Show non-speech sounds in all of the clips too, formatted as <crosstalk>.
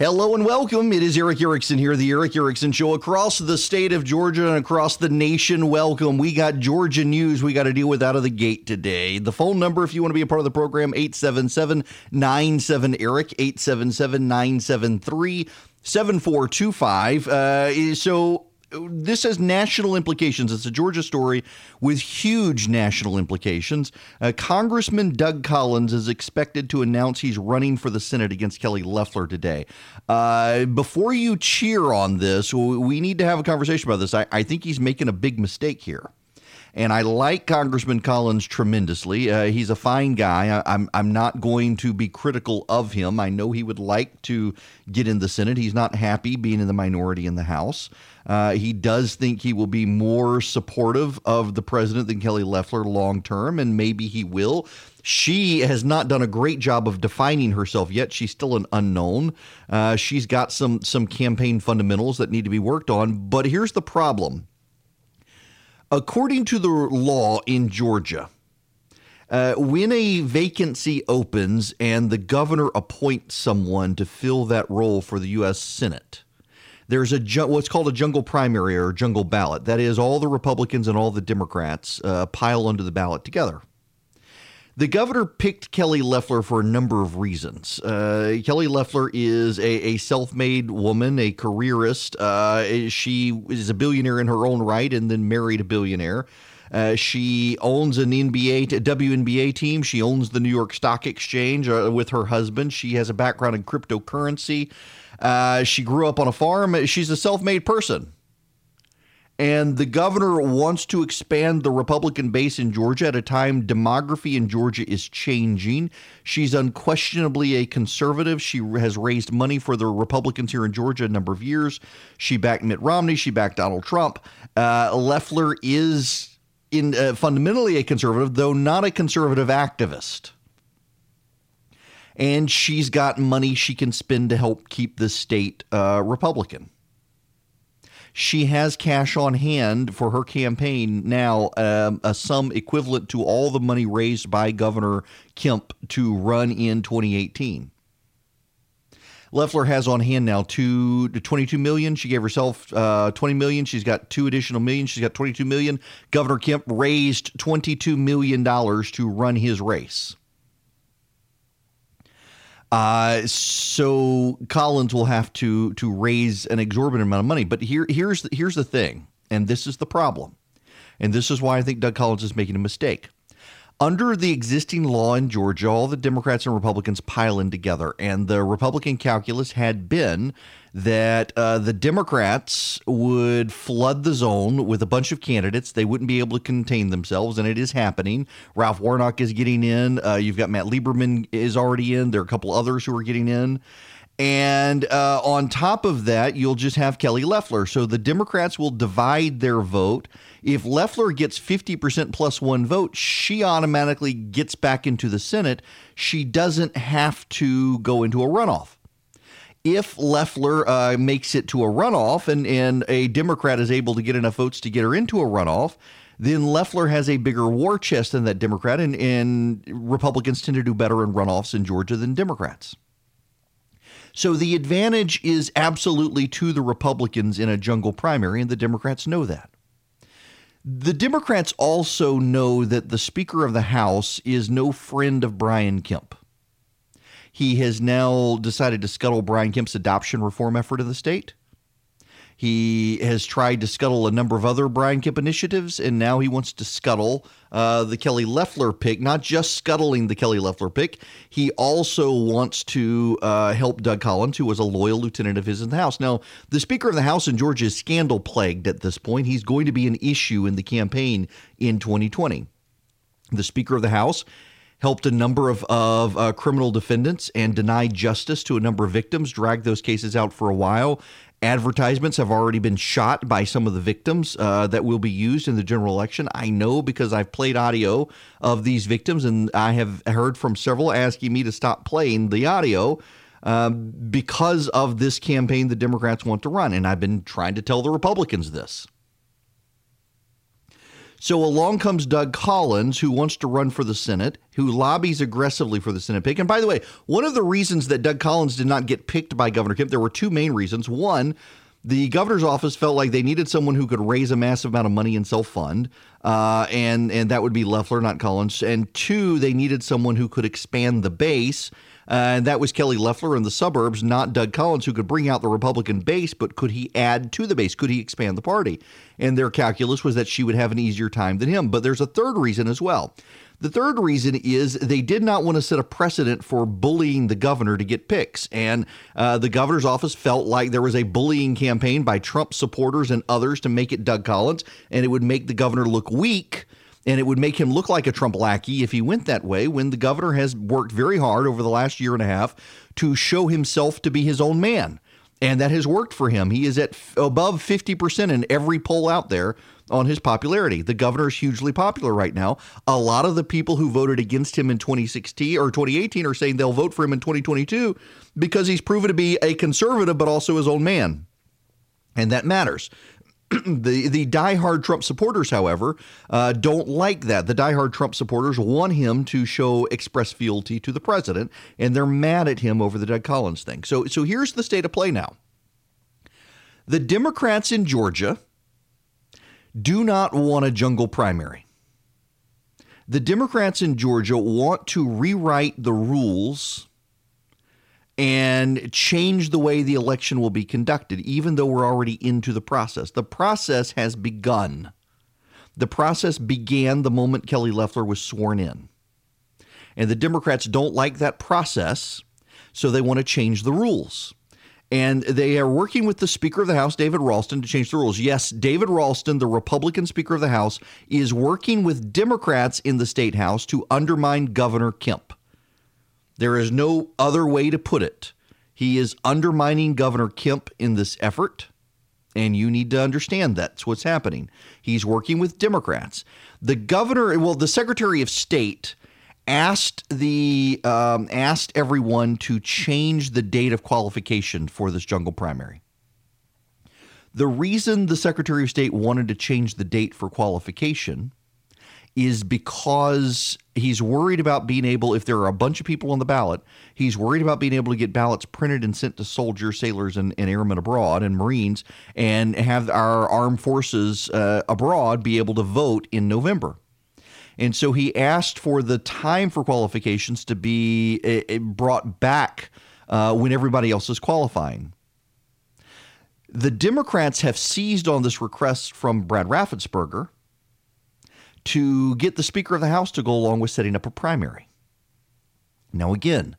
Hello and welcome. It is Erick Erickson here, the Erick Erickson Show across the state of Georgia and across the nation. Welcome. We got Georgia news we got to deal with out of the gate today. The phone number, if you want to be a part of the program, 877 97 Eric, 877 973 7425. Uh, so this has national implications. It's a Georgia story with huge national implications. Uh, Congressman Doug Collins is expected to announce he's running for the Senate against Kelly Loeffler today. Uh, before you cheer on this, we need to have a conversation about this. I, I think he's making a big mistake here and I like Congressman Collins tremendously. Uh, he's a fine guy. I, I'm, I'm not going to be critical of him. I know he would like to get in the Senate. He's not happy being in the minority in the House. Uh, he does think he will be more supportive of the president than Kelly Loeffler long term, and maybe he will. She has not done a great job of defining herself yet. She's still an unknown. Uh, she's got some some campaign fundamentals that need to be worked on. But here's the problem According to the law in Georgia, uh, when a vacancy opens and the governor appoints someone to fill that role for the U.S. Senate, there's a what's called a jungle primary or jungle ballot. That is, all the Republicans and all the Democrats uh, pile onto the ballot together. The governor picked Kelly Loeffler for a number of reasons. Uh, Kelly Loeffler is a, a self made woman, a careerist. Uh, she is a billionaire in her own right and then married a billionaire. Uh, she owns an NBA, WNBA team. She owns the New York Stock Exchange uh, with her husband. She has a background in cryptocurrency. Uh, she grew up on a farm. She's a self made person. And the governor wants to expand the Republican base in Georgia at a time demography in Georgia is changing. She's unquestionably a conservative. She has raised money for the Republicans here in Georgia a number of years. She backed Mitt Romney. She backed Donald Trump. Uh, Loeffler is in uh, fundamentally a conservative, though not a conservative activist. And she's got money she can spend to help keep the state uh, Republican she has cash on hand for her campaign now, um, a sum equivalent to all the money raised by Governor Kemp to run in 2018. Loeffler has on hand now two, 22 million. She gave herself uh, 20 million. She's got two additional million. She's got 22 million. Governor Kemp raised 22 million dollars to run his race. Uh, so Collins will have to to raise an exorbitant amount of money. But here here's the, here's the thing, and this is the problem, and this is why I think Doug Collins is making a mistake. Under the existing law in Georgia, all the Democrats and Republicans pile in together, and the Republican calculus had been that uh, the Democrats would flood the zone with a bunch of candidates. They wouldn't be able to contain themselves, and it is happening. Ralph Warnock is getting in. Uh, you've got Matt Lieberman is already in. There are a couple others who are getting in. And uh, on top of that, you'll just have Kelly Loeffler. So the Democrats will divide their vote. If Loeffler gets 50% plus one vote, she automatically gets back into the Senate. She doesn't have to go into a runoff. If Loeffler uh, makes it to a runoff and, and a Democrat is able to get enough votes to get her into a runoff, then Loeffler has a bigger war chest than that Democrat, and, and Republicans tend to do better in runoffs in Georgia than Democrats. So the advantage is absolutely to the Republicans in a jungle primary, and the Democrats know that. The Democrats also know that the Speaker of the House is no friend of Brian Kemp. He has now decided to scuttle Brian Kemp's adoption reform effort in the state. He has tried to scuttle a number of other Brian Kemp initiatives, and now he wants to scuttle uh, the Kelly Loeffler pick, not just scuttling the Kelly Loeffler pick. He also wants to uh, help Doug Collins, who was a loyal lieutenant of his in the House. Now, the Speaker of the House in Georgia is scandal plagued at this point. He's going to be an issue in the campaign in 2020. The Speaker of the House helped a number of, of uh, criminal defendants and denied justice to a number of victims, dragged those cases out for a while, Advertisements have already been shot by some of the victims uh, that will be used in the general election. I know because I've played audio of these victims, and I have heard from several asking me to stop playing the audio um, because of this campaign the Democrats want to run. And I've been trying to tell the Republicans this. So along comes Doug Collins, who wants to run for the Senate, who lobbies aggressively for the Senate pick. And by the way, one of the reasons that Doug Collins did not get picked by Governor Kemp, there were two main reasons. One, the governor's office felt like they needed someone who could raise a massive amount of money and self fund, uh, and and that would be Loeffler, not Collins. And two, they needed someone who could expand the base. Uh, and that was Kelly Loeffler in the suburbs, not Doug Collins, who could bring out the Republican base, but could he add to the base? Could he expand the party? And their calculus was that she would have an easier time than him. But there's a third reason as well. The third reason is they did not want to set a precedent for bullying the governor to get picks. And uh, the governor's office felt like there was a bullying campaign by Trump supporters and others to make it Doug Collins, and it would make the governor look weak and it would make him look like a Trump lackey if he went that way when the governor has worked very hard over the last year and a half to show himself to be his own man. And that has worked for him. He is at f- above 50% in every poll out there on his popularity. The governor is hugely popular right now. A lot of the people who voted against him in 2016 or 2018 are saying they'll vote for him in 2022 because he's proven to be a conservative but also his own man. And that matters. <clears throat> the the diehard Trump supporters, however, uh, don't like that. The diehard Trump supporters want him to show express fealty to the president, and they're mad at him over the Doug Collins thing. So so here's the state of play now. The Democrats in Georgia do not want a jungle primary. The Democrats in Georgia want to rewrite the rules and change the way the election will be conducted, even though we're already into the process. The process has begun. The process began the moment Kelly Loeffler was sworn in. And the Democrats don't like that process, so they want to change the rules. And they are working with the Speaker of the House, David Ralston, to change the rules. Yes, David Ralston, the Republican Speaker of the House, is working with Democrats in the state House to undermine Governor Kemp. There is no other way to put it. He is undermining Governor Kemp in this effort, and you need to understand that's what's happening. He's working with Democrats. The governor, well, the Secretary of State asked the um, asked everyone to change the date of qualification for this jungle primary. The reason the Secretary of State wanted to change the date for qualification is because he's worried about being able, if there are a bunch of people on the ballot, he's worried about being able to get ballots printed and sent to soldiers, sailors, and, and airmen abroad and Marines and have our armed forces uh, abroad be able to vote in November. And so he asked for the time for qualifications to be uh, brought back uh, when everybody else is qualifying. The Democrats have seized on this request from Brad Raffensperger to get the Speaker of the House to go along with setting up a primary. Now, again,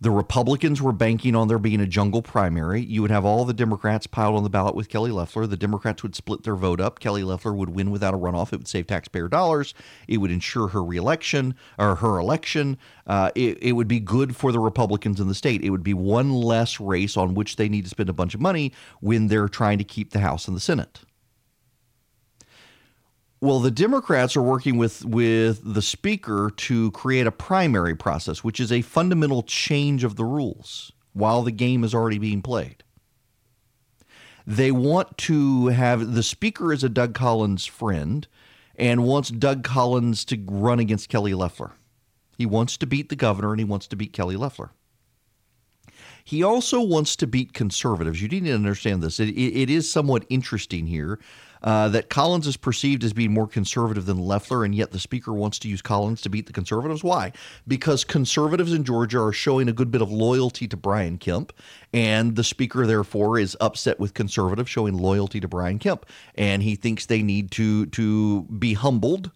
the Republicans were banking on there being a jungle primary. You would have all the Democrats piled on the ballot with Kelly Loeffler. The Democrats would split their vote up. Kelly Loeffler would win without a runoff. It would save taxpayer dollars. It would ensure her reelection or her election. Uh, it, it would be good for the Republicans in the state. It would be one less race on which they need to spend a bunch of money when they're trying to keep the House and the Senate. Well, the Democrats are working with with the speaker to create a primary process, which is a fundamental change of the rules while the game is already being played. They want to have the speaker is a Doug Collins friend and wants Doug Collins to run against Kelly Loeffler. He wants to beat the governor and he wants to beat Kelly Loeffler. He also wants to beat conservatives. You need to understand this. it, it, it is somewhat interesting here uh, that Collins is perceived as being more conservative than Loeffler, and yet the speaker wants to use Collins to beat the conservatives. Why? Because conservatives in Georgia are showing a good bit of loyalty to Brian Kemp, and the speaker, therefore, is upset with conservatives showing loyalty to Brian Kemp, and he thinks they need to to be humbled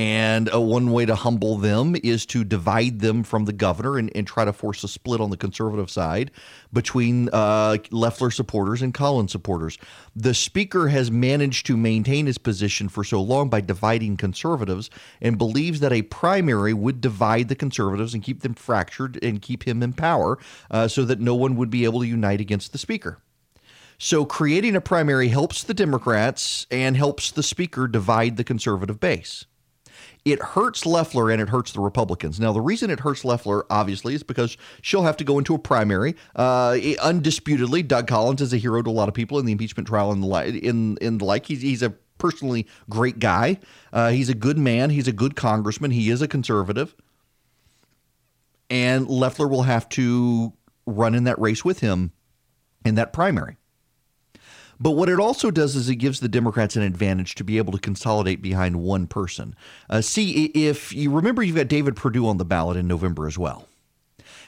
and uh, one way to humble them is to divide them from the governor and, and try to force a split on the conservative side between uh, Loeffler supporters and Collins supporters. The speaker has managed to maintain his position for so long by dividing conservatives and believes that a primary would divide the conservatives and keep them fractured and keep him in power uh, so that no one would be able to unite against the speaker. So creating a primary helps the Democrats and helps the speaker divide the conservative base it hurts Loeffler and it hurts the Republicans. Now, the reason it hurts Loeffler, obviously, is because she'll have to go into a primary. Uh, undisputedly, Doug Collins is a hero to a lot of people in the impeachment trial and the like. In, in the like, he's, he's a personally great guy. Uh, he's a good man. He's a good congressman. He is a conservative. And Loeffler will have to run in that race with him in that primary. But what it also does is it gives the Democrats an advantage to be able to consolidate behind one person. Uh, see, if you remember, you've got David Perdue on the ballot in November as well.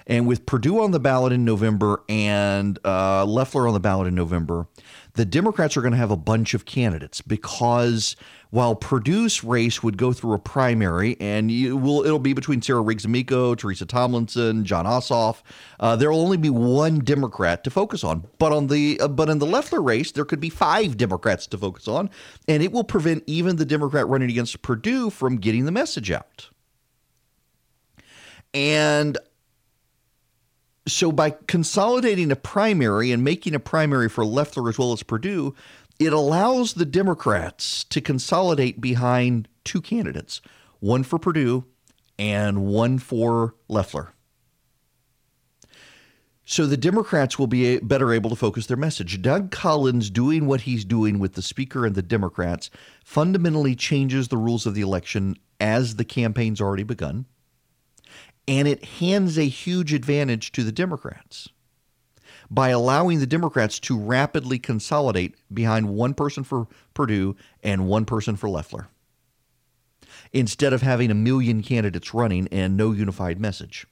And with Perdue on the ballot in November and uh, Loeffler on the ballot in November, the Democrats are going to have a bunch of candidates because while Perdue's race would go through a primary and you will it'll be between Sarah Riggs Amico, Teresa Tomlinson, Jon Ossoff, uh, there will only be one Democrat to focus on. But on the uh, but in the Loeffler race, there could be five Democrats to focus on, and it will prevent even the Democrat running against Purdue from getting the message out. And so by consolidating a primary and making a primary for Loeffler as well as Perdue, it allows the Democrats to consolidate behind two candidates, one for Perdue and one for Loeffler. So the Democrats will be better able to focus their message. Doug Collins doing what he's doing with the Speaker and the Democrats fundamentally changes the rules of the election as the campaign's already begun and it hands a huge advantage to the Democrats by allowing the Democrats to rapidly consolidate behind one person for Perdue and one person for Loeffler instead of having a million candidates running and no unified message.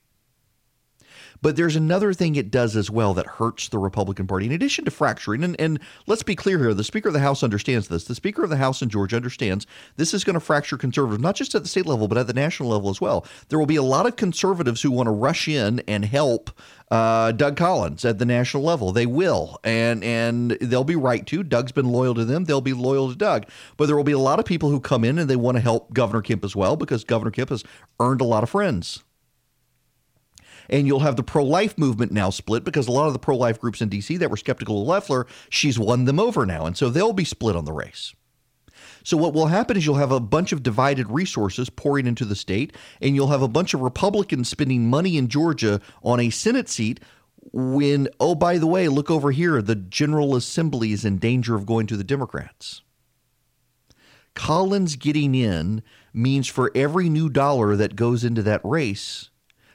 But there's another thing it does as well that hurts the Republican Party, in addition to fracturing. And, and let's be clear here the Speaker of the House understands this. The Speaker of the House in Georgia understands this is going to fracture conservatives, not just at the state level, but at the national level as well. There will be a lot of conservatives who want to rush in and help uh, Doug Collins at the national level. They will, and and they'll be right to. Doug's been loyal to them; they'll be loyal to Doug. But there will be a lot of people who come in and they want to help Governor Kemp as well because Governor Kemp has earned a lot of friends and you'll have the pro life movement now split because a lot of the pro life groups in D.C. that were skeptical of Loeffler, she's won them over now. And so they'll be split on the race. So what will happen is you'll have a bunch of divided resources pouring into the state, and you'll have a bunch of Republicans spending money in Georgia on a Senate seat when, oh, by the way, look over here, the General Assembly is in danger of going to the Democrats. Collins getting in means for every new dollar that goes into that race,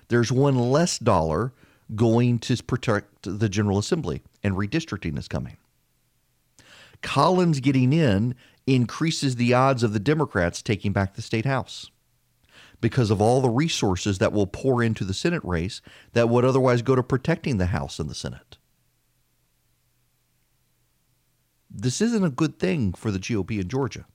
there's one less dollar going to protect the General Assembly, and redistricting is coming. Collins getting in increases the odds of the Democrats taking back the state house because of all the resources that will pour into the Senate race that would otherwise go to protecting the House and the Senate. This isn't a good thing for the GOP in Georgia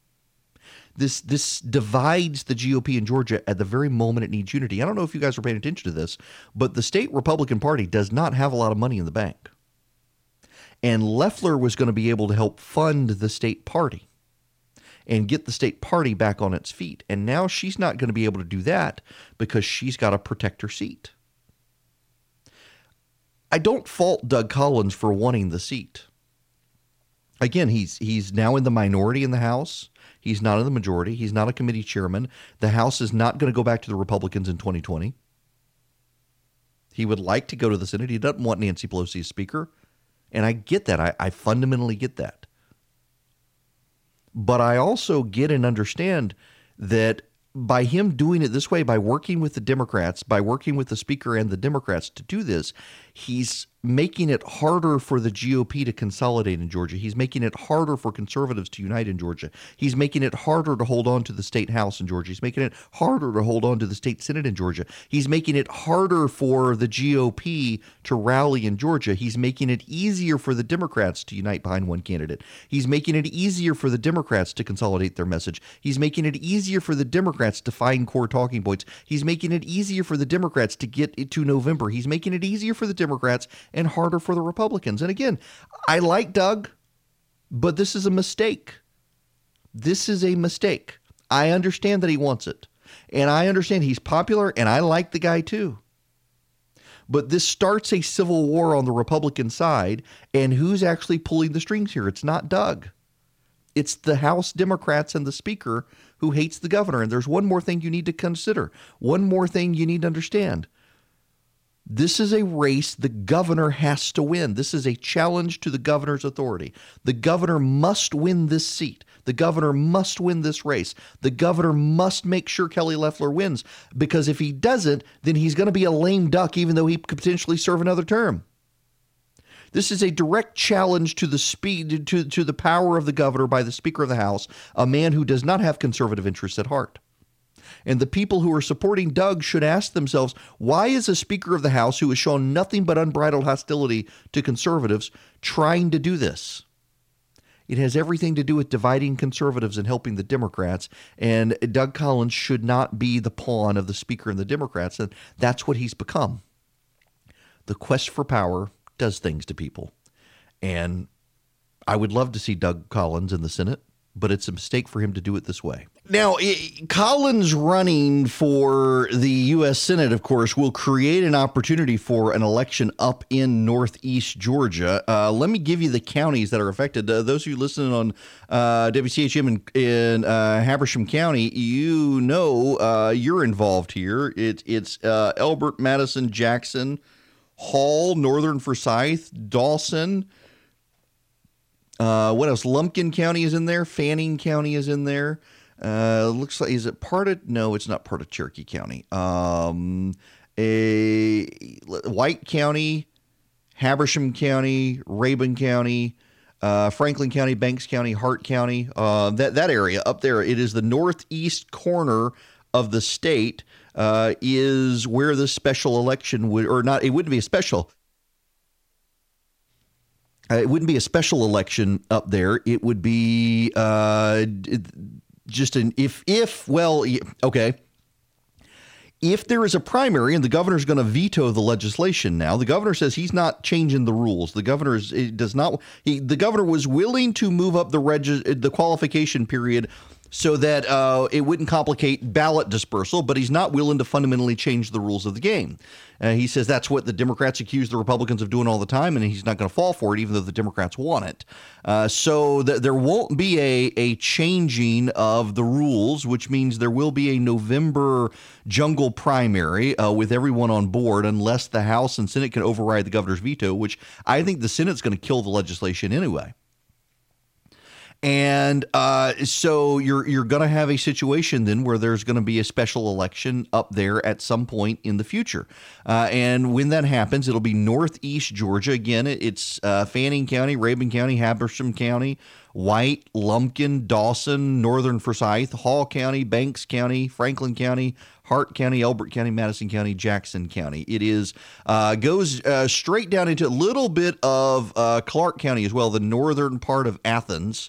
this this divides the GOP in Georgia at the very moment it needs unity. I don't know if you guys are paying attention to this, but the state Republican Party does not have a lot of money in the bank. And Loeffler was going to be able to help fund the state party and get the state party back on its feet. And now she's not going to be able to do that because she's got to protect her seat. I don't fault Doug Collins for wanting the seat. Again, he's he's now in the minority in the House. He's not in the majority. He's not a committee chairman. The House is not going to go back to the Republicans in 2020. He would like to go to the Senate. He doesn't want Nancy Pelosi as Speaker. And I get that. I, I fundamentally get that. But I also get and understand that by him doing it this way, by working with the Democrats, by working with the Speaker and the Democrats to do this, he's making it harder for the GOP to consolidate in Georgia. He's making it harder for conservatives to unite in Georgia. He's making it harder to hold on to the state house in Georgia. He's making it harder to hold on to the state senate in Georgia. He's making it harder for the GOP to rally in Georgia. He's making it easier for the Democrats to unite behind one candidate. He's making it easier for the Democrats to consolidate their message. He's making it easier for the Democrats to find core talking points. He's making it easier for the Democrats to get to November. He's making it easier for the Democrats and harder for the Republicans. And again, I like Doug, but this is a mistake. This is a mistake. I understand that he wants it. And I understand he's popular, and I like the guy too. But this starts a civil war on the Republican side. And who's actually pulling the strings here? It's not Doug. It's the House Democrats and the Speaker who hates the governor. And there's one more thing you need to consider, one more thing you need to understand This is a race the governor has to win. This is a challenge to the governor's authority. The governor must win this seat. The governor must win this race. The governor must make sure Kelly Loeffler wins because if he doesn't, then he's going to be a lame duck, even though he could potentially serve another term. This is a direct challenge to the speed to, to the power of the governor by the Speaker of the House, a man who does not have conservative interests at heart. And the people who are supporting Doug should ask themselves why is a Speaker of the House who has shown nothing but unbridled hostility to conservatives trying to do this? It has everything to do with dividing conservatives and helping the Democrats. And Doug Collins should not be the pawn of the Speaker and the Democrats. And that's what he's become. The quest for power does things to people. And I would love to see Doug Collins in the Senate but it's a mistake for him to do it this way. Now, Collins running for the U.S. Senate, of course, will create an opportunity for an election up in Northeast Georgia. Uh, let me give you the counties that are affected. Uh, those of you listening on uh, WCHM in, in uh, Habersham County, you know uh, you're involved here. It, it's uh, Elbert, Madison, Jackson, Hall, Northern Forsyth, Dawson. Uh, what else? Lumpkin County is in there. Fannin County is in there. Uh, looks like is it part of? No, it's not part of Cherokee County. Um, a White County, Habersham County, Rabun County, uh, Franklin County, Banks County, Hart County. Uh, that that area up there. It is the northeast corner of the state. Uh, is where the special election would, or not? It wouldn't be a special uh, it wouldn't be a special election up there. It would be uh, just an if if well okay. If there is a primary and the governor is going to veto the legislation now, the governor says he's not changing the rules. The governor is, does not. He, the governor was willing to move up the reg, the qualification period so that uh, it wouldn't complicate ballot dispersal, but he's not willing to fundamentally change the rules of the game. Uh, he says that's what the Democrats accuse the Republicans of doing all the time, and he's not going to fall for it, even though the Democrats want it. Uh, so th- there won't be a, a changing of the rules, which means there will be a November jungle primary uh, with everyone on board, unless the House and Senate can override the governor's veto, which I think the Senate's going to kill the legislation anyway. And uh, so you're you're going to have a situation then where there's going to be a special election up there at some point in the future. Uh, and when that happens, it'll be Northeast Georgia. Again, it's uh, Fannin County, Rabun County, Habersham County, White, Lumpkin, Dawson, Northern Forsyth, Hall County, Banks County, Franklin County, Hart County, Elbert County, Madison County, Jackson County. It is uh, goes uh, straight down into a little bit of uh, Clarke County as well, the northern part of Athens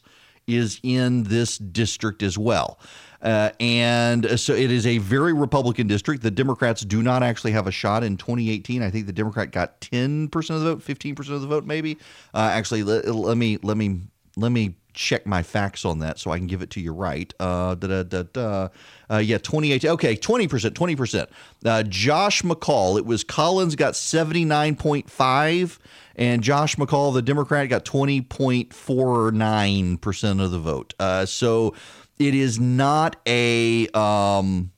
is in this district as well. Uh, and so it is a very Republican district. The Democrats do not actually have a shot in 2018. I think the Democrat got 10% of the vote, 15% of the vote, maybe. Uh, actually, let, let, me let me let me check my facts on that so I can give it to you right. Uh, da, da, da, uh, yeah, 28. Okay, 20%, 20%. Uh, Josh McCall, it was Collins got 79.5 and Josh McCall, the Democrat, got 20.49% of the vote. Uh, so it is not a. Um,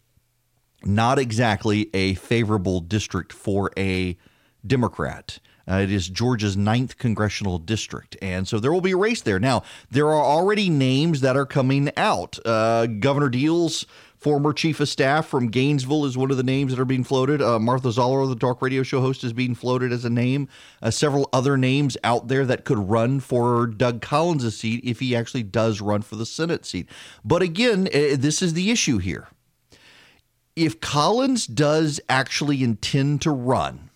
not exactly a favorable district for a Democrat. Uh, it is Georgia's ninth congressional district. And so there will be a race there. Now, there are already names that are coming out. Uh, Governor Deal's Former chief of staff from Gainesville is one of the names that are being floated. Uh, Martha Zoller, the talk radio show host, is being floated as a name. Uh, several other names out there that could run for Doug Collins' seat if he actually does run for the Senate seat. But again, uh, this is the issue here. If Collins does actually intend to run,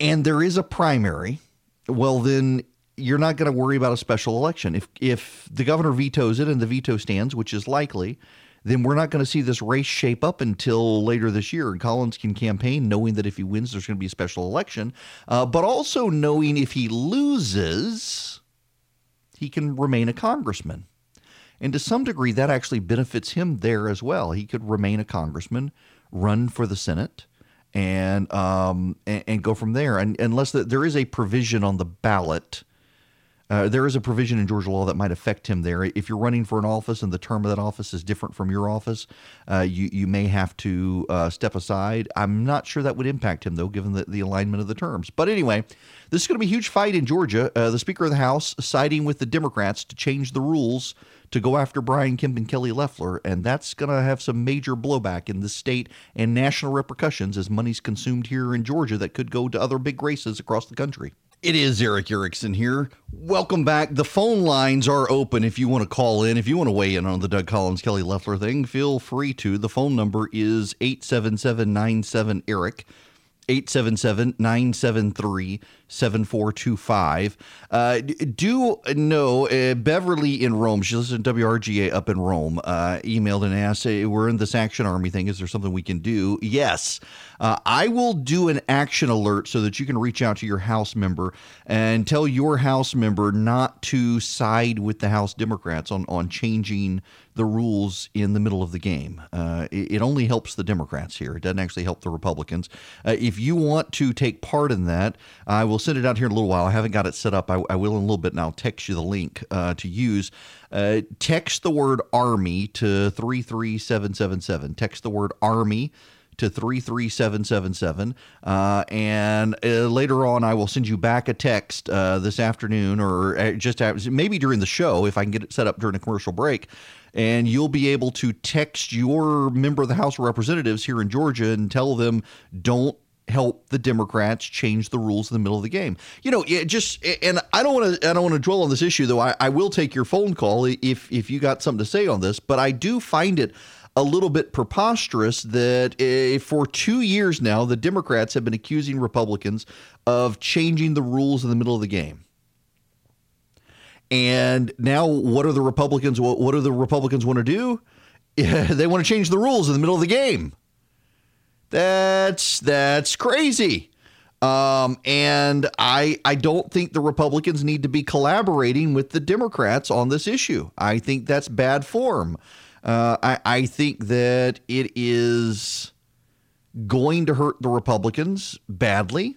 and there is a primary, well, then you're not going to worry about a special election. If if the governor vetoes it and the veto stands, which is likely, then we're not going to see this race shape up until later this year. And Collins can campaign knowing that if he wins, there's going to be a special election, uh, but also knowing if he loses, he can remain a congressman. And to some degree, that actually benefits him there as well. He could remain a congressman, run for the Senate, and um, and, and go from there. And unless the, there is a provision on the ballot Uh, there is a provision in Georgia law that might affect him there. If you're running for an office and the term of that office is different from your office, uh, you you may have to uh, step aside. I'm not sure that would impact him though, given the, the alignment of the terms. But anyway, this is going to be a huge fight in Georgia. Uh, the Speaker of the House siding with the Democrats to change the rules to go after Brian Kemp and Kelly Loeffler, and that's going to have some major blowback in the state and national repercussions as money's consumed here in Georgia that could go to other big races across the country. It is Erick Erickson here. Welcome back. The phone lines are open if you want to call in. If you want to weigh in on the Doug Collins Kelly Loeffler thing, feel free to. The phone number is 877 Eric. 877 973 7425. Uh, do know uh, Beverly in Rome, she listens to WRGA up in Rome, uh, emailed and asked, hey, We're in this Action Army thing. Is there something we can do? Yes. Uh, I will do an action alert so that you can reach out to your House member and tell your House member not to side with the House Democrats on, on changing the rules in the middle of the game. Uh, it, it, only helps the Democrats here. It doesn't actually help the Republicans. Uh, if you want to take part in that, I will send it out here in a little while. I haven't got it set up. I, I will in a little bit, and I'll text you the link uh, to use. Uh, text the word Army to 33777. Text the word Army to 33777. Uh, and uh, later on, I will send you back a text uh, this afternoon or uh, just maybe during the show if I can get it set up during a commercial break and you'll be able to text your member of the House of Representatives here in Georgia and tell them don't help the Democrats change the rules in the middle of the game. You know, it just and I don't want to I don't want to dwell on this issue though. I, I will take your phone call if if you got something to say on this, but I do find it a little bit preposterous that uh, for two years now the Democrats have been accusing Republicans of changing the rules in the middle of the game. And now, what are the Republicans? What, what do the Republicans want to do? <laughs> they want to change the rules in the middle of the game. That's that's crazy. Um, and I I don't think the Republicans need to be collaborating with the Democrats on this issue. I think that's bad form. Uh, I I think that it is going to hurt the Republicans badly.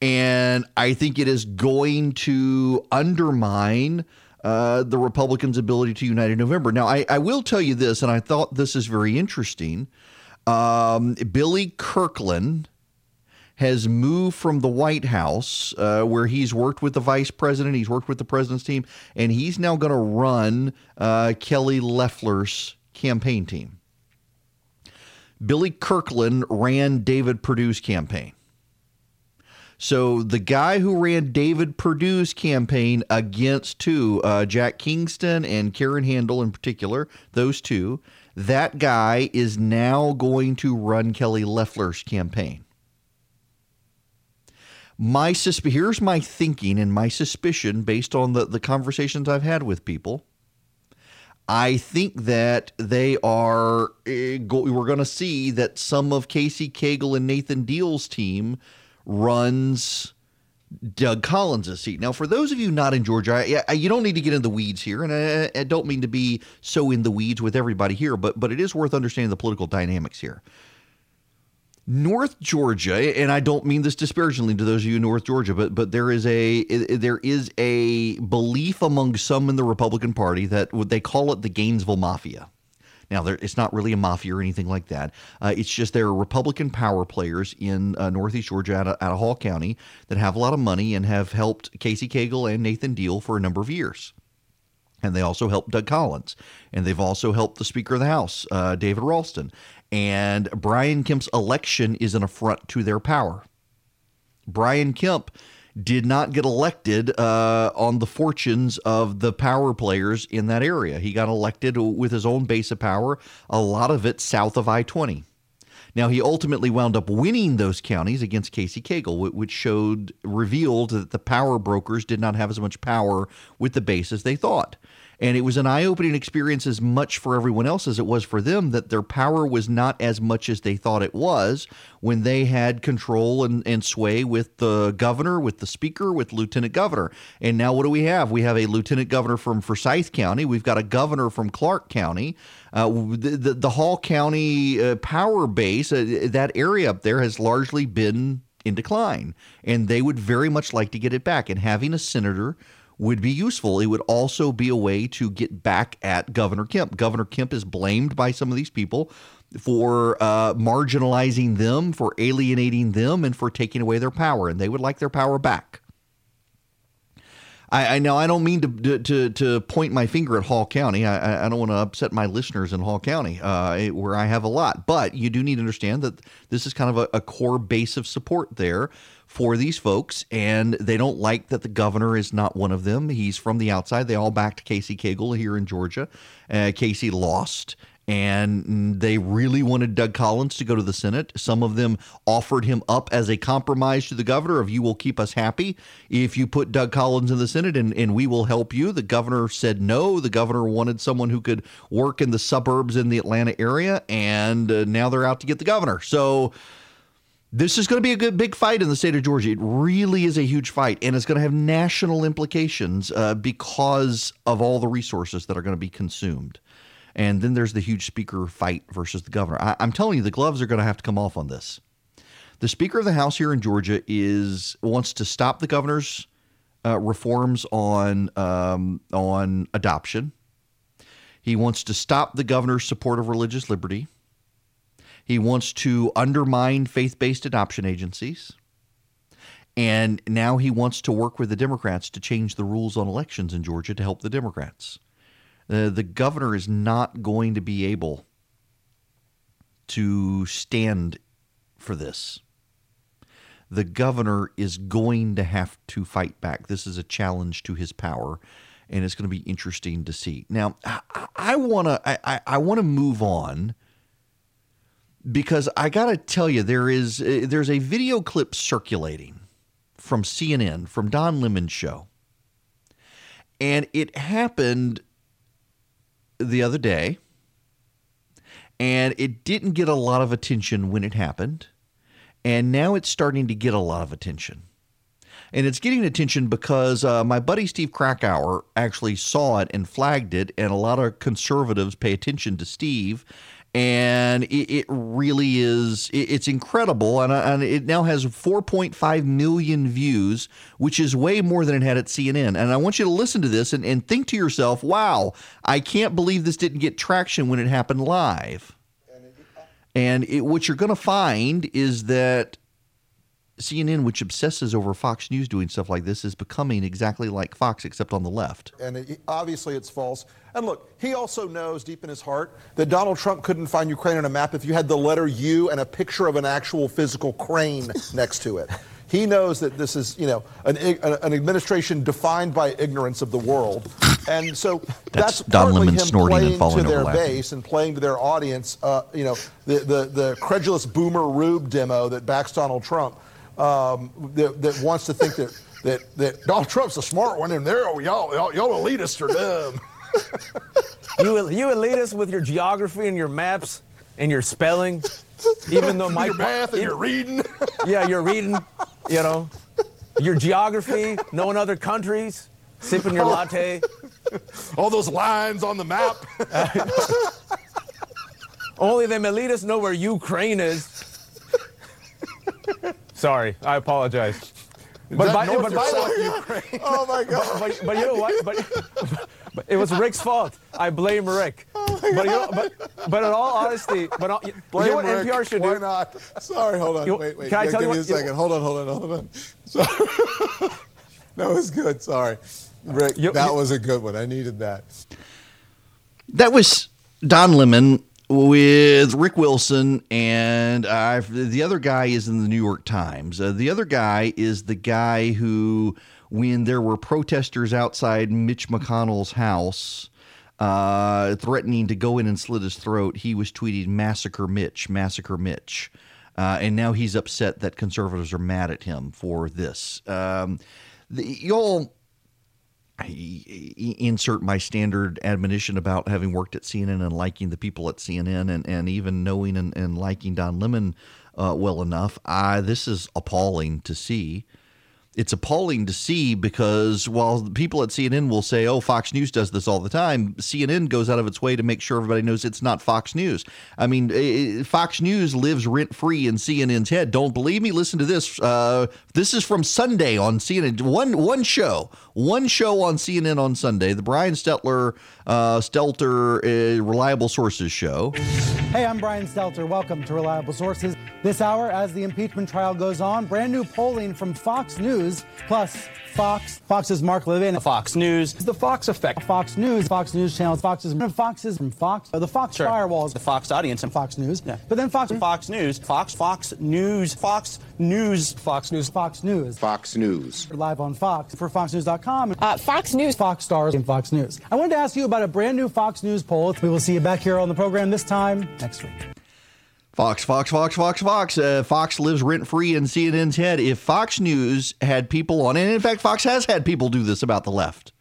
And I think it is going to undermine uh, the Republicans' ability to unite in November. Now, I, I, will tell you this, and I thought this is very interesting. Um, Billy Kirkland has moved from the White House, uh, where he's worked with the vice president, he's worked with the president's team, and he's now going to run uh, Kelly Loeffler's campaign team. Billy Kirkland ran David Perdue's campaign. So the guy who ran David Perdue's campaign against two, uh, Jack Kingston and Karen Handel in particular, those two, that guy is now going to run Kelly Loeffler's campaign. My susp- here's my thinking and my suspicion based on the, the conversations I've had with people. I think that they are, eh, go, we're going to see that some of Casey Cagle and Nathan Deal's team runs Doug Collins' seat. Now, for those of you not in Georgia, I, I, you don't need to get in the weeds here, and I, I, don't mean to be so in the weeds with everybody here, but but it is worth understanding the political dynamics here. North Georgia, and I don't mean this disparagingly to those of you in North Georgia, but but there is a there is a belief among some in the Republican Party that they call it the Gainesville Mafia. Now, it's not really a mafia or anything like that. Uh, it's just there are Republican power players in uh, Northeast Georgia out of, out of Hall County that have a lot of money and have helped Casey Cagle and Nathan Deal for a number of years. And they also helped Doug Collins. And they've also helped the Speaker of the House, uh, David Ralston. And Brian Kemp's election is an affront to their power. Brian Kemp did not get elected uh, on the fortunes of the power players in that area. He got elected with his own base of power, a lot of it south of I 20. Now, he ultimately wound up winning those counties against Casey Cagle, which showed, revealed that the power brokers did not have as much power with the base as they thought. And it was an eye opening experience as much for everyone else as it was for them that their power was not as much as they thought it was when they had control and, and sway with the governor, with the speaker, with lieutenant governor. And now what do we have? We have a lieutenant governor from Forsyth County. We've got a governor from Clarke County. Uh, the, the, the, Hall County uh, power base, uh, that area up there has largely been in decline, and they would very much like to get it back. And having a senator would be useful. It would also be a way to get back at Governor Kemp. Governor Kemp is blamed by some of these people for uh, marginalizing them, for alienating them, and for taking away their power, and they would like their power back. I, I know I don't mean to, to to point my finger at Hall County. I, I don't want to upset my listeners in Hall County, uh, where I have a lot. But you do need to understand that this is kind of a, a core base of support there for these folks, and they don't like that the governor is not one of them. He's from the outside. They all backed Casey Cagle here in Georgia. Uh, Casey lost and they really wanted Doug Collins to go to the Senate. Some of them offered him up as a compromise to the governor of you will keep us happy if you put Doug Collins in the Senate and, and we will help you. The governor said no. The governor wanted someone who could work in the suburbs in the Atlanta area, and uh, now they're out to get the governor. So this is going to be a good big fight in the state of Georgia. It really is a huge fight, and it's going to have national implications uh, because of all the resources that are going to be consumed. And then there's the huge speaker fight versus the governor. I, am telling you, the gloves are going to have to come off on this. The Speaker of the House here in Georgia is wants to stop the governor's uh, reforms on um, on adoption. He wants to stop the governor's support of religious liberty. He wants to undermine faith-based adoption agencies. And now he wants to work with the Democrats to change the rules on elections in Georgia to help the Democrats. Uh, the governor is not going to be able to stand for this. The governor is going to have to fight back. This is a challenge to his power, and it's going to be interesting to see. Now, I want to I, I want to move on because I got to tell you there is uh, there's a video clip circulating from CNN from Don Lemon's show, and it happened the other day, and it didn't get a lot of attention when it happened, and now it's starting to get a lot of attention. And it's getting attention because uh, my buddy Steve Krakauer actually saw it and flagged it, and a lot of conservatives pay attention to Steve and it, it really is it, it's incredible. And, uh, and it now has 4.5 million views which is way more than it had at cnn and i want you to listen to this and, and think to yourself wow i can't believe this didn't get traction when it happened live. And it, what you're going to find is that CNN, which obsesses over Fox News doing stuff like this, is becoming exactly like Fox, except on the left. And it, obviously, it's false. And look, he also knows deep in his heart that Donald Trump couldn't find Ukraine on a map if you had the letter U and a picture of an actual physical crane <laughs> next to it. He knows that this is, you know, an, an administration defined by ignorance of the world, and so <laughs> that's, that's Don Lemon him snorting playing to their base and playing to their audience. Uh, you know, the, the the credulous boomer rube demo that backs Donald Trump um, that, that, wants to think that, that, that Donald Trump's a smart one and they're, y'all, y'all, y'all elitists are dumb. <laughs> you, you elitists with your geography and your maps and your spelling, even though my your math and your reading. <laughs> yeah, you're reading, you know, your geography, knowing other countries, sipping your latte. <laughs> All those lines on the map. Only them elitists know where Ukraine is. Sorry, I apologize. But by, but by Ukraine? <laughs> oh my God! But, but, but, you know what? But, but, it was Rick's fault. I blame Rick. Oh but, you know, but but in all honesty, but all, you blame know what Rick. NPR should Why do? Why not? Sorry, hold on. You, wait, wait. Can I yeah, tell give you me what, a second. hold on, hold on, hold on. Sorry. <laughs> no, it's good. Sorry, Rick. You, that was a good one. I needed that. That was Don Lemon with Rick Wilson, and the other guy is in the New York Times. Uh, the other guy is the guy who, when there were protesters outside Mitch McConnell's house, uh, threatening to go in and slit his throat, he was tweeting "Massacre Mitch, Massacre Mitch," uh, and now he's upset that conservatives are mad at him for this. Um, the, y'all insert my standard admonition about having worked at CNN and liking the people at CNN and, and even knowing and, and liking Don Lemon uh, well enough. I, this is appalling to see. It's appalling to see because while people at CNN will say, oh, Fox News does this all the time, CNN goes out of its way to make sure everybody knows it's not Fox News. I mean, eh, Fox News lives rent free in CNN's head. Don't believe me? Listen to this. Uh, this is from Sunday on CNN. One, one show, one show on CNN on Sunday, the Brian Stelter, uh, Stelter uh, Reliable Sources show. Hey, I'm Brian Stelter. Welcome to Reliable Sources. This hour, as the impeachment trial goes on, brand new polling from Fox News, plus Fox, Fox's Mark Levin, Fox News, the Fox Effect, Fox News, Fox News channels, Fox's Fox's from Fox, the Fox Sure. firewalls, the Fox audience, and Fox News, Yeah. but then Fox, Fox News, Fox, Fox News, Fox News, Fox News. Fox News, Fox News. live on Fox for FoxNews.com. Uh, Fox News. Fox stars and Fox News. I wanted to ask you about a brand new Fox News poll. We will see you back here on the program this time next week. Fox, Fox, Fox, Fox, Fox. Uh, Fox lives rent free in CNN's head. If Fox News had people on, and in fact, Fox has had people do this about the left,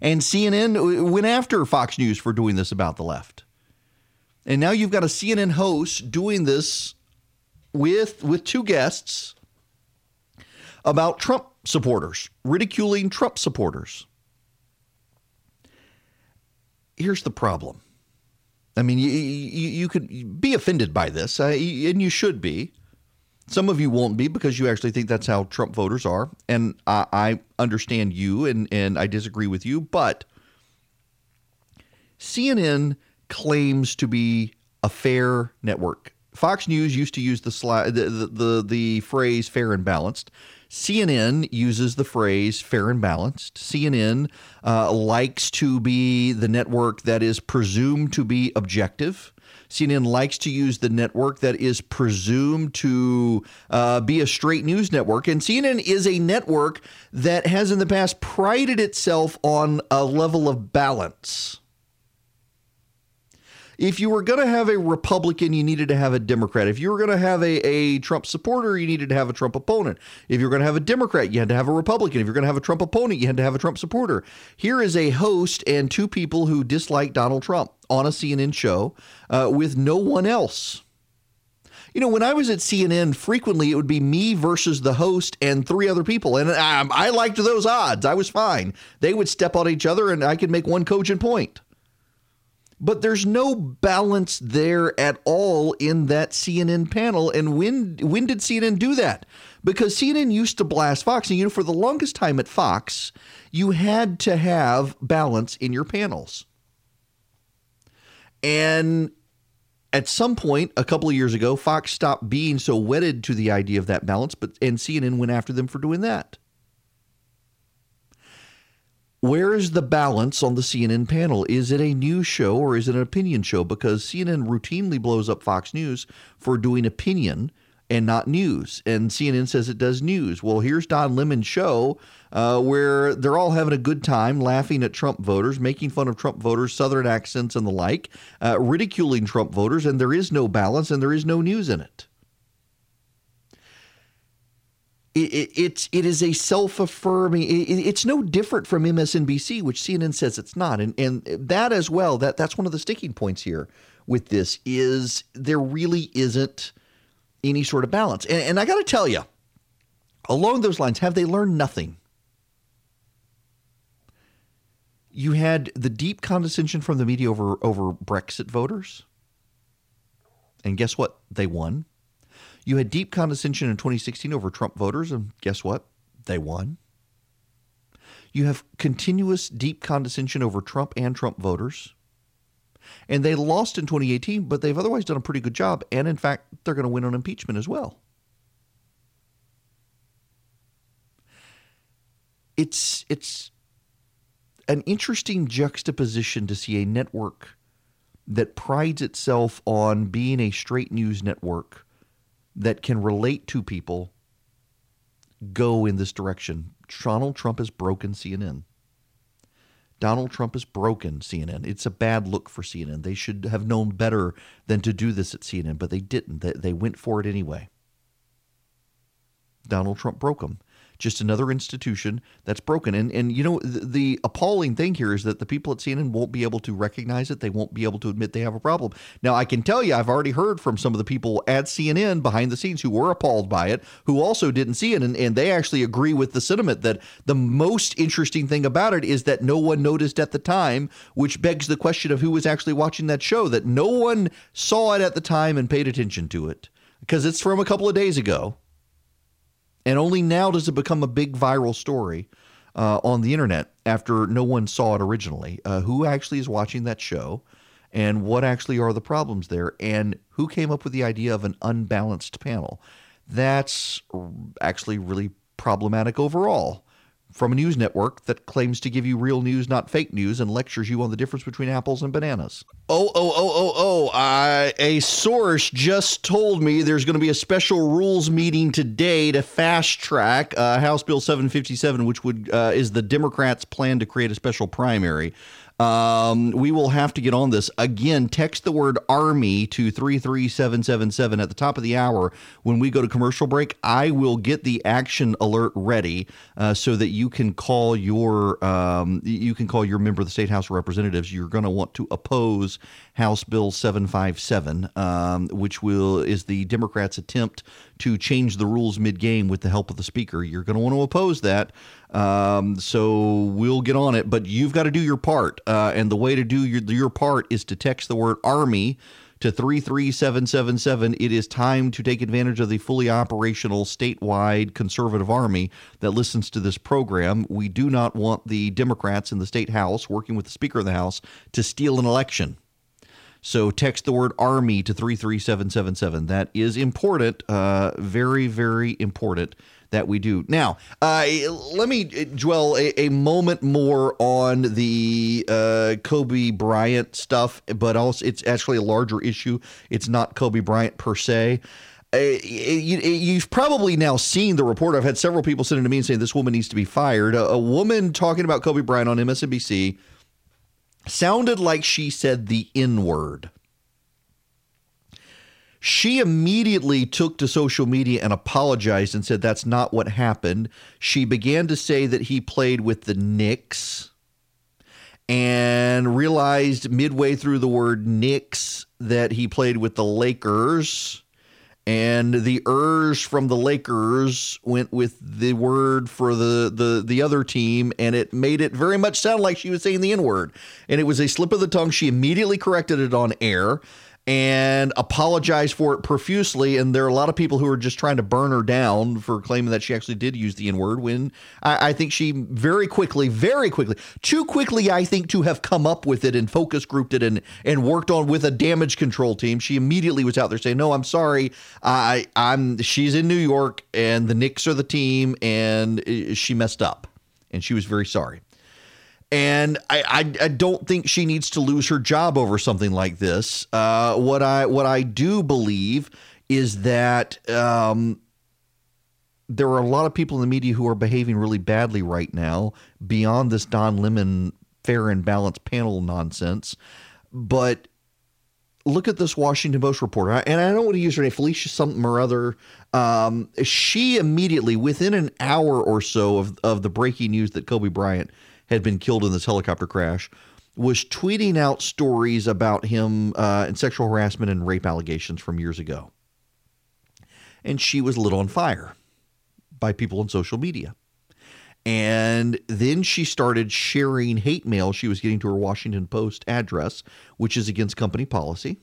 and CNN went after Fox News for doing this about the left, and now you've got a CNN host doing this with with two guests about Trump supporters, ridiculing Trump supporters. Here's the problem. I mean, you, you, you could be offended by this, uh, and you should be. Some of you won't be because you actually think that's how Trump voters are, and I, I understand you, and and I disagree with you. But CNN claims to be a fair network. Fox News used to use the sli- the, the, the the phrase "fair and balanced." CNN uses the phrase fair and balanced. CNN uh, likes to be the network that is presumed to be objective. CNN likes to use the network that is presumed to uh, be a straight news network. And CNN is a network that has in the past prided itself on a level of balance if you were going to have a Republican, you needed to have a Democrat. If you were going to have a, a Trump supporter, you needed to have a Trump opponent. If you're going to have a Democrat, you had to have a Republican. If you're going to have a Trump opponent, you had to have a Trump supporter. Here is a host and two people who dislike Donald Trump on a CNN show uh, with no one else. You know, when I was at CNN, frequently it would be me versus the host and three other people. And um, I liked those odds. I was fine. They would step on each other and I could make one cogent point but there's no balance there at all in that CNN panel. And when when did CNN do that? Because CNN used to blast Fox, and you know, for the longest time at Fox, you had to have balance in your panels. And at some point, a couple of years ago, Fox stopped being so wedded to the idea of that balance, but and CNN went after them for doing that. Where is the balance on the CNN panel? Is it a news show or is it an opinion show? Because CNN routinely blows up Fox News for doing opinion and not news. And CNN says it does news. Well, here's Don Lemon's show uh, where they're all having a good time, laughing at Trump voters, making fun of Trump voters, Southern accents and the like, uh, ridiculing Trump voters, and there is no balance and there is no news in it. It, it, it's it is a self affirming. It, it's no different from MSNBC, which CNN says it's not, and and that as well. That that's one of the sticking points here with this is there really isn't any sort of balance. And, and I got to tell you, along those lines, have they learned nothing? You had the deep condescension from the media over over Brexit voters, and guess what? They won. You had deep condescension in 2016 over Trump voters, and guess what? They won. You have continuous deep condescension over Trump and Trump voters. And they lost in 2018, but they've otherwise done a pretty good job. And in fact, they're going to win on impeachment as well. It's it's an interesting juxtaposition to see a network that prides itself on being a straight news network that can relate to people go in this direction. Donald Trump has broken CNN. Donald Trump has broken CNN. It's a bad look for CNN. They should have known better than to do this at CNN, but they didn't. They, they went for it anyway. Donald Trump broke them. Just another institution that's broken. And and you know the, the appalling thing here is that the people at CNN won't be able to recognize it. They won't be able to admit they have a problem. Now I can tell you, I've already heard from some of the people at CNN behind the scenes who were appalled by it, who also didn't see it, and, and they actually agree with the sentiment that the most interesting thing about it is that no one noticed at the time, which begs the question of who was actually watching that show. That no one saw it at the time and paid attention to it because it's from a couple of days ago. And only now does it become a big viral story uh, on the internet after no one saw it originally. Uh, who actually is watching that show and what actually are the problems there and who came up with the idea of an unbalanced panel? That's actually really problematic overall from a news network that claims to give you real news, not fake news, and lectures you on the difference between apples and bananas. Oh, oh, oh, oh, oh. I, a source just told me there's going to be a special rules meeting today to fast track uh, House Bill 757, which would uh, is the Democrats' plan to create a special primary. Um, we will have to get on this. Again, text the word Army to 33777 at the top of the hour. When we go to commercial break, I will get the action alert ready uh, so that you can call your um, you can call your member of the state house of representatives. You're going to want to oppose House Bill 757, um, which will is the Democrats' attempt to change the rules mid-game with the help of the speaker. You're going to want to oppose that. Um, so we'll get on it, but you've got to do your part. Uh, and the way to do your, your part is to text the word Army to 33777. It is time to take advantage of the fully operational statewide conservative army that listens to this program. We do not want the Democrats in the state house working with the Speaker of the House to steal an election. So text the word Army to 33777. That is important, uh, very, very important that we do. Now, uh, let me dwell a, a, moment more on the uh, Kobe Bryant stuff, but also it's actually a larger issue. It's not Kobe Bryant per se. Uh, you, have probably now seen the report. I've had several people sending to me and saying this woman needs to be fired. A, a woman talking about Kobe Bryant on MSNBC sounded like she said the N word she immediately took to social media and apologized and said that's not what happened. She began to say that he played with the Knicks and realized midway through the word Knicks that he played with the Lakers. And the ers from the Lakers went with the word for the, the, the other team, and it made it very much sound like she was saying the N word. And it was a slip of the tongue. She immediately corrected it on air and apologized for it profusely. And there are a lot of people who are just trying to burn her down for claiming that she actually did use the N word when I, I, think she very quickly, very quickly, too quickly, I think, to have come up with it and focus grouped it and, and worked on with a damage control team. She immediately was out there saying, No, I'm sorry. I, I'm she's in New York and the Knicks are the team and uh, she messed up. And she was very sorry. And I, I, I, don't think she needs to lose her job over something like this. Uh, what I what I do believe is that um, there are a lot of people in the media who are behaving really badly right now, beyond this Don Lemon fair and balanced panel nonsense. But look at this Washington Post reporter, and I don't want to use her name, Felicia something or other. Um, she immediately, within an hour or so of, of the breaking news that Kobe Bryant had been killed in this helicopter crash, was tweeting out stories about him uh, and sexual harassment and rape allegations from years ago. And she was lit on fire by people on social media. And then she started sharing hate mail she was getting to her Washington Post address, which is against company policy.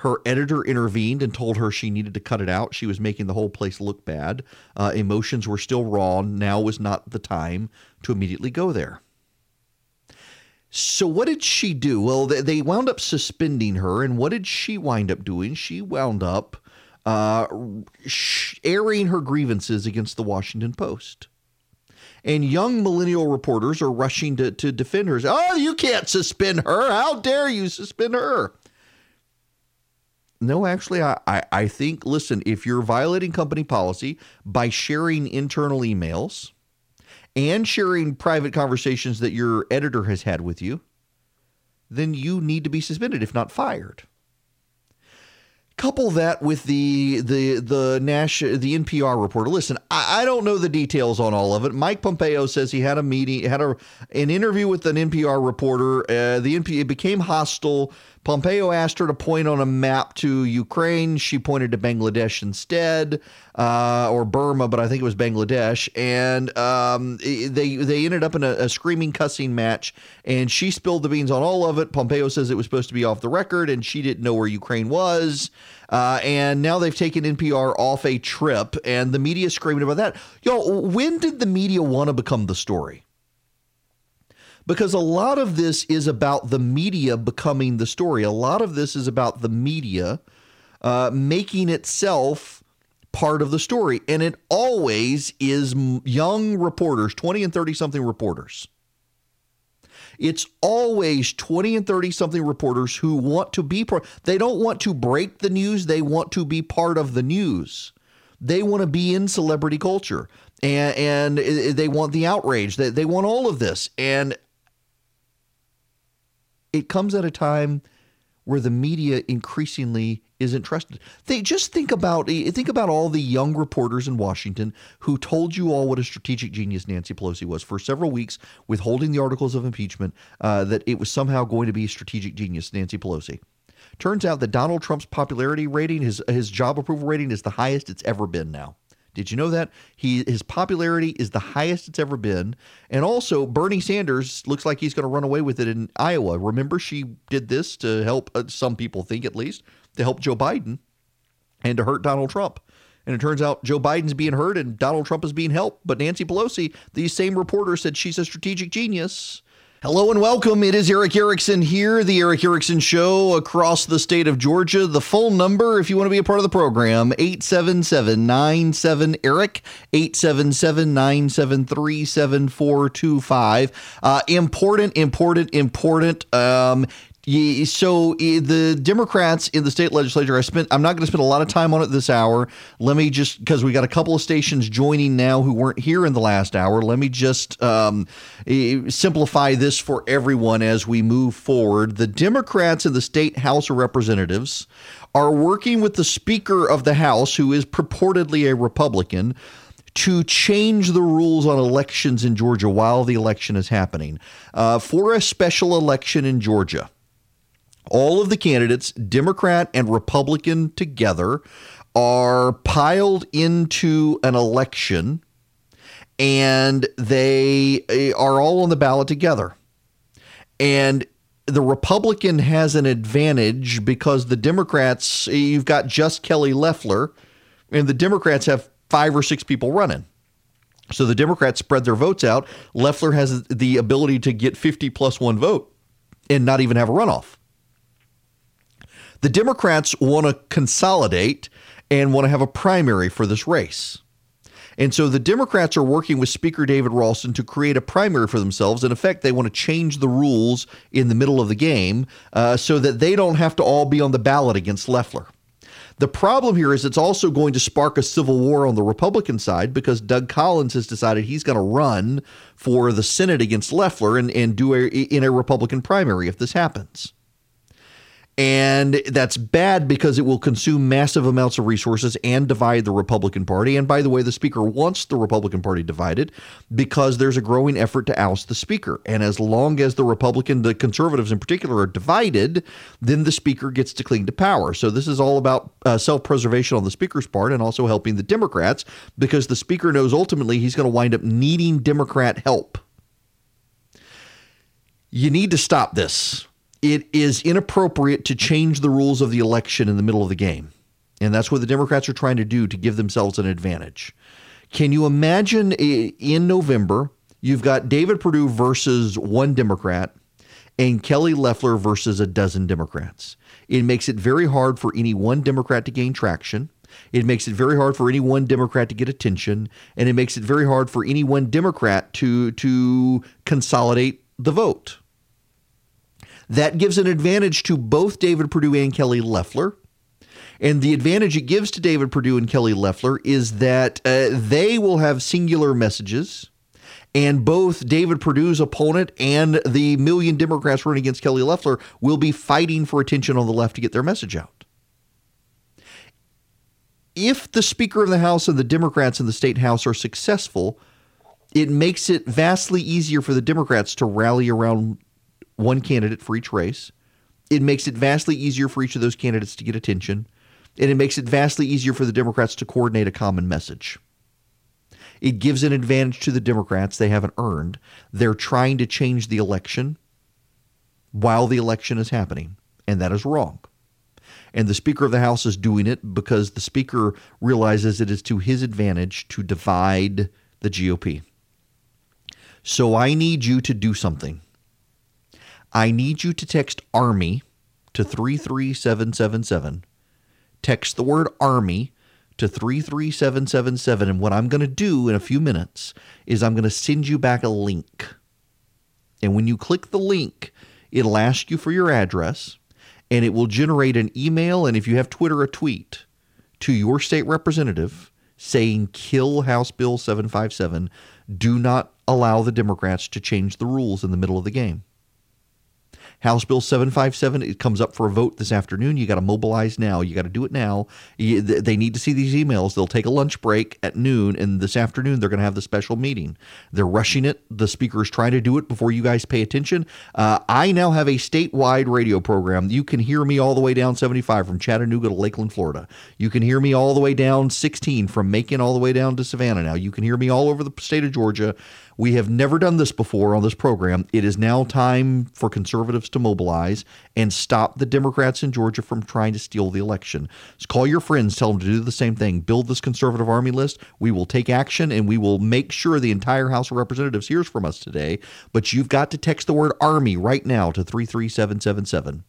Her editor intervened and told her she needed to cut it out. She was making the whole place look bad. Uh, emotions were still raw. Now was not the time to immediately go there. So, what did she do? Well, they wound up suspending her. And what did she wind up doing? She wound up uh, airing her grievances against the Washington Post. And young millennial reporters are rushing to, to defend her. Oh, you can't suspend her. How dare you suspend her? No, actually, I, I, I think, listen, if you're violating company policy by sharing internal emails and sharing private conversations that your editor has had with you, then you need to be suspended, if not fired. Couple that with the the the Nash the NPR reporter. Listen, I, I don't know the details on all of it. Mike Pompeo says he had a meeting, had a an interview with an NPR reporter. Uh, the NPR it became hostile. Pompeo asked her to point on a map to Ukraine. She pointed to Bangladesh instead, uh, or Burma, but I think it was Bangladesh. And um, they they ended up in a, a, screaming, cussing match. And she spilled the beans on all of it. Pompeo says it was supposed to be off the record, and she didn't know where Ukraine was. Uh, and now they've taken NPR off a trip, and the media screaming about that. Yo, when did the media want to become the story? Because a lot of this is about the media becoming the story. A lot of this is about the media uh, making itself part of the story. And it always is young reporters, 20 and 30 something reporters. It's always 20 and 30 something reporters who want to be part. They don't want to break the news, they want to be part of the news. They want to be in celebrity culture and, and they want the outrage. They, they want all of this. And it comes at a time where the media increasingly isn't trusted. They just think about think about all the young reporters in Washington who told you all what a strategic genius Nancy Pelosi was for several weeks, withholding the articles of impeachment. Uh, that it was somehow going to be strategic genius, Nancy Pelosi. Turns out that Donald Trump's popularity rating, his his job approval rating, is the highest it's ever been now. Did you know that? He his popularity is the highest it's ever been. And also Bernie Sanders looks like he's going to run away with it in Iowa. Remember she did this to help uh, some people think at least to help Joe Biden and to hurt Donald Trump. And it turns out Joe Biden's being hurt and Donald Trump is being helped. But Nancy Pelosi, these same reporters said she's a strategic genius. Hello and welcome. It is Erick Erickson here, the Erick Erickson Show across the state of Georgia. The phone number, if you want to be a part of the program, 877 Eric, 877 973 7425. Uh, important, important, important. Um, so the Democrats in the state legislature, I spent. I'm not going to spend a lot of time on it this hour. Let me just because we got a couple of stations joining now who weren't here in the last hour. Let me just um, simplify this for everyone as we move forward. The Democrats in the state House of Representatives are working with the Speaker of the House, who is purportedly a Republican to change the rules on elections in Georgia while the election is happening uh, for a special election in Georgia all of the candidates, Democrat and Republican together, are piled into an election and they eh, are all on the ballot together. And the Republican has an advantage because the Democrats, eh, you've got just Kelly Loeffler, and the Democrats have five or six people running. So the Democrats spread their votes out. Loeffler has the ability to get 50 plus one vote and not even have a runoff. The Democrats want to consolidate and want to have a primary for this race. And so the Democrats are working with Speaker David Ralston to create a primary for themselves. In effect, they want to change the rules in the middle of the game uh, so that they don't have to all be on the ballot against Loeffler. The problem here is it's also going to spark a civil war on the Republican side because Doug Collins has decided he's going to run for the Senate against Loeffler and, and do a, in a Republican primary if this happens. And that's bad because it will consume massive amounts of resources and divide the Republican Party. And by the way, the Speaker wants the Republican Party divided because there's a growing effort to oust the Speaker. And as long as the Republican, the conservatives in particular, are divided, then the Speaker gets to cling to power. So this is all about uh, self preservation on the Speaker's part and also helping the Democrats because the Speaker knows ultimately he's going to wind up needing Democrat help. You need to stop this it is inappropriate to change the rules of the election in the middle of the game. And that's what the Democrats are trying to do to give themselves an advantage. Can you imagine in November, you've got David Perdue versus one Democrat and Kelly Loeffler versus a dozen Democrats? It makes it very hard for any one Democrat to gain traction. It makes it very hard for any one Democrat to get attention, and it makes it very hard for any one Democrat to to consolidate the vote. That gives an advantage to both David Perdue and Kelly Loeffler. And the advantage it gives to David Perdue and Kelly Loeffler is that uh, they will have singular messages. And both David Perdue's opponent and the million Democrats running against Kelly Loeffler will be fighting for attention on the left to get their message out. if the Speaker of the House and the Democrats in the state House are successful, it makes it vastly easier for the Democrats to rally around one candidate for each race. It makes it vastly easier for each of those candidates to get attention. And it makes it vastly easier for the Democrats to coordinate a common message. It gives an advantage to the Democrats they haven't earned. They're trying to change the election while the election is happening, and that is wrong. And the Speaker of the House is doing it because the Speaker realizes it is to his advantage to divide the GOP. So I need you to do something. I need you to text Army to 33777. Text the word Army to 33777. And what I'm going to do in a few minutes is I'm going to send you back a link. And when you click the link, it'll ask you for your address and it will generate an email. And if you have Twitter, a tweet to your state representative saying, kill House Bill 757. Do not allow the Democrats to change the rules in the middle of the game. House Bill 757 it comes up for a vote this afternoon. You got to mobilize now. You got to do it now. You, they need to see these emails. They'll take a lunch break at noon, and this afternoon they're going to have the special meeting. They're rushing it. The speaker is trying to do it before you guys pay attention. Uh, I now have a statewide radio program. You can hear me all the way down 75 from Chattanooga to Lakeland, Florida. You can hear me all the way down 16 from Macon all the way down to Savannah. Now you can hear me all over the state of Georgia. We have never done this before on this program. It is now time for conservatives to mobilize and stop the Democrats in Georgia from trying to steal the election. Call your friends, tell them to do the same thing. Build this conservative army list. We will take action and we will make sure the entire House of Representatives hears from us today. But you've got to text the word army right now to 33777.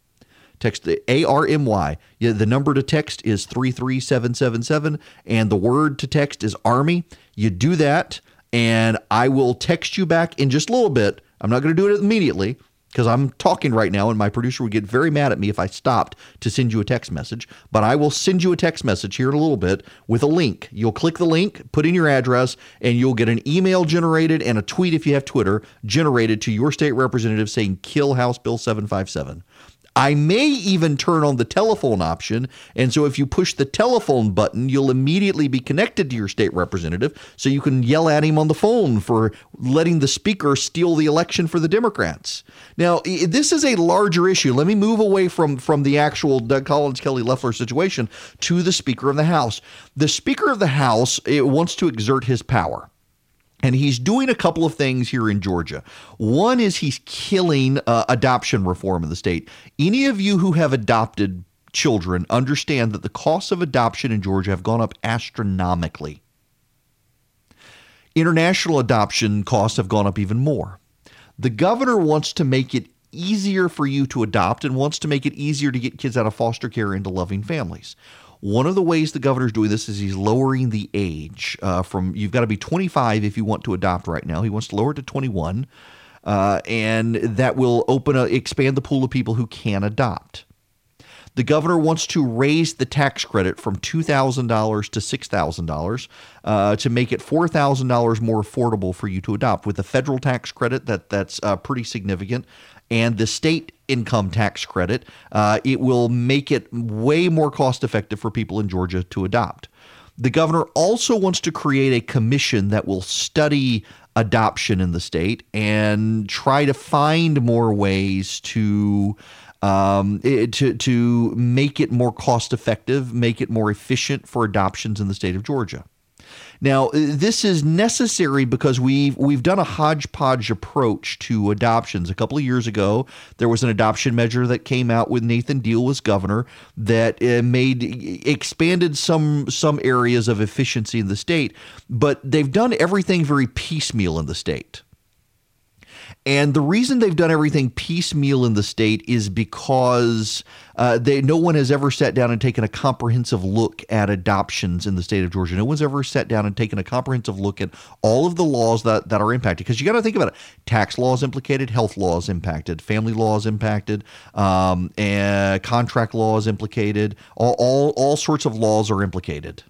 Text the A R M Y. Yeah, the number to text is 33777, and the word to text is Army. You do that, and I will text you back in just a little bit. I'm not going to do it immediately because I'm talking right now, and my producer would get very mad at me if I stopped to send you a text message. But I will send you a text message here in a little bit with a link. You'll click the link, put in your address, and you'll get an email generated and a tweet if you have Twitter generated to your state representative saying, kill House Bill 757. I may even turn on the telephone option. And so if you push the telephone button, you'll immediately be connected to your state representative so you can yell at him on the phone for letting the speaker steal the election for the Democrats. Now, this is a larger issue. Let me move away from, from the actual Doug Collins Kelly Loeffler situation to the Speaker of the House. The Speaker of the House wants to exert his power. And he's doing a couple of things here in Georgia. One is he's killing uh, adoption reform in the state. Any of you who have adopted children understand that the costs of adoption in Georgia have gone up astronomically. International adoption costs have gone up even more. The governor wants to make it easier for you to adopt and wants to make it easier to get kids out of foster care into loving families. One of the ways the governor's doing this is he's lowering the age uh, from you've got to be 25 if you want to adopt right now. He wants to lower it to 21, uh, and that will open a, expand the pool of people who can adopt. The governor wants to raise the tax credit from $2,000 to $6,000 uh, to make it $4,000 more affordable for you to adopt. With the federal tax credit, that that's uh, pretty significant and the state income tax credit, uh, it will make it way more cost effective for people in Georgia to adopt. The governor also wants to create a commission that will study adoption in the state and try to find more ways to um, to to make it more cost effective, make it more efficient for adoptions in the state of Georgia. Now, this is necessary because we've we've done a hodgepodge approach to adoptions. A couple of years ago, there was an adoption measure that came out with Nathan Deal was governor that uh, made expanded some some areas of efficiency in the state, but they've done everything very piecemeal in the state. And the reason they've done everything piecemeal in the state is because uh, they no one has ever sat down and taken a comprehensive look at adoptions in the state of Georgia. No one's ever sat down and taken a comprehensive look at all of the laws that, that are impacted. Because you got to think about it: tax laws implicated, health laws impacted, family laws impacted, um, and contract laws implicated. All, all all sorts of laws are implicated.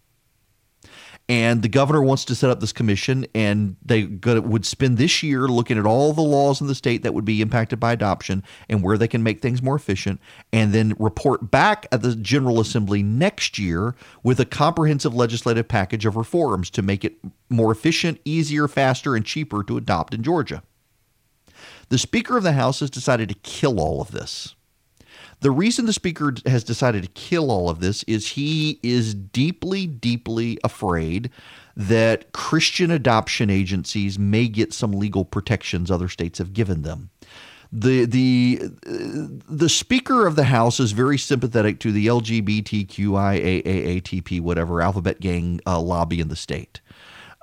And the governor wants to set up this commission, and they would spend this year looking at all the laws in the state that would be impacted by adoption and where they can make things more efficient, and then report back at the General Assembly next year with a comprehensive legislative package of reforms to make it more efficient, easier, faster, and cheaper to adopt in Georgia. The Speaker of the House has decided to kill all of this. The reason the Speaker has decided to kill all of this is he is deeply, deeply afraid that Christian adoption agencies may get some legal protections other states have given them. The the the Speaker of the House is very sympathetic to the LGBTQIAAATP whatever alphabet gang uh, lobby in the state.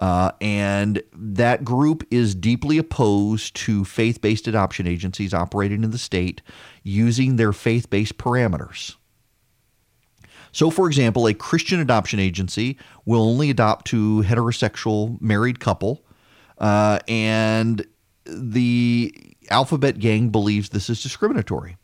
Uh, and that group is deeply opposed to faith based adoption agencies operating in the state using their faith based parameters. So, for example, a Christian adoption agency will only adopt to heterosexual married couple, uh, and the Alphabet Gang believes this is discriminatory.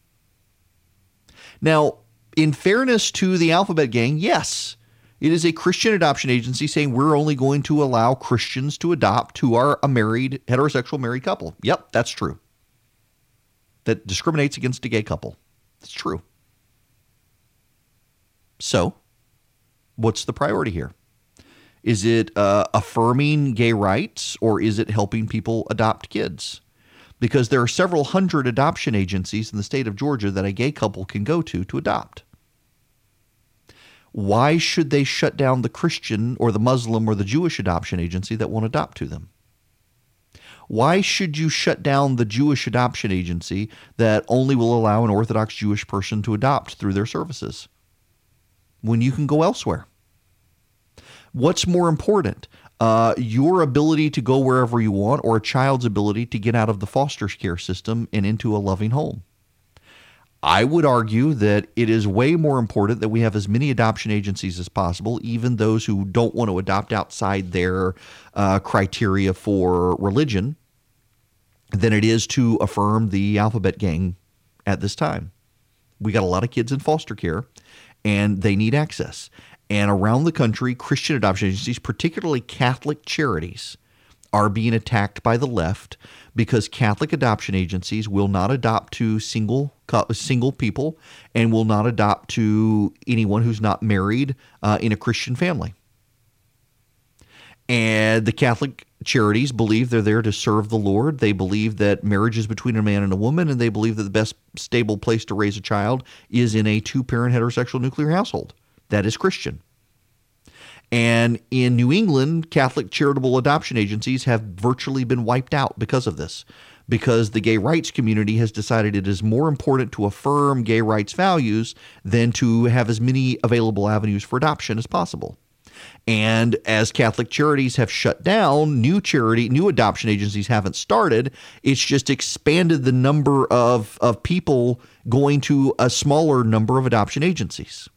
Now, in fairness to the Alphabet Gang, yes, it is a Christian adoption agency saying we're only going to allow Christians to adopt to our a married heterosexual married couple. Yep, that's true. That discriminates against a gay couple. That's true. So, what's the priority here? Is it uh, affirming gay rights or is it helping people adopt kids? Because there are several hundred adoption agencies in the state of Georgia that a gay couple can go to to adopt why should they shut down the Christian or the Muslim or the Jewish adoption agency that won't adopt to them? Why should you shut down the Jewish adoption agency that only will allow an Orthodox Jewish person to adopt through their services when you can go elsewhere? What's more important, uh, your ability to go wherever you want or a child's ability to get out of the foster care system and into a loving home? I would argue that it is way more important that we have as many adoption agencies as possible, even those who don't want to adopt outside their uh, criteria for religion, than it is to affirm the alphabet gang at this time. We got a lot of kids in foster care, and they need access. And around the country, Christian adoption agencies, particularly Catholic charities, are being attacked by the left because Catholic adoption agencies will not adopt to single single people and will not adopt to anyone who's not married uh, in a Christian family. And the Catholic charities believe they're there to serve the Lord. They believe that marriage is between a man and a woman, and they believe that the best stable place to raise a child is in a two parent heterosexual nuclear household. That is Christian. And in New England, Catholic charitable adoption agencies have virtually been wiped out because of this, because the gay rights community has decided it is more important to affirm gay rights values than to have as many available avenues for adoption as possible. And as Catholic charities have shut down, new charity, new adoption agencies haven't started. It's just expanded the number of, of people going to a smaller number of adoption agencies.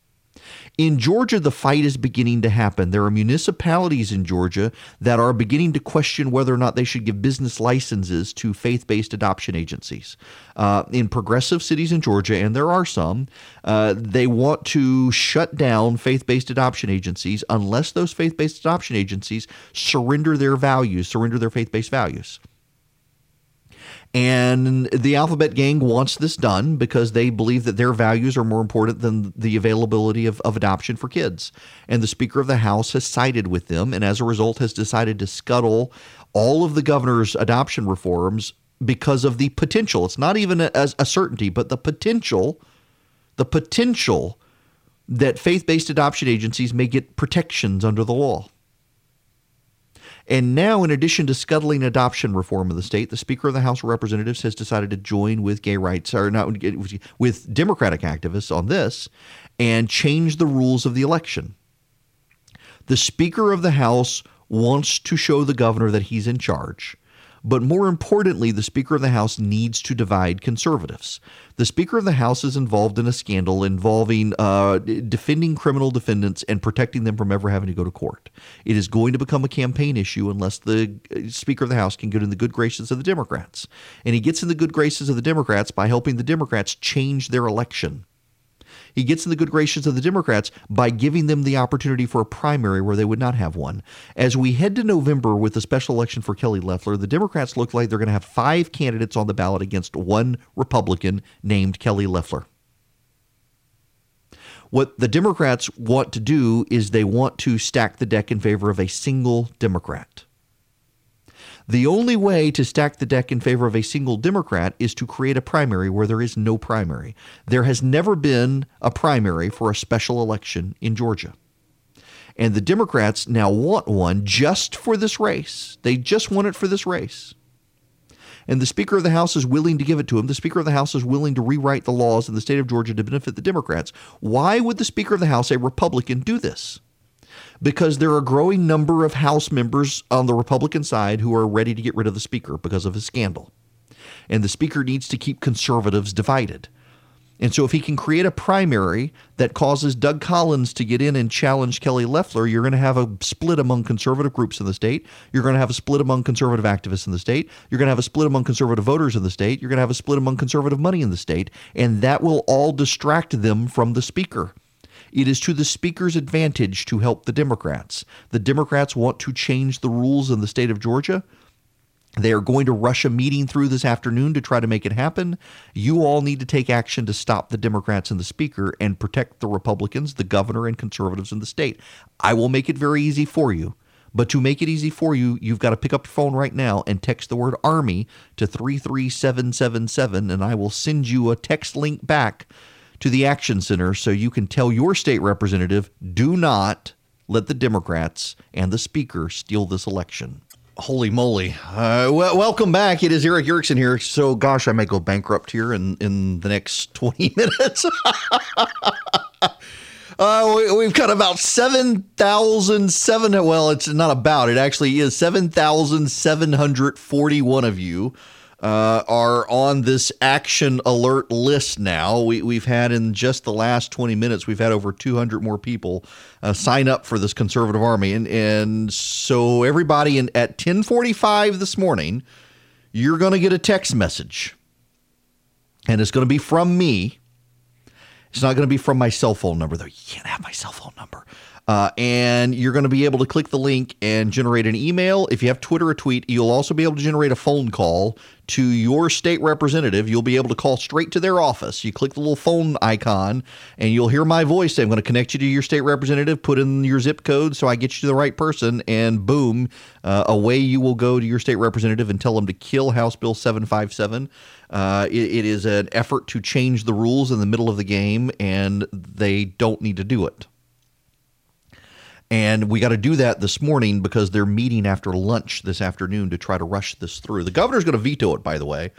In Georgia, the fight is beginning to happen. There are municipalities in Georgia that are beginning to question whether or not they should give business licenses to faith based adoption agencies. Uh, in progressive cities in Georgia, and there are some, uh, they want to shut down faith based adoption agencies unless those faith based adoption agencies surrender their values, surrender their faith based values. And the Alphabet Gang wants this done because they believe that their values are more important than the availability of, of adoption for kids. And the Speaker of the House has sided with them and as a result has decided to scuttle all of the governor's adoption reforms because of the potential. It's not even a, a certainty, but the potential, the potential that faith based adoption agencies may get protections under the law. And now, in addition to scuttling adoption reform in the state, the Speaker of the House of Representatives has decided to join with gay rights, or not with Democratic activists on this, and change the rules of the election. The Speaker of the House wants to show the governor that he's in charge. But more importantly, the Speaker of the House needs to divide conservatives. The Speaker of the House is involved in a scandal involving uh, defending criminal defendants and protecting them from ever having to go to court. It is going to become a campaign issue unless the uh, Speaker of the House can get in the good graces of the Democrats. And he gets in the good graces of the Democrats by helping the Democrats change their election. He gets in the good graces of the Democrats by giving them the opportunity for a primary where they would not have one. As we head to November with the special election for Kelly Loeffler, the Democrats look like they're going to have five candidates on the ballot against one Republican named Kelly Loeffler. What the Democrats want to do is they want to stack the deck in favor of a single Democrat. The only way to stack the deck in favor of a single Democrat is to create a primary where there is no primary. There has never been a primary for a special election in Georgia. And the Democrats now want one just for this race. They just want it for this race. And the Speaker of the House is willing to give it to him. The Speaker of the House is willing to rewrite the laws in the state of Georgia to benefit the Democrats. Why would the Speaker of the House, a Republican, do this? Because there are a growing number of House members on the Republican side who are ready to get rid of the Speaker because of his scandal. And the Speaker needs to keep conservatives divided. And so, if he can create a primary that causes Doug Collins to get in and challenge Kelly Loeffler, you're going to have a split among conservative groups in the state. You're going to have a split among conservative activists in the state. You're going to have a split among conservative voters in the state. You're going to have a split among conservative money in the state. And that will all distract them from the Speaker. It is to the Speaker's advantage to help the Democrats. The Democrats want to change the rules in the state of Georgia. They are going to rush a meeting through this afternoon to try to make it happen. You all need to take action to stop the Democrats and the Speaker and protect the Republicans, the governor, and conservatives in the state. I will make it very easy for you. But to make it easy for you, you've got to pick up your phone right now and text the word Army to 33777, and I will send you a text link back to the Action Center so you can tell your state representative do not let the Democrats and the Speaker steal this election. Holy moly. Uh, well, welcome back. It is Erick Erickson here. So, gosh, I may go bankrupt here in, in the next <laughs> 20 minutes. <laughs> Uh, we, have got about 7,007. Well, it's not about, it actually is 7,741 of you uh, are on this action alert list now. We, we've had in just the last 20 minutes, we've had over 200 more people uh, sign up for this conservative army. And, and so everybody in, at 1045 this morning, you're going to get a text message. And it's going to be from me. It's not going to be from my cell phone number, though. You can't have my cell phone number. Uh, and you're going to be able to click the link and generate an email. If you have Twitter or tweet, you'll also be able to generate a phone call to your state representative. You'll be able to call straight to their office. You click the little phone icon, and you'll hear my voice. I'm going to connect you to your state representative, put in your zip code so I get you to the right person, and boom, uh, away you will go to your state representative and tell them to kill House Bill 757. Uh, it, it is an effort to change the rules in the middle of the game, and they don't need to do it. And we got to do that this morning because they're meeting after lunch this afternoon to try to rush this through. The governor's going to veto it, by the way,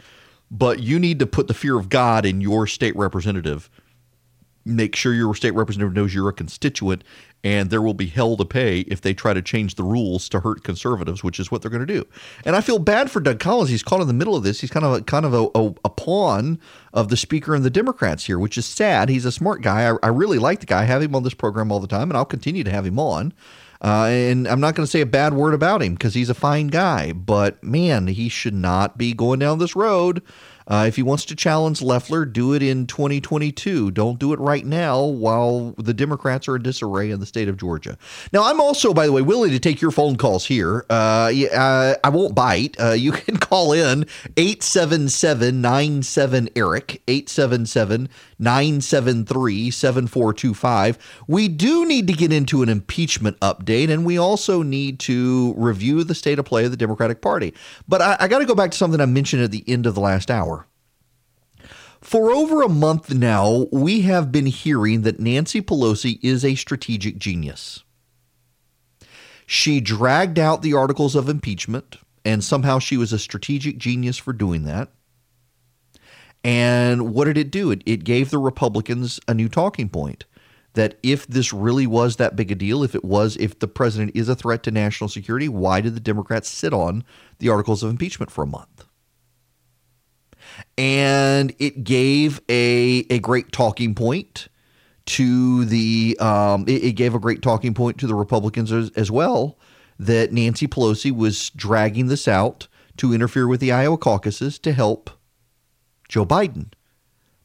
but you need to put the fear of God in your state representative. Make sure your state representative knows you're a constituent and there will be hell to pay if they try to change the rules to hurt conservatives, which is what they're going to do. And I feel bad for Doug Collins. He's caught in the middle of this. He's kind of a, kind of a, a, a pawn of the speaker and the Democrats here, which is sad. He's a smart guy. I, I, really like the guy. I have him on this program all the time, and I'll continue to have him on. Uh, and I'm not going to say a bad word about him because he's a fine guy. But man, he should not be going down this road uh, if he wants to challenge Loeffler, do it in 2022. Don't do it right now while the Democrats are in disarray in the state of Georgia. Now, I'm also, by the way, willing to take your phone calls here. Uh, uh, I won't bite. Uh, you <laughs> can call in 877 97 Eric, 877 973 7425. We do need to get into an impeachment update, and we also need to review the state of play of the Democratic Party. But I, I got to go back to something I mentioned at the end of the last hour. For over a month now, we have been hearing that Nancy Pelosi is a strategic genius. She dragged out the articles of impeachment, and somehow she was a strategic genius for doing that. And what did it do? It, it gave the Republicans a new talking point that if this really was that big a deal, if it was, if the president is a threat to national security, why did the Democrats sit on the articles of impeachment for a month? and it gave a a great talking point to the um, it, it, gave a great talking point to the Republicans as, as, well that Nancy Pelosi was dragging this out to interfere with the Iowa caucuses to help Joe Biden.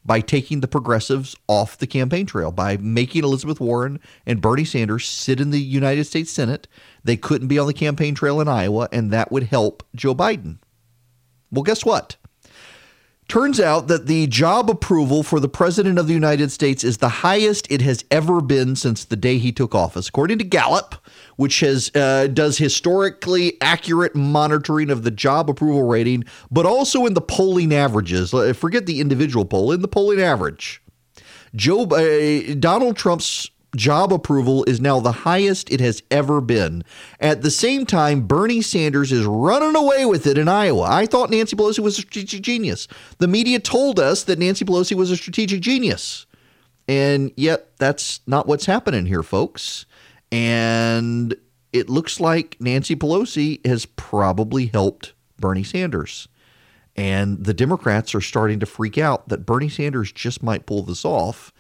by taking the progressives off the campaign trail, by making Elizabeth Warren and Bernie Sanders sit in the United States Senate. They couldn't be on the campaign trail in Iowa, and that would help Joe Biden. Well, guess what? Turns out that the job approval for the President of the United States is the highest it has ever been since the day he took office. According to Gallup, which has uh, does historically accurate monitoring of the job approval rating, but also in the polling averages. Forget the individual poll, in the polling average. Joe uh, Donald Trump's job approval is now the highest it has ever been. At the same time, Bernie Sanders is running away with it in Iowa. I thought Nancy Pelosi was a strategic genius. The media told us that Nancy Pelosi was a strategic genius. And yet, that's not what's happening here, folks. And it looks like Nancy Pelosi has probably helped Bernie Sanders. And the Democrats are starting to freak out that Bernie Sanders just might pull this off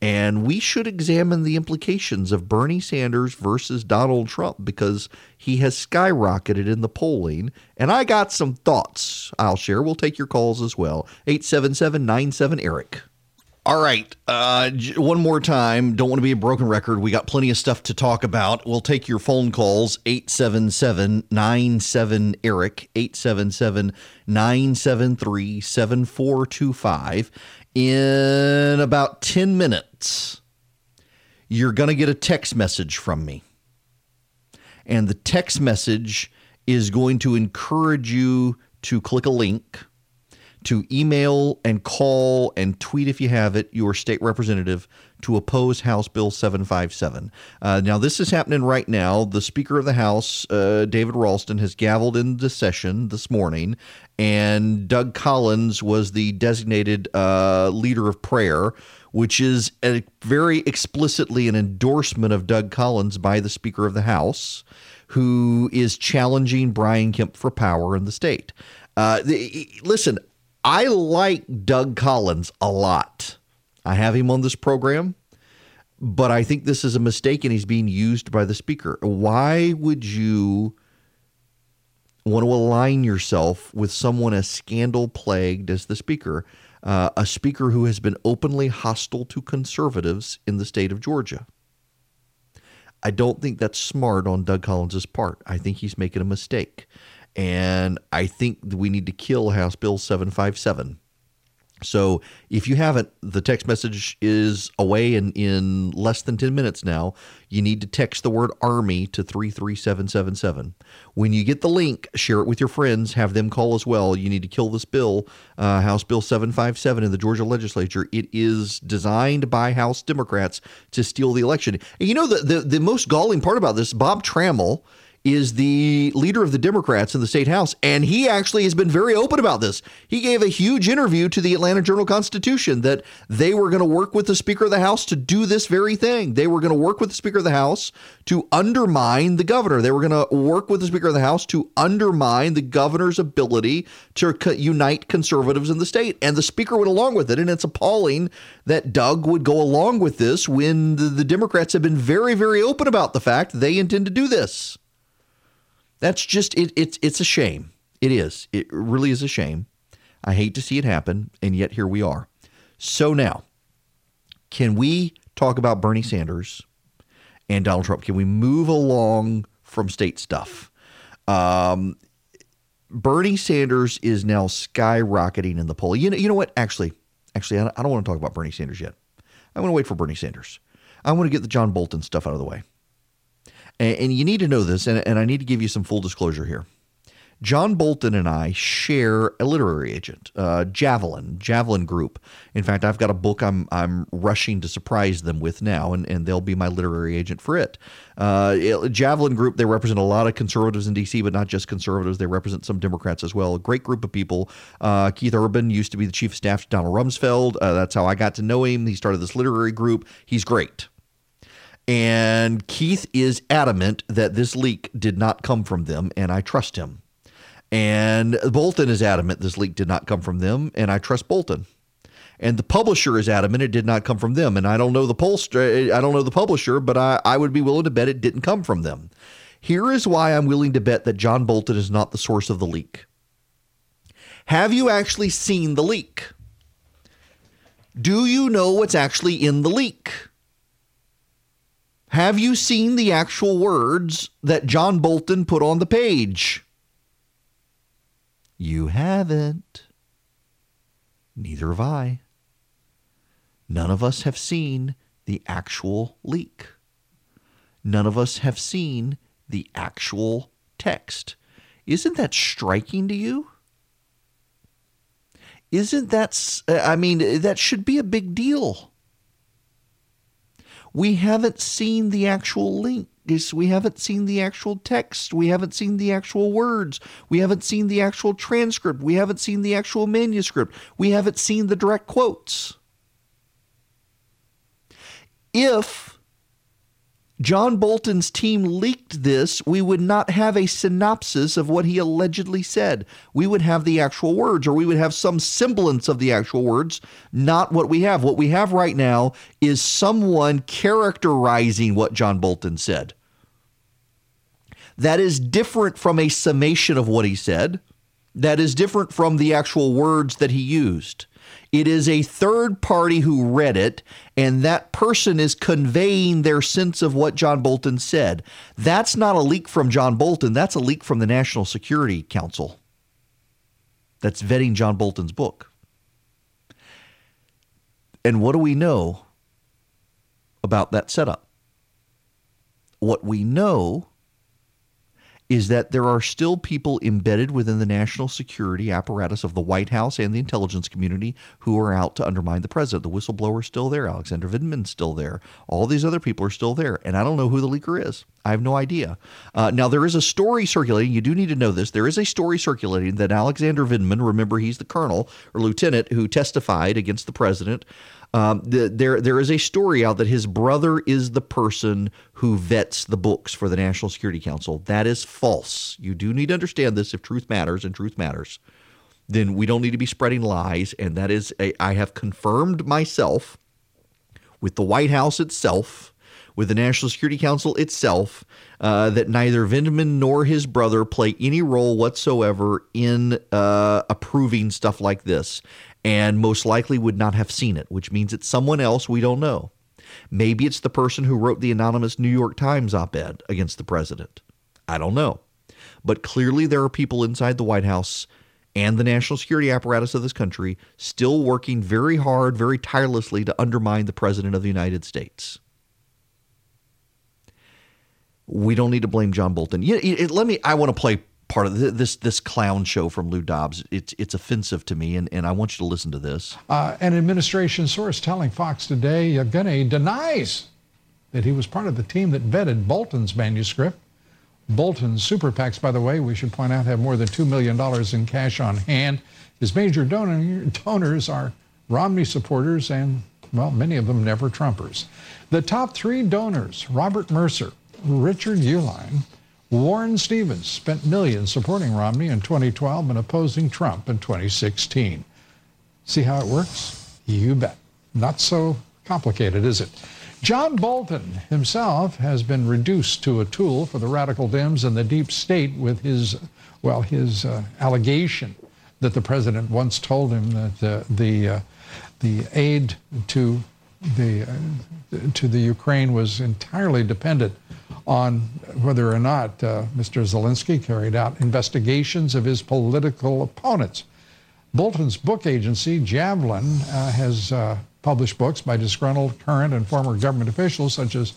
and we should examine the implications of Bernie Sanders versus Donald Trump because he has skyrocketed in the polling. And I got some thoughts I'll share. We'll take your calls as well. 877 97 Eric. All right. Uh, one more time. Don't want to be a broken record. We got plenty of stuff to talk about. We'll take your phone calls 877 97 Eric, 877 973 7425 in about 10 minutes, you're going to get a text message from me. And the text message is going to encourage you to click a link, to email and call and tweet if you have it, your state representative to oppose House Bill 757. Uh, now, this is happening right now. The Speaker of the House, uh, David Ralston, has gavelled into session this morning, and Doug Collins was the designated uh, leader of prayer, which is a, very explicitly an endorsement of Doug Collins by the Speaker of the House, who is challenging Brian Kemp for power in the state. Uh, the, listen, I like Doug Collins a lot. I have him on this program, but I think this is a mistake and he's being used by the speaker. Why would you want to align yourself with someone as scandal plagued as the speaker? Uh, a speaker who has been openly hostile to conservatives in the state of Georgia. I don't think that's smart on Doug Collins's part. I think he's making a mistake. And I think we need to kill House Bill 757. So if you haven't, the text message is away in, in less than 10 minutes now. You need to text the word Army to 33777. When you get the link, share it with your friends, have them call as well. You need to kill this bill, uh, House Bill 757 in the Georgia legislature. It is designed by House Democrats to steal the election. And you know, the, the, the most galling part about this, Bob Trammell is the leader of the Democrats in the state house, and he actually has been very open about this. He gave a huge interview to the Atlanta Journal Constitution that they were going to work with the Speaker of the House to do this very thing. They were going to work with the Speaker of the House to undermine the governor. They were going to work with the Speaker of the House to undermine the governor's ability to co- unite conservatives in the state. And the Speaker went along with it. And it's appalling that Doug would go along with this when the, the Democrats have been very, very open about the fact they intend to do this. That's just it, it's it's a shame. It is. It really is a shame. I hate to see it happen, and yet here we are. So now, can we talk about Bernie Sanders and Donald Trump? Can we move along from state stuff? Um, Bernie Sanders is now skyrocketing in the poll. You know, you know what? Actually, actually, I don't want to talk about Bernie Sanders yet. I want to wait for Bernie Sanders. I want to get the John Bolton stuff out of the way. And, and you need to know this, and, and I need to give you some full disclosure here. John Bolton and I share a literary agent, uh, Javelin, Javelin Group. In fact, I've got a book I'm I'm rushing to surprise them with now, and, and they'll be my literary agent for it. Uh, it. Javelin Group, they represent a lot of conservatives in D.C., but not just conservatives. They represent some Democrats as well. A great group of people. Uh, Keith Urbahn used to be the chief of staff to Donald Rumsfeld. Uh, that's how I got to know him. He started this literary group. He's great. And Keith is adamant that this leak did not come from them, and I trust him. And Bolton is adamant this leak did not come from them, and I trust Bolton. And the publisher is adamant it did not come from them. And I don't know the pollster, eh, I don't know the publisher, but I, I would be willing to bet it didn't come from them. Here is why I'm willing to bet that John Bolton is not the source of the leak. Have you actually seen the leak? Do you know what's actually in the leak? Have you seen the actual words that John Bolton put on the page? You haven't. Neither have I. None of us have seen the actual leak. None of us have seen the actual text. Isn't that striking to you? Isn't that, I mean, that should be a big deal. We haven't seen the actual link. We haven't seen the actual text. We haven't seen the actual words. We haven't seen the actual transcript. We haven't seen the actual manuscript. We haven't seen the direct quotes. If John Bolton's team leaked this, we would not have a synopsis of what he allegedly said. We would have the actual words, or we would have some semblance of the actual words, not what we have. What we have right now is someone characterizing what John Bolton said. That is different from a summation of what he said. That is different from the actual words that he used. It is a third party who read it, and that person is conveying their sense of what John Bolton said. That's not a leak from John Bolton, that's a leak from the National Security Council that's vetting John Bolton's book. And what do we know about that setup? What we know is that there are still people embedded within the national security apparatus of the White House and the intelligence community who are out to undermine the president. The whistleblower is still there. Alexander Vindman's still there. All these other people are still there. And I don't know who the leaker is. I have no idea. Uh, now, there is a story circulating. You do need to know this. There is a story circulating that Alexander Vindman, remember, he's the colonel or lieutenant who testified against the president. Um, the, there, there is a story out that his brother is the person who vets the books for the National Security Council. That is false. You do need to understand this if truth matters, and truth matters. Then we don't need to be spreading lies. And that is, a, I have confirmed myself with the White House itself, with the National Security Council itself, uh, that neither Vindman nor his brother play any role whatsoever in uh, approving stuff like this and most likely would not have seen it, which means it's someone else we don't know. Maybe it's the person who wrote the anonymous New York Times op ed against the president. I don't know. But clearly, there are people inside the White House and the national security apparatus of this country still working very hard, very tirelessly to undermine the president of the United States. We don't need to blame John Bolton. Yeah, let me. I want to play part of this this clown show from Lou Dobbs. It's it's offensive to me, and, and I want you to listen to this. Uh, an administration source telling Fox today, Yevgeny denies that he was part of the team that vetted Bolton's manuscript. Bolton's super PACs, by the way, we should point out, have more than $2 million in cash on hand. His major donor, donors are Romney supporters and, well, many of them never Trumpers. The top three donors, Robert Mercer, Richard Uihlein, Warren Stevens spent millions supporting Romney in 2012 and opposing Trump in 2016. See how it works? You bet. Not so complicated, is it? John Bolton himself has been reduced to a tool for the radical Dems and the deep state with his, well, his uh, allegation that the president once told him that uh, the uh, the aid to the uh, to the Ukraine was entirely dependent on whether or not uh, Mr. Zelensky carried out investigations of his political opponents. Bolton's book agency, Javelin, uh, has uh, published books by disgruntled current and former government officials, such as,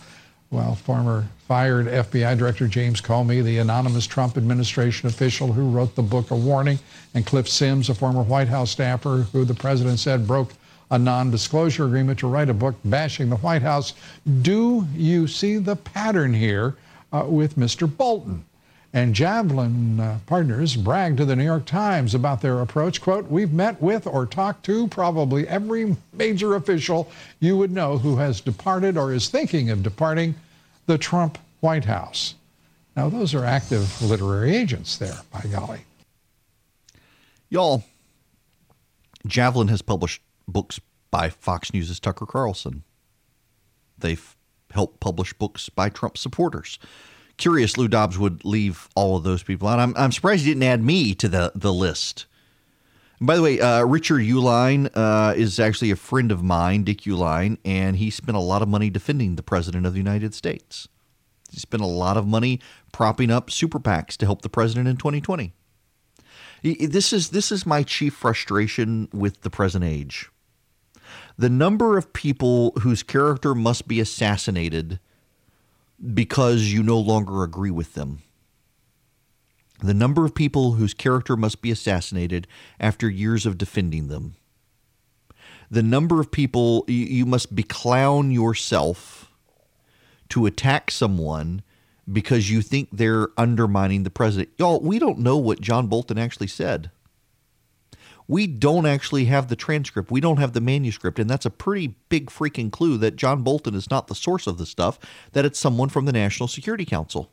well, former fired FBI Director James Comey, the anonymous Trump administration official who wrote the book A Warning, and Cliff Sims, a former White House staffer who the president said broke a non disclosure agreement to write a book bashing the White House. Do you see the pattern here uh, with Mr. Bolton? And Javelin uh, partners bragged to the New York Times about their approach. Quote, We've met with or talked to probably every major official you would know who has departed or is thinking of departing the Trump White House. Now, those are active literary agents there, by golly. Y'all, Javelin has published books by Fox News' Tucker Carlson. They've helped publish books by Trump supporters. Curious Lou Dobbs would leave all of those people out. I'm, I'm surprised he didn't add me to the, the list. By the way, uh, Richard Uihlein uh, is actually a friend of mine, Dick Uihlein, and he spent a lot of money defending the president of the United States. He spent a lot of money propping up super PACs to help the president in 2020. This is this is my chief frustration with the present age. The number of people whose character must be assassinated because you no longer agree with them. The number of people whose character must be assassinated after years of defending them. The number of people you must beclown yourself to attack someone because you think they're undermining the president. Y'all, we don't know what John Bolton actually said. We don't actually have the transcript. We don't have the manuscript. And that's a pretty big freaking clue that John Bolton is not the source of the stuff, that it's someone from the National Security Council.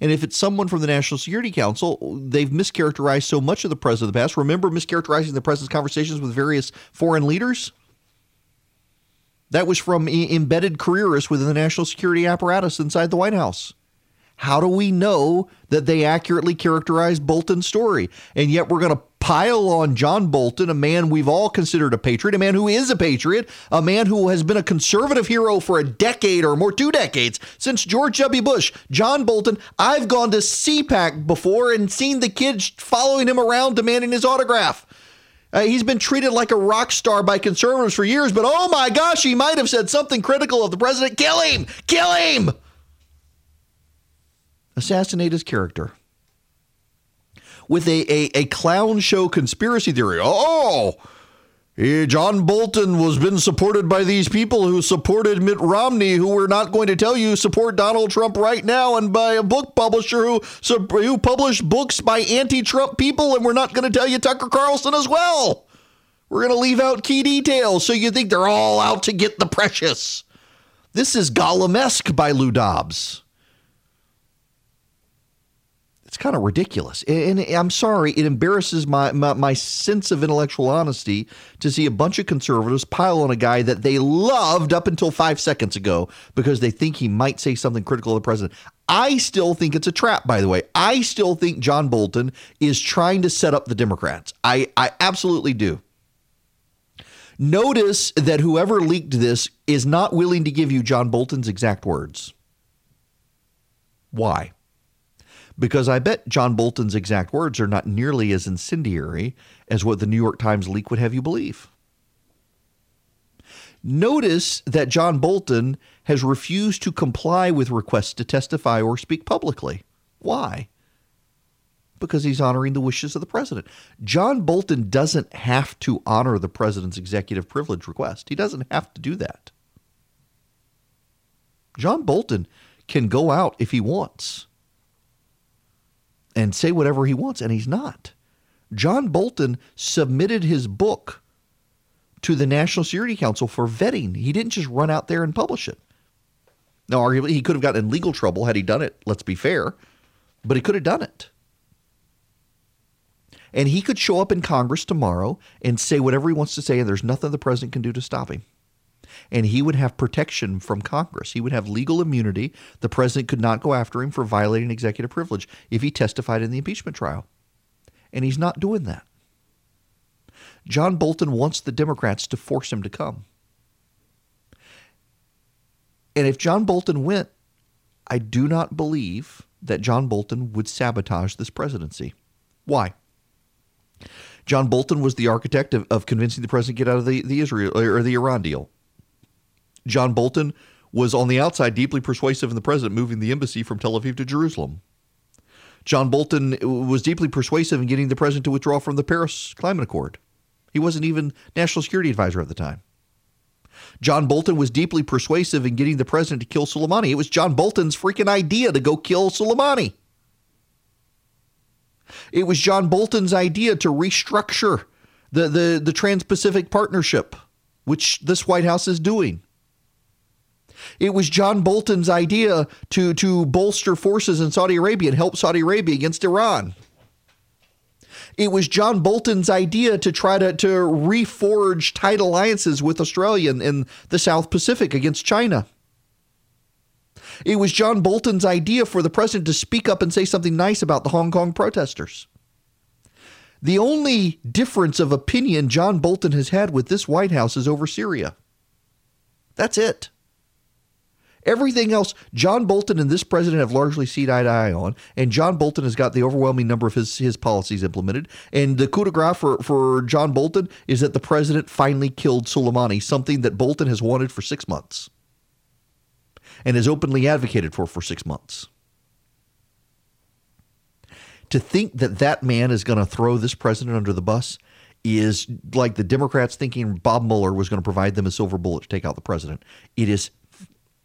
And if it's someone from the National Security Council, they've mischaracterized so much of the president of the past. Remember mischaracterizing the president's conversations with various foreign leaders? That was from embedded careerists within the national security apparatus inside the White House. How do we know that they accurately characterized Bolton's story? And yet we're going to pile on John Bolton, a man we've all considered a patriot, a man who is a patriot, a man who has been a conservative hero for a decade or more, two decades, since George W. Bush. John Bolton, I've gone to CPAC before and seen the kids following him around demanding his autograph. Uh, he's been treated like a rock star by conservatives for years, but oh my gosh, he might have said something critical of the president. Kill him! Kill him! Assassinate his character. With a, a, a clown show conspiracy theory. Oh, eh, John Bolton was been supported by these people who supported Mitt Romney, who we're not going to tell you support Donald Trump right now, and by a book publisher who who published books by anti-Trump people, and we're not going to tell you Tucker Carlson as well. We're going to leave out key details, so you think they're all out to get the precious. This is Gollum-esque by Lou Dobbs kind of ridiculous. And, I'm sorry, it embarrasses my, my, my sense of intellectual honesty to see a bunch of conservatives pile on a guy that they loved up until five seconds ago because they think he might say something critical of the president. I still think it's a trap, by the way. I still think John Bolton is trying to set up the Democrats. I, I absolutely do. Notice that whoever leaked this is not willing to give you John Bolton's exact words. Why? Because I bet John Bolton's exact words are not nearly as incendiary as what the New York Times leak would have you believe. Notice that John Bolton has refused to comply with requests to testify or speak publicly. Why? Because he's honoring the wishes of the president. John Bolton doesn't have to honor the president's executive privilege request. He doesn't have to do that. John Bolton can go out if he wants and say whatever he wants, and he's not. John Bolton submitted his book to the National Security Council for vetting. He didn't just run out there and publish it. Now, arguably, he could have gotten in legal trouble had he done it, let's be fair, but he could have done it. And he could show up in Congress tomorrow and say whatever he wants to say, and there's nothing the president can do to stop him and he would have protection from Congress. He would have legal immunity. The president could not go after him for violating executive privilege if he testified in the impeachment trial. And he's not doing that. John Bolton wants the Democrats to force him to come. And if John Bolton went, I do not believe that John Bolton would sabotage this presidency. Why? John Bolton was the architect of, of convincing the president to get out of the, the Israel or the Iran deal. John Bolton was on the outside deeply persuasive in the president moving the embassy from Tel Aviv to Jerusalem. John Bolton was deeply persuasive in getting the president to withdraw from the Paris Climate Accord. He wasn't even national security advisor at the time. John Bolton was deeply persuasive in getting the president to kill Soleimani. It was John Bolton's freaking idea to go kill Soleimani. It was John Bolton's idea to restructure the, the, the Trans Pacific Partnership, which this White House is doing. It was John Bolton's idea to, to bolster forces in Saudi Arabia and help Saudi Arabia against Iran. It was John Bolton's idea to try to, to reforge tight alliances with Australia and, and the South Pacific against China. It was John Bolton's idea for the president to speak up and say something nice about the Hong Kong protesters. The only difference of opinion John Bolton has had with this White House is over Syria. That's it. Everything else, John Bolton and this president have largely seen eye to eye on, and John Bolton has got the overwhelming number of his, his policies implemented. And the coup de grace for, for John Bolton is that the president finally killed Soleimani, something that Bolton has wanted for six months and has openly advocated for for six months. To think that that man is going to throw this president under the bus is like the Democrats thinking Bob Mueller was going to provide them a silver bullet to take out the president. It is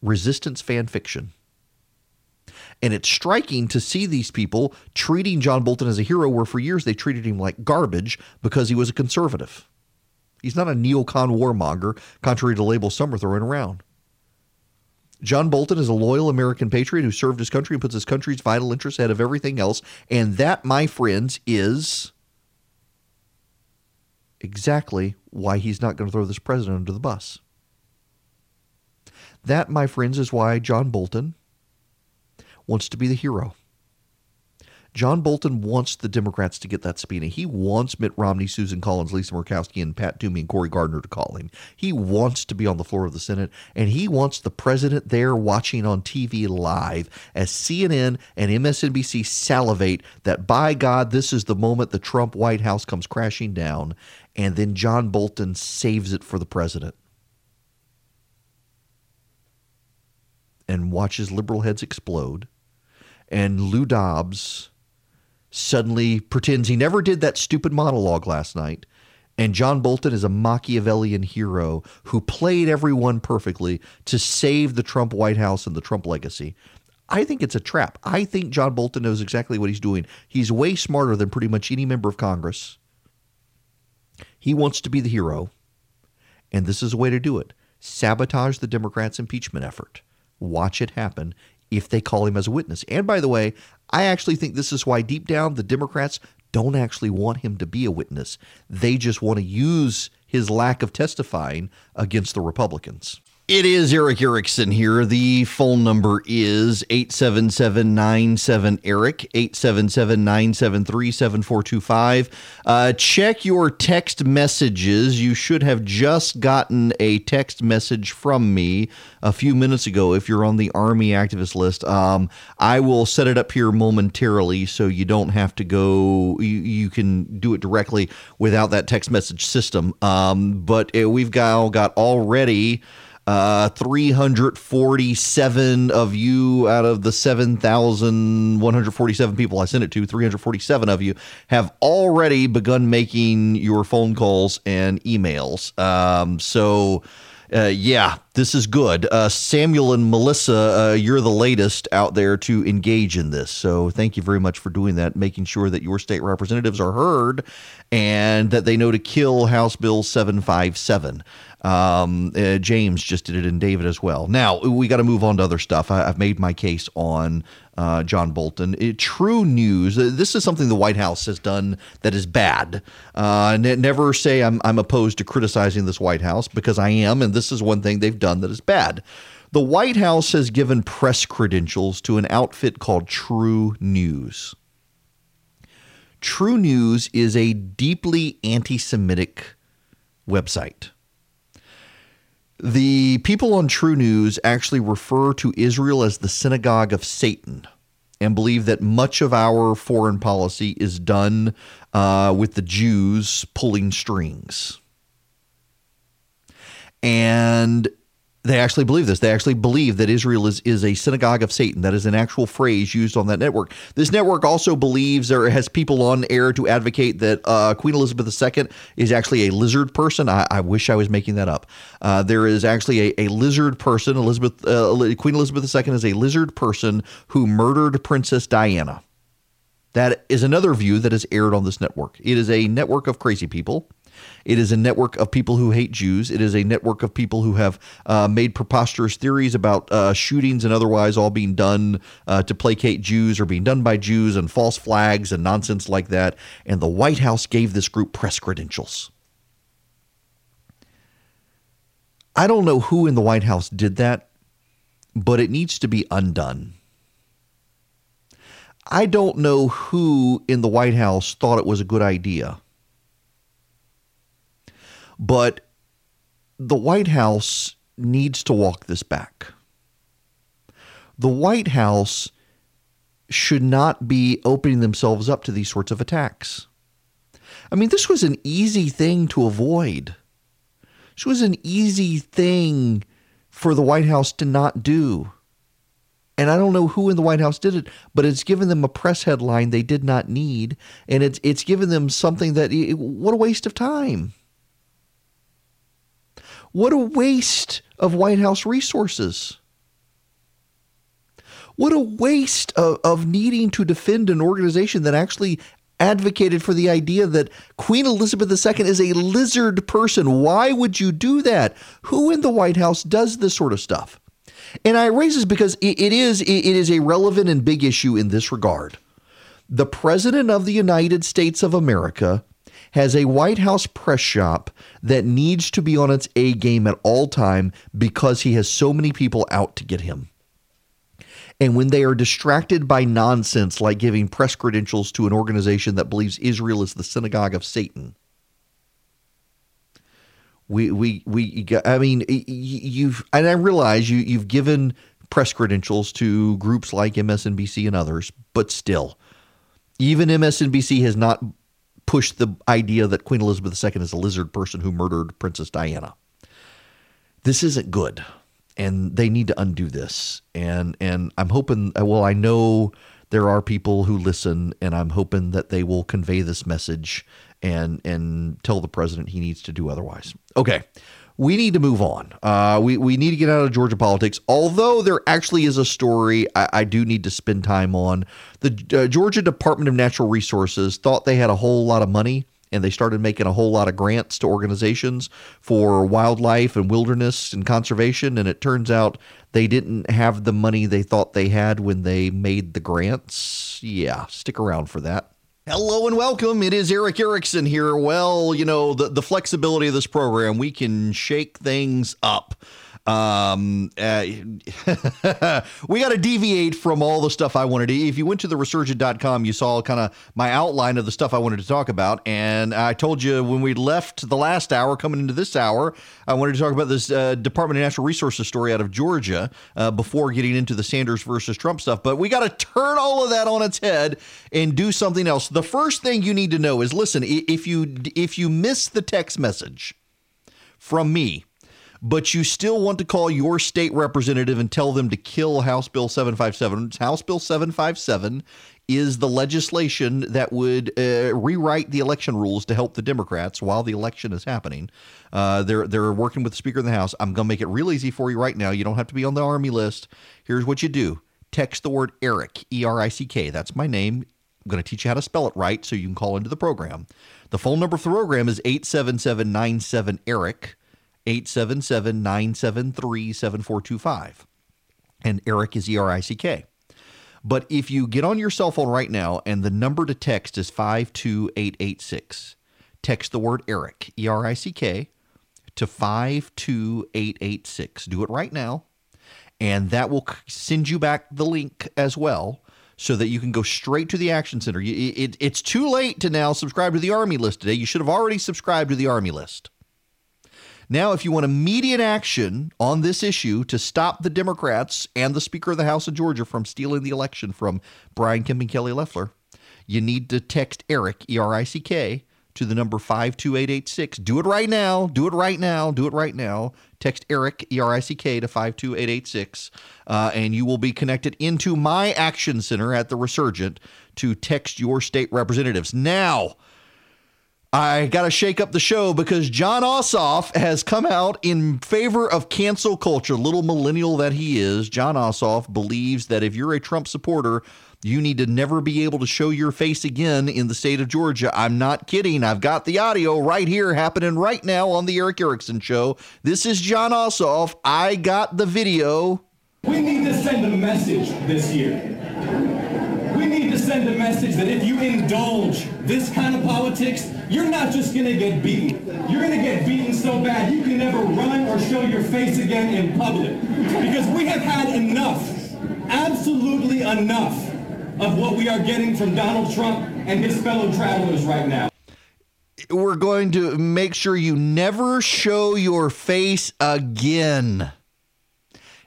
resistance fan fiction. And it's striking to see these people treating John Bolton as a hero, where for years they treated him like garbage because he was a conservative. He's not a neocon warmonger, contrary to labels some are throwing around. John Bolton is a loyal American patriot who served his country and puts his country's vital interests ahead of everything else. And that, my friends, is exactly why he's not going to throw this president under the bus. That, my friends, is why John Bolton wants to be the hero. John Bolton wants the Democrats to get that subpoena. He wants Mitt Romney, Susan Collins, Lisa Murkowski, and Pat Toomey and Cory Gardner to call him. He wants to be on the floor of the Senate, and he wants the president there watching on TV live as CNN and MSNBC salivate that, by God, this is the moment the Trump White House comes crashing down, and then John Bolton saves it for the president. And watches liberal heads explode, and Lou Dobbs suddenly pretends he never did that stupid monologue last night. And John Bolton is a Machiavellian hero who played everyone perfectly to save the Trump White House and the Trump legacy. I think it's a trap. I think John Bolton knows exactly what he's doing. He's way smarter than pretty much any member of Congress. He wants to be the hero. And this is a way to do it sabotage the Democrats' impeachment effort. Watch it happen if they call him as a witness. And by the way, I actually think this is why deep down the Democrats don't actually want him to be a witness. They just want to use his lack of testifying against the Republicans. It is Erick Erickson here. The phone number is 877-97-ERIC, 877-973-7425. Uh, check your text messages. You should have just gotten a text message from me a few minutes ago if you're on the Army activist list. Um, I will set it up here momentarily so you don't have to go, you, you can do it directly without that text message system. Um, but uh, we've got, got already uh, 347 of you out of the 7,147 people I sent it to, 347 of you have already begun making your phone calls and emails. Um, so, uh, yeah, this is good. Uh, Samuel and Melissa, uh, you're the latest out there to engage in this. So thank you very much for doing that, making sure that your state representatives are heard and that they know to kill House Bill 757. Um, uh, James just did it, and David as well. Now we got to move on to other stuff. I, have made my case on uh, John Bolton. It, true news. Uh, this is something the White House has done that is bad. Uh, ne- never say I'm I'm opposed to criticizing this White House because I am, and this is one thing they've done that is bad. The White House has given press credentials to an outfit called True News. True News is a deeply anti Semitic website. The people on True News actually refer to Israel as the synagogue of Satan and believe that much of our foreign policy is done uh, with the Jews pulling strings. And they actually believe this. They actually believe that Israel is, is a synagogue of Satan. That is an actual phrase used on that network. This network also believes or has people on air to advocate that uh, Queen Elizabeth II is actually a lizard person. I, I wish I was making that up. Uh, there is actually a, a lizard person. Elizabeth uh, Queen Elizabeth II is a lizard person who murdered Princess Diana. That is another view that is aired on this network. It is a network of crazy people it is a network of people who hate Jews. It is a network of people who have uh, made preposterous theories about uh, shootings and otherwise all being done uh, to placate Jews or being done by Jews and false flags and nonsense like that. And the White House gave this group press credentials. I don't know who in the White House did that, but it needs to be undone. I don't know who in the White House thought it was a good idea. But the White House needs to walk this back. The White House should not be opening themselves up to these sorts of attacks. I mean, this was an easy thing to avoid. This was an easy thing for the White House to not do. And I don't know who in the White House did it, but it's given them a press headline they did not need, and it's it's given them something that what a waste of time. What a waste of White House resources. What a waste of, of needing to defend an organization that actually advocated for the idea that Queen Elizabeth II is a lizard person. Why would you do that? Who in the White House does this sort of stuff? And I raise this because it, it is it is a relevant and big issue in this regard. The President of the United States of America has a White House press shop that needs to be on its A game at all time because he has so many people out to get him. And when they are distracted by nonsense like giving press credentials to an organization that believes Israel is the synagogue of Satan, we we we I mean you've and I realize you you've given press credentials to groups like MSNBC and others, but still, even MSNBC has not pushed the idea that Queen Elizabeth II is a lizard person who murdered Princess Diana. This isn't good and they need to undo this. And and I'm hoping. Uh, well, I know there are people who listen, and I'm hoping that they will convey this message and and tell the president he needs to do otherwise. Okay. We need to move on. Uh, we, we need to get out of Georgia politics. Although there actually is a story I, I do need to spend time on. The uh, Georgia Department of Natural Resources thought they had a whole lot of money and they started making a whole lot of grants to organizations for wildlife and wilderness and conservation. And it turns out they didn't have the money they thought they had when they made the grants. Yeah, stick around for that. Hello and welcome. It is Erick Erickson here. Well, you know, the, the flexibility of this program, we can shake things up. Um, uh, <laughs> we got to deviate from all the stuff I wanted to. If you went to the resurgent.com, you saw kind of my outline of the stuff I wanted to talk about. And I told you when we left the last hour, coming into this hour, I wanted to talk about this uh, Department of Natural Resources story out of Georgia uh, before getting into the Sanders versus Trump stuff. But we got to turn all of that on its head and do something else. The first thing you need to know is listen, if you if you miss the text message from me but you still want to call your state representative and tell them to kill House Bill 757. House Bill 757 is the legislation that would uh, rewrite the election rules to help the Democrats while the election is happening. Uh, they're they're working with the Speaker of the House. I'm going to make it real easy for you right now. You don't have to be on the Army list. Here's what you do: text the word Erick, E R I C K. That's my name. I'm going to teach you how to spell it right so you can call into the program. The phone number for the program is 877 Erick. 877 973 7425. And Erick is E R I C K. But if you get on your cell phone right now and the number to text is 52886, text the word Erick, E R I C K, to 52886. Do it right now. And that will send you back the link as well so that you can go straight to the Action Center. It, it, it's too late to now subscribe to the Army list today. You should have already subscribed to the Army list. Now, if you want immediate action on this issue to stop the Democrats and the Speaker of the House of Georgia from stealing the election from Brian Kemp and Kelly Loeffler, you need to text Erick, E R I C K, to the number 52886. Do it right now. Do it right now. Do it right now. Text Erick, E R I C K, to 52886, uh, and you will be connected into my action center at the Resurgent to text your state representatives. Now, I got to shake up the show because Jon Ossoff has come out in favor of cancel culture. Little millennial that he is, Jon Ossoff believes that if you're a Trump supporter, you need to never be able to show your face again in the state of Georgia. I'm not kidding. I've got the audio right here happening right now on the Erick Erickson show. This is Jon Ossoff. I got the video. We need to send a message this year send a message that if you indulge this kind of politics, you're not just going to get beaten. You're going to get beaten so bad you can never run or show your face again in public. Because we have had enough, absolutely enough, of what we are getting from Donald Trump and his fellow travelers right now. We're going to make sure you never show your face again.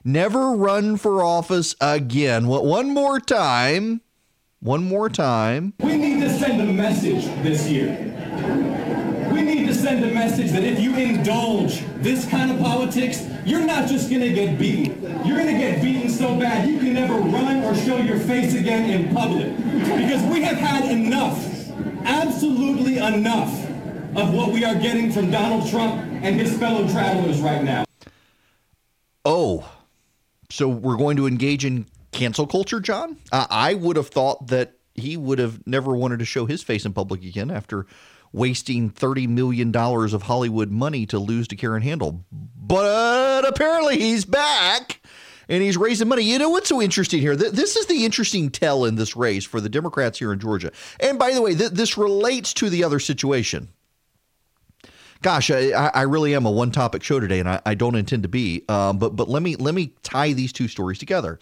Never run for office again. One more time. One more time. We need to send a message this year. We need to send a message that if you indulge this kind of politics, you're not just going to get beaten. You're going to get beaten so bad you can never run or show your face again in public. Because we have had enough, absolutely enough, of what we are getting from Donald Trump and his fellow travelers right now. Oh, so we're going to engage in cancel culture, Jon? Uh, I would have thought that he would have never wanted to show his face in public again after wasting $30 million of Hollywood money to lose to Karen Handel. But apparently he's back and he's raising money. You know what's so interesting here? This is the interesting tell in this race for the Democrats here in Georgia. And by the way, th- this relates to the other situation. Gosh, I, I really am a one-topic show today, and I, I don't intend to be. Um, but but let me let me tie these two stories together.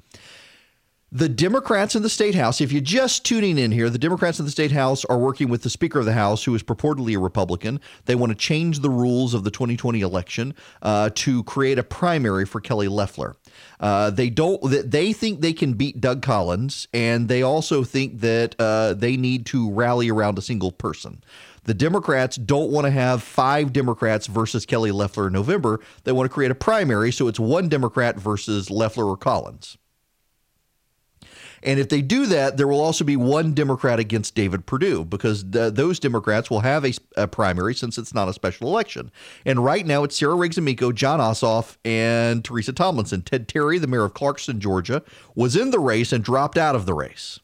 The Democrats in the state house, if you're just tuning in here, the Democrats in the state house are working with the Speaker of the House, who is purportedly a Republican. They want to change the rules of the 2020 election uh, to create a primary for Kelly Loeffler. Uh, they don't. They think they can beat Doug Collins, and they also think that uh, they need to rally around a single person. The Democrats don't want to have five Democrats versus Kelly Loeffler in November. They want to create a primary, so it's one Democrat versus Loeffler or Collins. And if they do that, there will also be one Democrat against David Perdue because the, those Democrats will have a, a, primary since it's not a special election. And right now it's Sarah Riggs Amico, Jon Ossoff, and Teresa Tomlinson. Ted Terry, the mayor of Clarkston, Georgia, was in the race and dropped out of the race.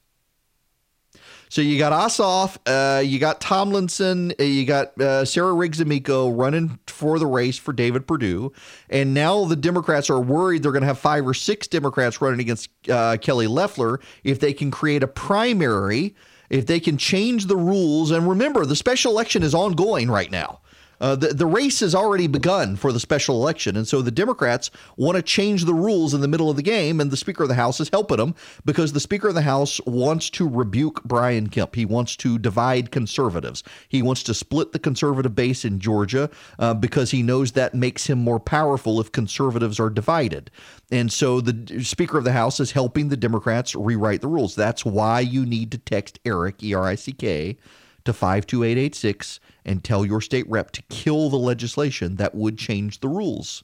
So you got Ossoff, uh, you got Tomlinson, uh, you got uh, Sarah Riggs Amico running for the race for David Perdue, and now the Democrats are worried they're going to have five or six Democrats running against uh, Kelly Loeffler if they can create a primary, if they can change the rules. And remember, the special election is ongoing right now. Uh, the, the race has already begun for the special election. And so the Democrats want to change the rules in the middle of the game. And the Speaker of the House is helping them because the Speaker of the House wants to rebuke Brian Kemp. He wants to divide conservatives. He wants to split the conservative base in Georgia uh, because he knows that makes him more powerful if conservatives are divided. And so the Speaker of the House is helping the Democrats rewrite the rules. That's why you need to text Erick, E R I C K, to 52886 and tell your state rep to kill the legislation that would change the rules.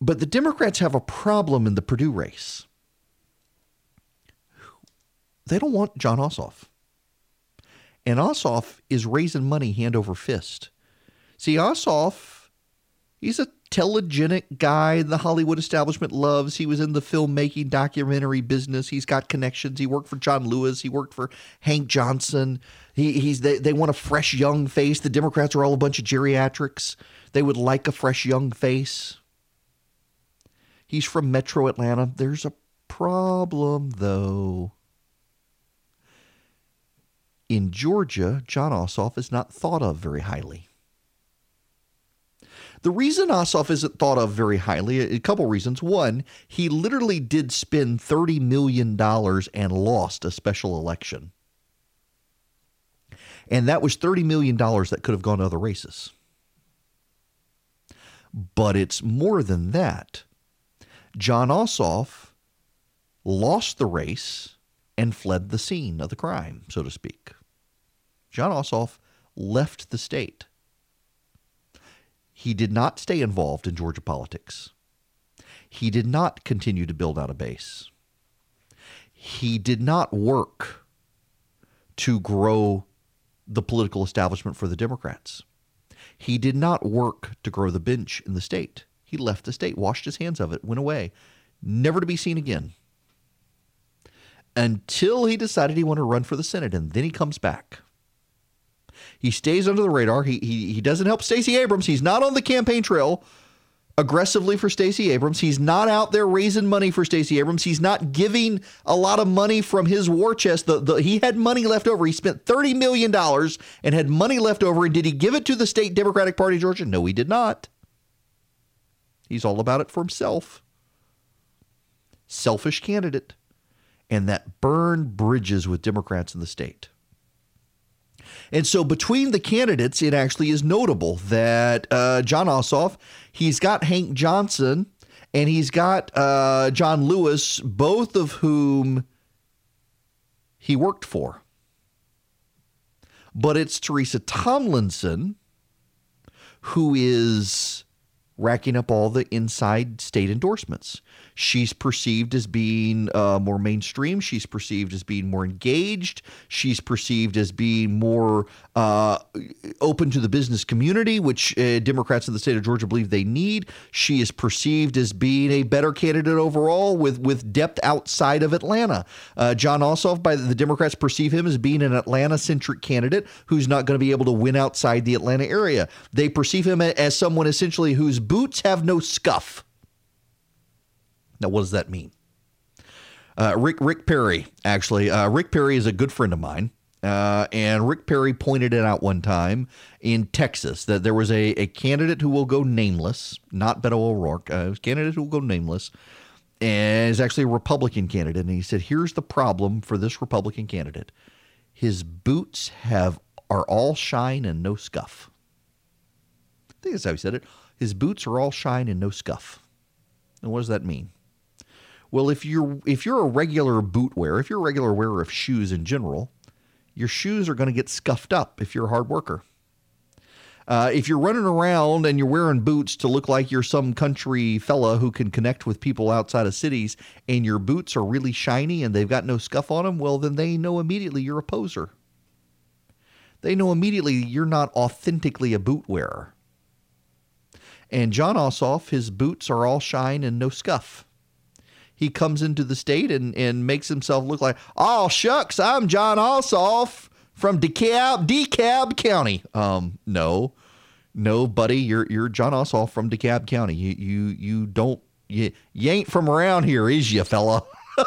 But the Democrats have a problem in the Perdue race. They don't want Jon Ossoff. And Ossoff is raising money hand over fist. See, Ossoff, he's a telegenic guy the Hollywood establishment loves. He was in the filmmaking documentary business. He's got connections. He worked for John Lewis. He worked for Hank Johnson. He, he's they, they want a fresh young face. The Democrats are all a bunch of geriatrics. They would like a fresh young face. He's from Metro Atlanta. There's a problem though. In Georgia, Jon Ossoff is not thought of very highly. The reason Ossoff isn't thought of very highly, a couple reasons. One, he literally did spend $30 million and lost a special election. And that was $30 million that could have gone to other races. But it's more than that. Jon Ossoff lost the race and fled the scene of the crime, so to speak. Jon Ossoff left the state. He did not stay involved in Georgia politics. He did not continue to build out a base. He did not work to grow the political establishment for the Democrats. He did not work to grow the bench in the state. He left the state, washed his hands of it, went away, never to be seen again. Until he decided he wanted to run for the Senate, and then he comes back. He stays under the radar. He he, he doesn't help Stacey Abrams. He's not on the campaign trail aggressively for Stacey Abrams. He's not out there raising money for Stacey Abrams. He's not giving a lot of money from his war chest. The, the, he had money left over. He spent $30 million and had money left over. And did he give it to the state Democratic Party, of Georgia? No, he did not. He's all about it for himself. Selfish candidate. and that burned bridges with Democrats in the state. And so between the candidates, it actually is notable that uh, Jon Ossoff, he's got Hank Johnson and he's got uh, John Lewis, both of whom he worked for. But it's Teresa Tomlinson who is racking up all the inside state endorsements. She's perceived as being uh, more mainstream. She's perceived as being more engaged. She's perceived as being more uh, open to the business community, which uh, Democrats in the state of Georgia believe they need. She is perceived as being a better candidate overall with, with depth outside of Atlanta. Uh, Jon Ossoff, by the Democrats, perceive him as being an Atlanta centric candidate who's not going to be able to win outside the Atlanta area. They perceive him as someone essentially whose boots have no scuff. Now, what does that mean? Uh, Rick Rick Perry, actually, uh, Rick Perry is a good friend of mine. Uh, and Rick Perry pointed it out one time in Texas that there was a, a candidate who will go nameless, not Beto O'Rourke, uh, a candidate who will go nameless, and is actually a Republican candidate. And he said, "Here's the problem for this Republican candidate: his boots have are all shine and no scuff." I think that's how he said it. His boots are all shine and no scuff. And what does that mean? Well, if you're if you're a regular boot wearer, if you're a regular wearer of shoes in general, your shoes are going to get scuffed up if you're a hard worker. Uh, if you're running around and you're wearing boots to look like you're some country fella who can connect with people outside of cities, and your boots are really shiny and they've got no scuff on them, well, then they know immediately you're a poser. They know immediately you're not authentically a boot wearer. And Jon Ossoff, his boots are all shine and no scuff he comes into the state and, and makes himself look like, oh, shucks, I'm Jon Ossoff from DeKalb, DeKalb County. Um, no, no, buddy, you're you're Jon Ossoff from DeKalb County. You you you don't you, you ain't from around here, is you, fella? <laughs>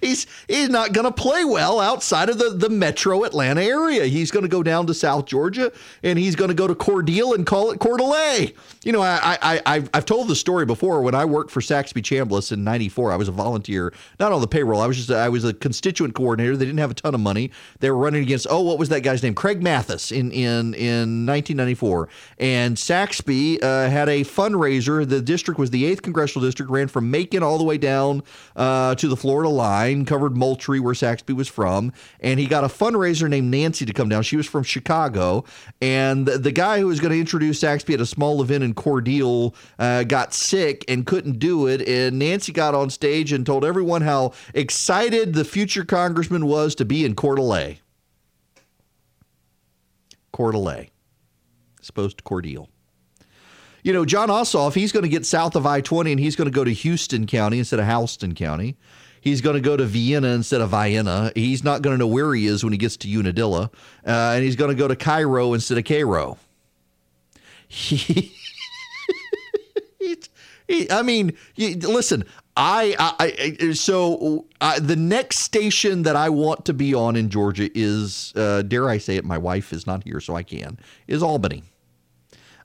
he's he's not going to play well outside of the, the metro Atlanta area. He's going to go down to South Georgia and he's going to go to Cordele and call it Coeur d'Alene. You know, I, I, I, I've told the story before. When I worked for Saxby Chambliss in '94, I was a volunteer, not on the payroll. I was just I was a constituent coordinator. They didn't have a ton of money. They were running against oh, what was that guy's name? Craig Mathis in in in 1994. And Saxby uh, had a fundraiser. The district was the eighth congressional district, ran from Macon all the way down uh, to the Florida line, covered Moultrie, where Saxby was from, and he got a fundraiser named Nancy to come down. She was from Chicago, and the, the guy who was going to introduce Saxby at a small event in Cordele uh, got sick and couldn't do it. And Nancy got on stage and told everyone how excited the future congressman was to be in Coeur d'Alene. Coeur d'Alene, supposed to Cordele you know, Jon Ossoff, he's going to get south of I 20 and he's going to go to Houston County instead of Houston County. He's going to go to Vienna instead of Vienna. He's not going to know where he is when he gets to Unadilla. Uh, and he's going to go to Cairo instead of Cairo. <laughs> He, he, I mean, listen, I, I, I so uh, the next station that I want to be on in Georgia is, uh, dare I say it, my wife is not here, so I can, is Albany.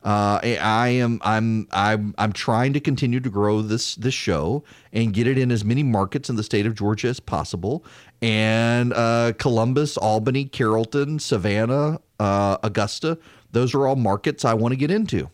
Uh, I am I'm I'm I'm trying to continue to grow this this show and get it in as many markets in the state of Georgia as possible. And uh, Columbus, Albany, Carrollton, Savannah, uh, Augusta, those are all markets I want to get into.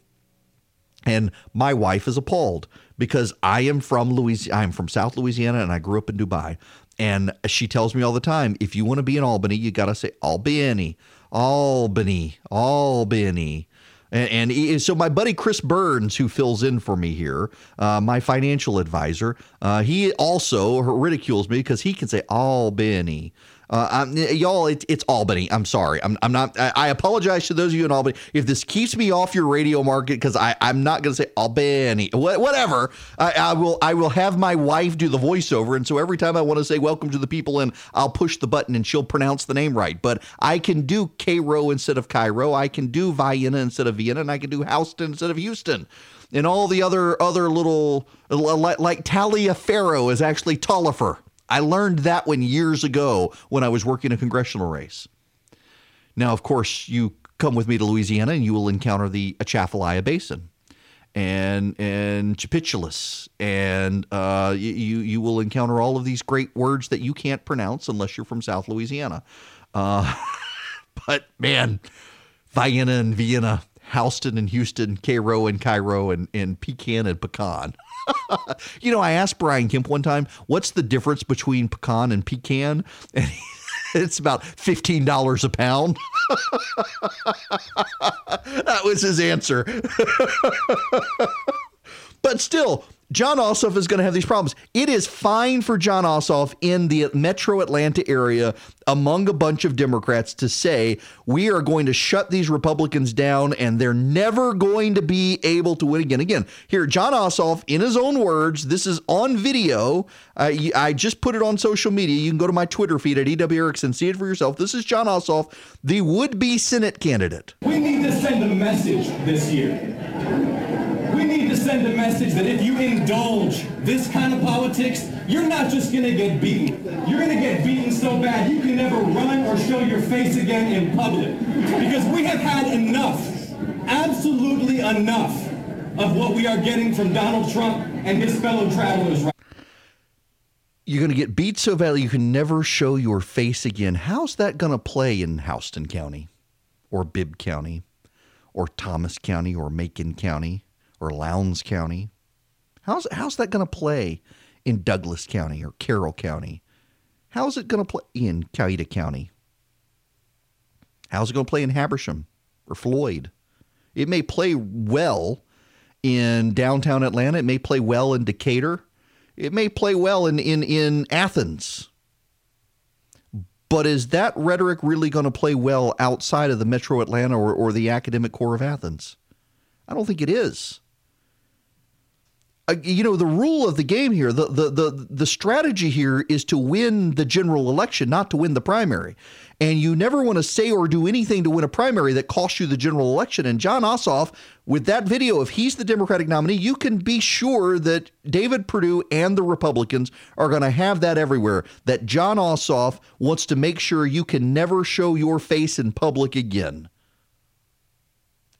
And my wife is appalled because I am from Louisiana. I'm from South Louisiana and I grew up in Dubai. And she tells me all the time, if you want to be in Albany, you got to say Albany, Albany, Albany. And, and, so my buddy Chris Burns, who fills in for me here, uh, my financial advisor, uh, he also ridicules me because he can say Albany. Uh, y'all, it, it's Albany. I'm sorry. I'm, I'm not. I, I, apologize to those of you in Albany if this keeps me off your radio market because I'm not going to say Albany. What, whatever. I, I, will. I will have my wife do the voiceover, and so every time I want to say "Welcome to the people," and I'll push the button, and she'll pronounce the name right. But I can do Cairo instead of Cairo. I can do Vienna instead of Vienna, and I can do Houston instead of Houston and all the other other little like, like Taliaferro is actually Talifer. I learned that one years ago when I was working a congressional race. Now, of course, you come with me to Louisiana and you will encounter the Atchafalaya Basin. and and Tchoupitoulas, and uh, you you will encounter all of these great words that you can't pronounce unless you're from South Louisiana. Uh, <laughs> but man, Vienna and Vienna, Houston and Houston, Cairo and Cairo, and, and pecan and pecan. <laughs> <laughs> you know, I asked Brian Kemp one time, what's the difference between pecan and pecan? And he, <laughs> it's about $15 a pound. <laughs> that was his answer. but still, Jon Ossoff is going to have these problems. It is fine for Jon Ossoff in the metro Atlanta area among a bunch of Democrats to say, we are going to shut these Republicans down and they're never going to be able to win again. Again, here, Jon Ossoff, in his own words, this is on video. I just put it on social media. You can go to my Twitter feed at EW Erickson, see it for yourself. This is Jon Ossoff, the would be Senate candidate. We need to send a message this year send a message that if you indulge this kind of politics, you're not just going to get beaten. You're going to get beaten so bad you can never run or show your face again in public. Because we have had enough, absolutely enough, of what we are getting from Donald Trump and his fellow travelers. You're going to get beat so badly you can never show your face again. How's that going to play in Houston County or Bibb County or Thomas County or Macon County? Or Lowndes County? How's how's that going to play in Douglas County or Carroll County? How's it going to play in Coweta County? How's it going to play in Habersham or Floyd? It may play well in downtown Atlanta. It may play well in Decatur. It may play well in, in, in Athens. But is that rhetoric really going to play well outside of the metro Atlanta or, or the academic core of Athens? I don't think it is Uh, you know the rule of the game here the, the the the strategy here is to win the general election not to win the primary. And you never want to say or do anything to win a primary that costs you the general election. And Jon Ossoff with that video if he's the democratic nominee you can be sure that David Perdue and the Republicans are going to have that everywhere that Jon Ossoff wants to make sure you can never show your face in public again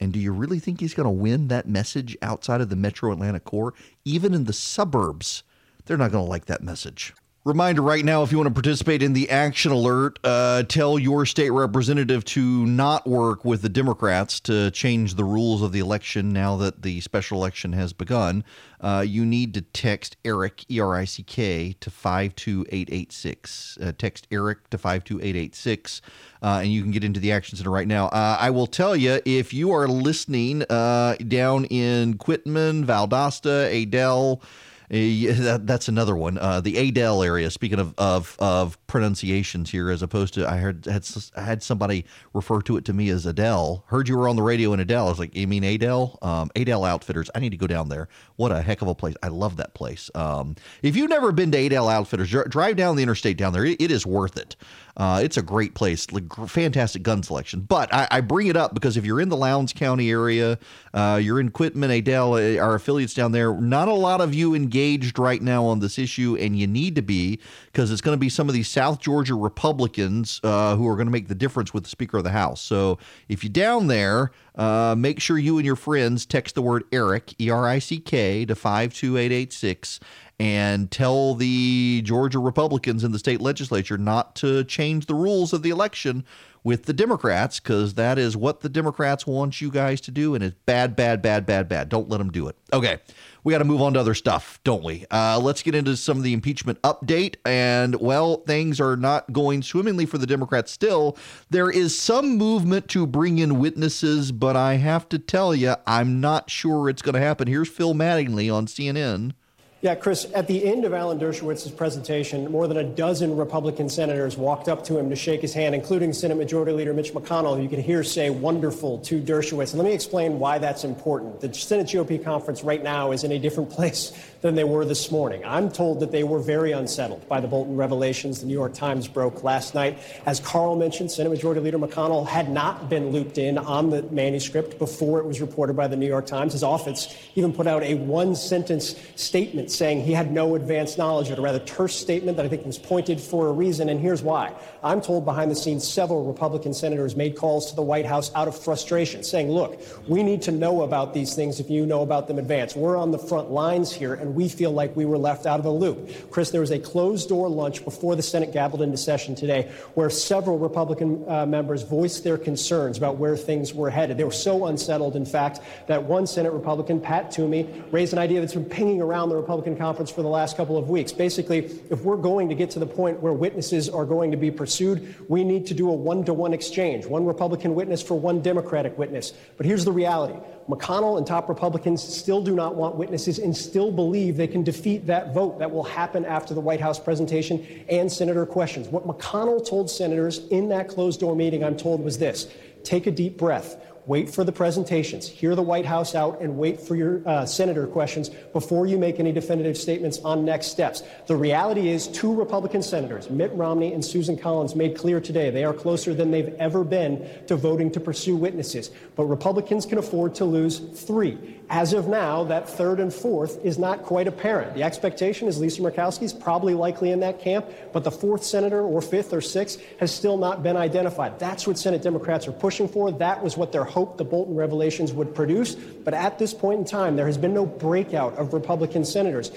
and do you really think he's going to win that message outside of the metro Atlanta core? Even in the suburbs, they're not going to like that message. Reminder right now if you want to participate in the action alert, uh, tell your state representative to not work with the Democrats to change the rules of the election now that the special election has begun. Uh, you need to text Erick, E R I C K, to 52886. Uh, text Erick to 52886, uh, and you can get into the Action Center right now. Uh, I will tell you if you are listening uh, down in Quitman, Valdosta, Adel, that, that's another one. Uh, the Adel area. Speaking of, of of pronunciations here, as opposed to I heard had had somebody refer to it to me as Adele. Heard you were on the radio in Adel. I was like, you mean Adel? Um, Adel Outfitters. I need to go down there. What a heck of a place. I love that place. Um, if you've never been to Adel Outfitters, drive down the interstate down there. it, it is worth it. Uh, it's a great place, fantastic gun selection. But I, I, bring it up because if you're in the Lowndes County area, uh, you're in Quitman, Adel, uh, our affiliates down there, not a lot of you engaged right now on this issue, and you need to be because it's going to be some of these South Georgia Republicans uh, who are going to make the difference with the Speaker of the House. So if you're down there, uh, make sure you and your friends text the word Erick, E R I C K, to 52886 and tell the Georgia Republicans in the state legislature not to change the rules of the election with the Democrats because that is what the Democrats want you guys to do, and it's bad, bad, bad, bad, bad. Don't let them do it. Okay, we got to move on to other stuff, don't we? Uh, let's get into some of the impeachment update. And well, things are not going swimmingly for the Democrats still. There is some movement to bring in witnesses, but I have to tell you, I'm not sure it's going to happen. Here's Phil Mattingly on CNN. Yeah, Chris, at the end of Alan Dershowitz's presentation, more than a dozen Republican senators walked up to him to shake his hand, including Senate Majority Leader Mitch McConnell. You can hear say wonderful to Dershowitz. And let me explain why that's important. The Senate GOP conference right now is in a different <laughs> place than they were this morning. I'm told that they were very unsettled by the Bolton revelations the New York Times broke last night. As Carl mentioned, Senate Majority Leader McConnell had not been looped in on the manuscript before it was reported by the New York Times. His office even put out a one sentence statement saying he had no advance knowledge it, a rather terse statement that I think was pointed for a reason, and here's why. I'm told behind the scenes several Republican senators made calls to the White House out of frustration, saying, look, we need to know about these things if you know about them advance. We're on the front lines here, and we feel like we were left out of the loop. Chris, there was a closed door lunch before the Senate gabbled into session today where several Republican uh, members voiced their concerns about where things were headed. They were so unsettled, in fact, that one Senate Republican, Pat Toomey, raised an idea that's been pinging around the Republican conference for the last couple of weeks. Basically, if we're going to get to the point where witnesses are going to be pursued, we need to do a one to one exchange, one Republican witness for one Democratic witness. But here's the reality McConnell and top Republicans still do not want witnesses and still believe they can defeat that vote that will happen after the White House presentation and senator questions. What McConnell told senators in that closed door meeting, I'm told, was this take a deep breath wait for the presentations, hear the White House out, and wait for your uh, senator questions before you make any definitive statements on next steps. The reality is, two Republican senators, Mitt Romney and Susan Collins, made clear today they are closer than they've ever been to voting to pursue witnesses. But Republicans can afford to lose three. As of now, that third and fourth is not quite apparent. The expectation is Lisa Murkowski is probably likely in that camp, but the fourth senator or fifth or sixth has still not been identified. That's what Senate Democrats are pushing for. That was what their hope the Bolton revelations would produce. But at this point in time, there has been no breakout of Republican senators.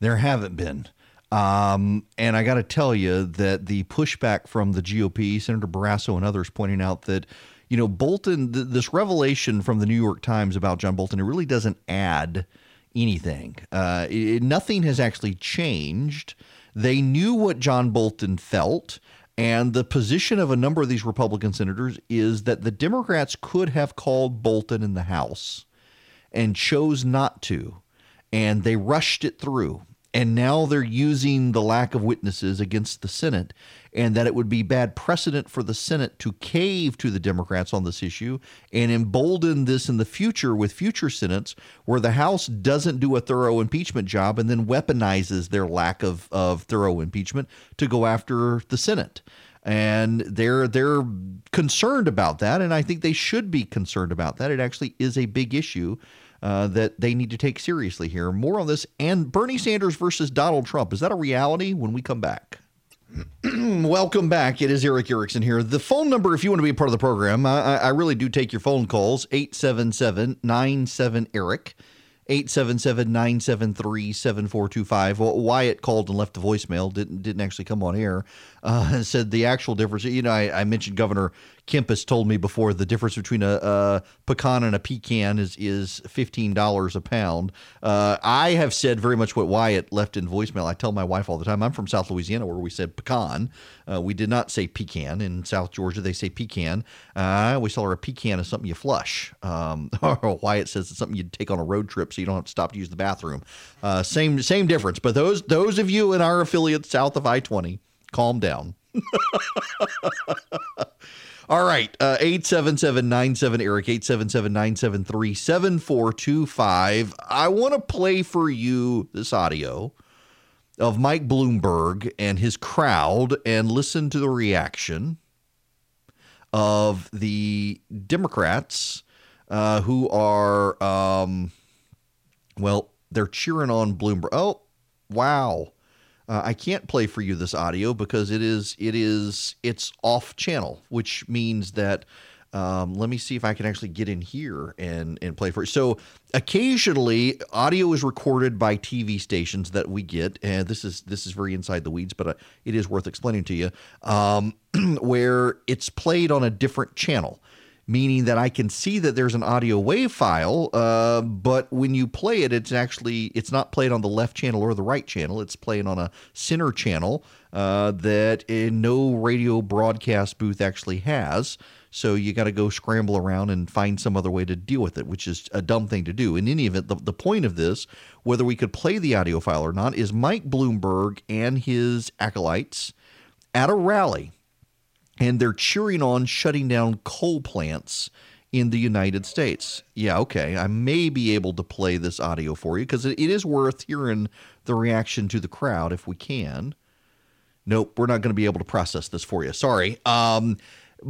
There haven't been. Um, and I got to tell you that the pushback from the GOP, Senator Barrasso and others pointing out that you know, Bolton, th- this revelation from the New York Times about John Bolton, it really doesn't add anything. Uh, it, nothing has actually changed. They knew what John Bolton felt. And the position of a number of these Republican senators is that the Democrats could have called Bolton in the House and chose not to. And they rushed it through. And now they're using the lack of witnesses against the Senate and that it would be bad precedent for the Senate to cave to the Democrats on this issue and embolden this in the future with future Senates where the House doesn't do a thorough impeachment job and then weaponizes their lack of, of thorough impeachment to go after the Senate. And they're they're concerned about that and I think they should be concerned about that. It actually is a big issue uh, that they need to take seriously here more on this and Bernie Sanders versus Donald Trump is that a reality when we come back <clears throat> Welcome back. It is Erick Erickson here. The phone number, if you want to be a part of the program, I, I really do take your phone calls 877 97 Eric. 877-973-7425. Wyatt called and left a voicemail. Didn't didn't actually come on air. Uh, <laughs> said the actual difference. You know, I, I mentioned Governor Kemp has told me before the difference between a, a pecan and a pecan is is fifteen dollars a pound. Uh, I have said very much what Wyatt left in voicemail. I tell my wife all the time. I'm from South Louisiana, where we said pecan. Uh, we did not say pecan in South Georgia. They say pecan. Uh, I always tell her a pecan is something you flush. Um, <laughs> Wyatt says it's something you take on a road trip so you don't have to stop to use the bathroom. Uh, same same difference. But those those of you in our affiliates south of I twenty, calm down. <laughs> All right. Uh, 877 Erick, 877 973 7425. I want to play for you this audio of Mike Bloomberg and his crowd and listen to the reaction of the Democrats uh, who are, um, well, they're cheering on Bloomberg. Oh, wow. Uh, I can't play for you this audio because it is it is it's off channel, which means that um, let me see if I can actually get in here and and play for it. So occasionally, audio is recorded by TV stations that we get, and this is this is very inside the weeds, but uh, it is worth explaining to you, um, <clears throat> where it's played on a different channel meaning that I can see that there's an audio wave file, uh, but when you play it, it's actually it's not played on the left channel or the right channel. It's playing on a center channel uh, that no radio broadcast booth actually has. So you got to go scramble around and find some other way to deal with it, which is a dumb thing to do. In any event, the, the point of this, whether we could play the audio file or not, is Mike Bloomberg and his acolytes at a rally and they're cheering on shutting down coal plants in the United States. Yeah, okay. I may be able to play this audio for you because it, it is worth hearing the reaction to the crowd if we can. Nope, we're not going to be able to process this for you. Sorry. Um,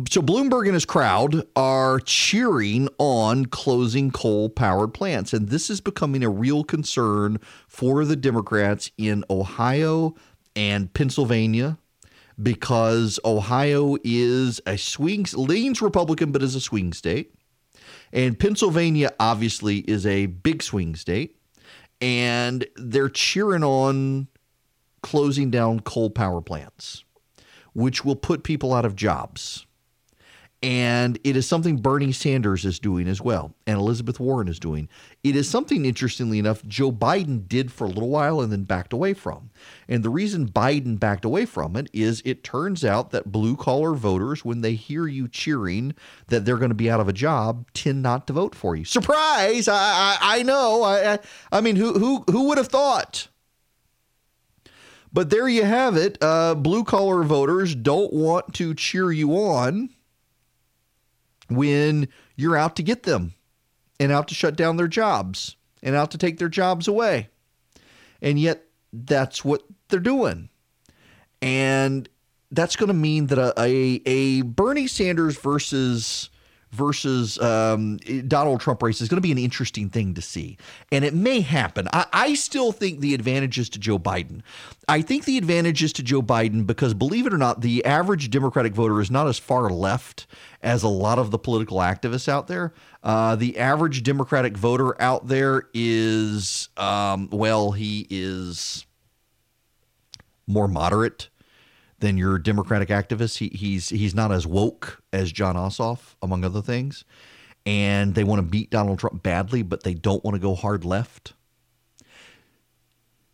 so Bloomberg and his crowd are cheering on closing coal powered plants. And this is becoming a real concern for the Democrats in Ohio and Pennsylvania because Ohio is a swing, leans Republican, but is a swing state. And Pennsylvania obviously is a big swing state. And they're cheering on closing down coal power plants, which will put people out of jobs. And it is something Bernie Sanders is doing as well, and Elizabeth Warren is doing. It is something, interestingly enough, Joe Biden did for a little while and then backed away from. And the reason Biden backed away from it is it turns out that blue collar voters, when they hear you cheering that they're going to be out of a job, tend not to vote for you. Surprise! I I, I know. I, I I mean, who who who would have thought? But there you have it. Uh, blue collar voters don't want to cheer you on when you're out to get them and out to shut down their jobs and out to take their jobs away. And yet, that's what they're doing. And that's going to mean that a, a, a Bernie Sanders versus versus um, Donald Trump race is going to be an interesting thing to see. And it may happen. I, I, still think the advantage is to Joe Biden. I think the advantage is to Joe Biden because, believe it or not, the average Democratic voter is not as far left as a lot of the political activists out there. Uh, the average Democratic voter out there is, um, well, he is more moderate than your Democratic activists. He, he's he's not as woke as Jon Ossoff, among other things. And they want to beat Donald Trump badly, but they don't want to go hard left.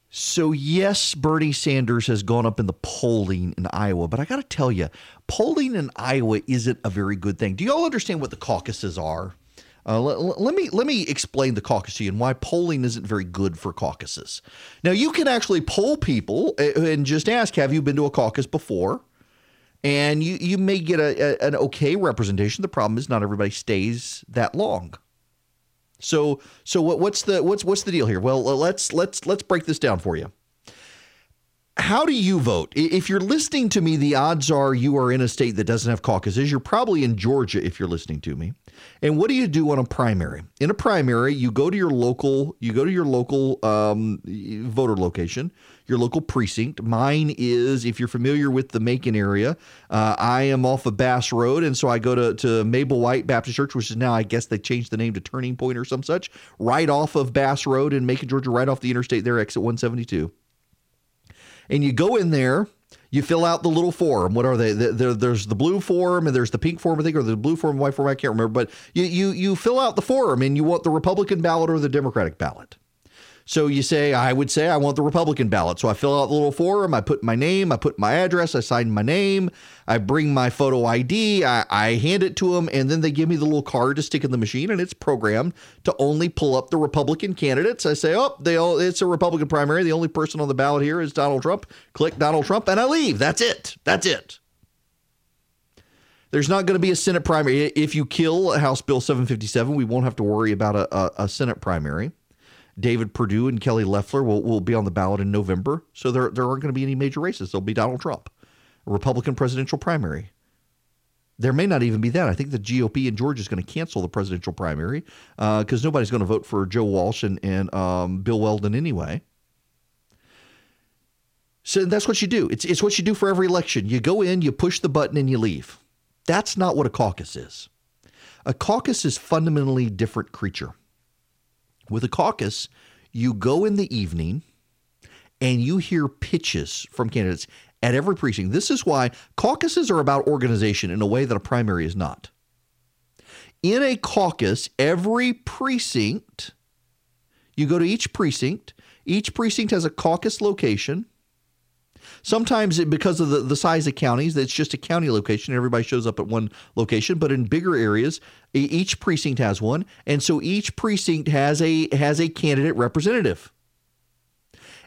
So, yes, Bernie Sanders has gone up in the polling in Iowa, but I got to tell you, polling in Iowa isn't a very good thing. Do you all understand what the caucuses are? Uh, let, let, me let me explain the caucus to you and why polling isn't very good for caucuses. Now you can actually poll people uh, and just ask, "Have you been to a caucus before?" And you you may get a, a, an okay representation. The problem is not everybody stays that long. So so what, what's the what's what's the deal here? Well, let's let's let's break this down for you how do you vote? If you're listening to me, the odds are you are in a state that doesn't have caucuses. You're probably in Georgia if you're listening to me. And what do you do on a primary? In a primary, you go to your local, you go to your local um, voter location, your local precinct. Mine is, if you're familiar with the Macon area, uh, I am off of Bass Road, and so I go to to Mabel White Baptist Church, which is now, I guess, they changed the name to Turning Point or some such, right off of Bass Road in Macon, Georgia, right off the interstate there, exit 172 and you go in there you fill out the little form. What are they? There, there's the blue form and there's the pink form, I think, or the blue form, white form. I can't remember. But you, you, you fill out the form and you want the Republican ballot or the Democratic ballot. So you say, I would say I want the Republican ballot. So I fill out the little form, I put my name, I put my address, I sign my name, I bring my photo ID, I, I hand it to them, and then they give me the little card to stick in the machine, and it's programmed to only pull up the Republican candidates. I say, oh, they all, it's a Republican primary. The only person on the ballot here is Donald Trump. Click Donald Trump, and I leave. That's it. That's it. There's not going to be a Senate primary. If you kill House Bill 757, we won't have to worry about a, a, a Senate primary. David Perdue and Kelly Loeffler will, will be on the ballot in November. So there, there aren't going to be any major races. There'll be Donald Trump, a Republican presidential primary. There may not even be that. I think the GOP in Georgia is going to cancel the presidential primary because uh, nobody's going to vote for Joe Walsh and, and um, Bill Weldon anyway. So that's what you do. It's, it's what you do for every election. You go in, you push the button, and you leave. That's not what a caucus is. A caucus is fundamentally different creature. With a caucus, you go in the evening and you hear pitches from candidates at every precinct. This is why caucuses are about organization in a way that a primary is not. In a caucus, every precinct, you go to each precinct, each precinct has a caucus location. Sometimes it, because of the, the size of counties, it's just a county location. Everybody shows up at one location. But in bigger areas, each precinct has one, and so each precinct has a has a candidate representative.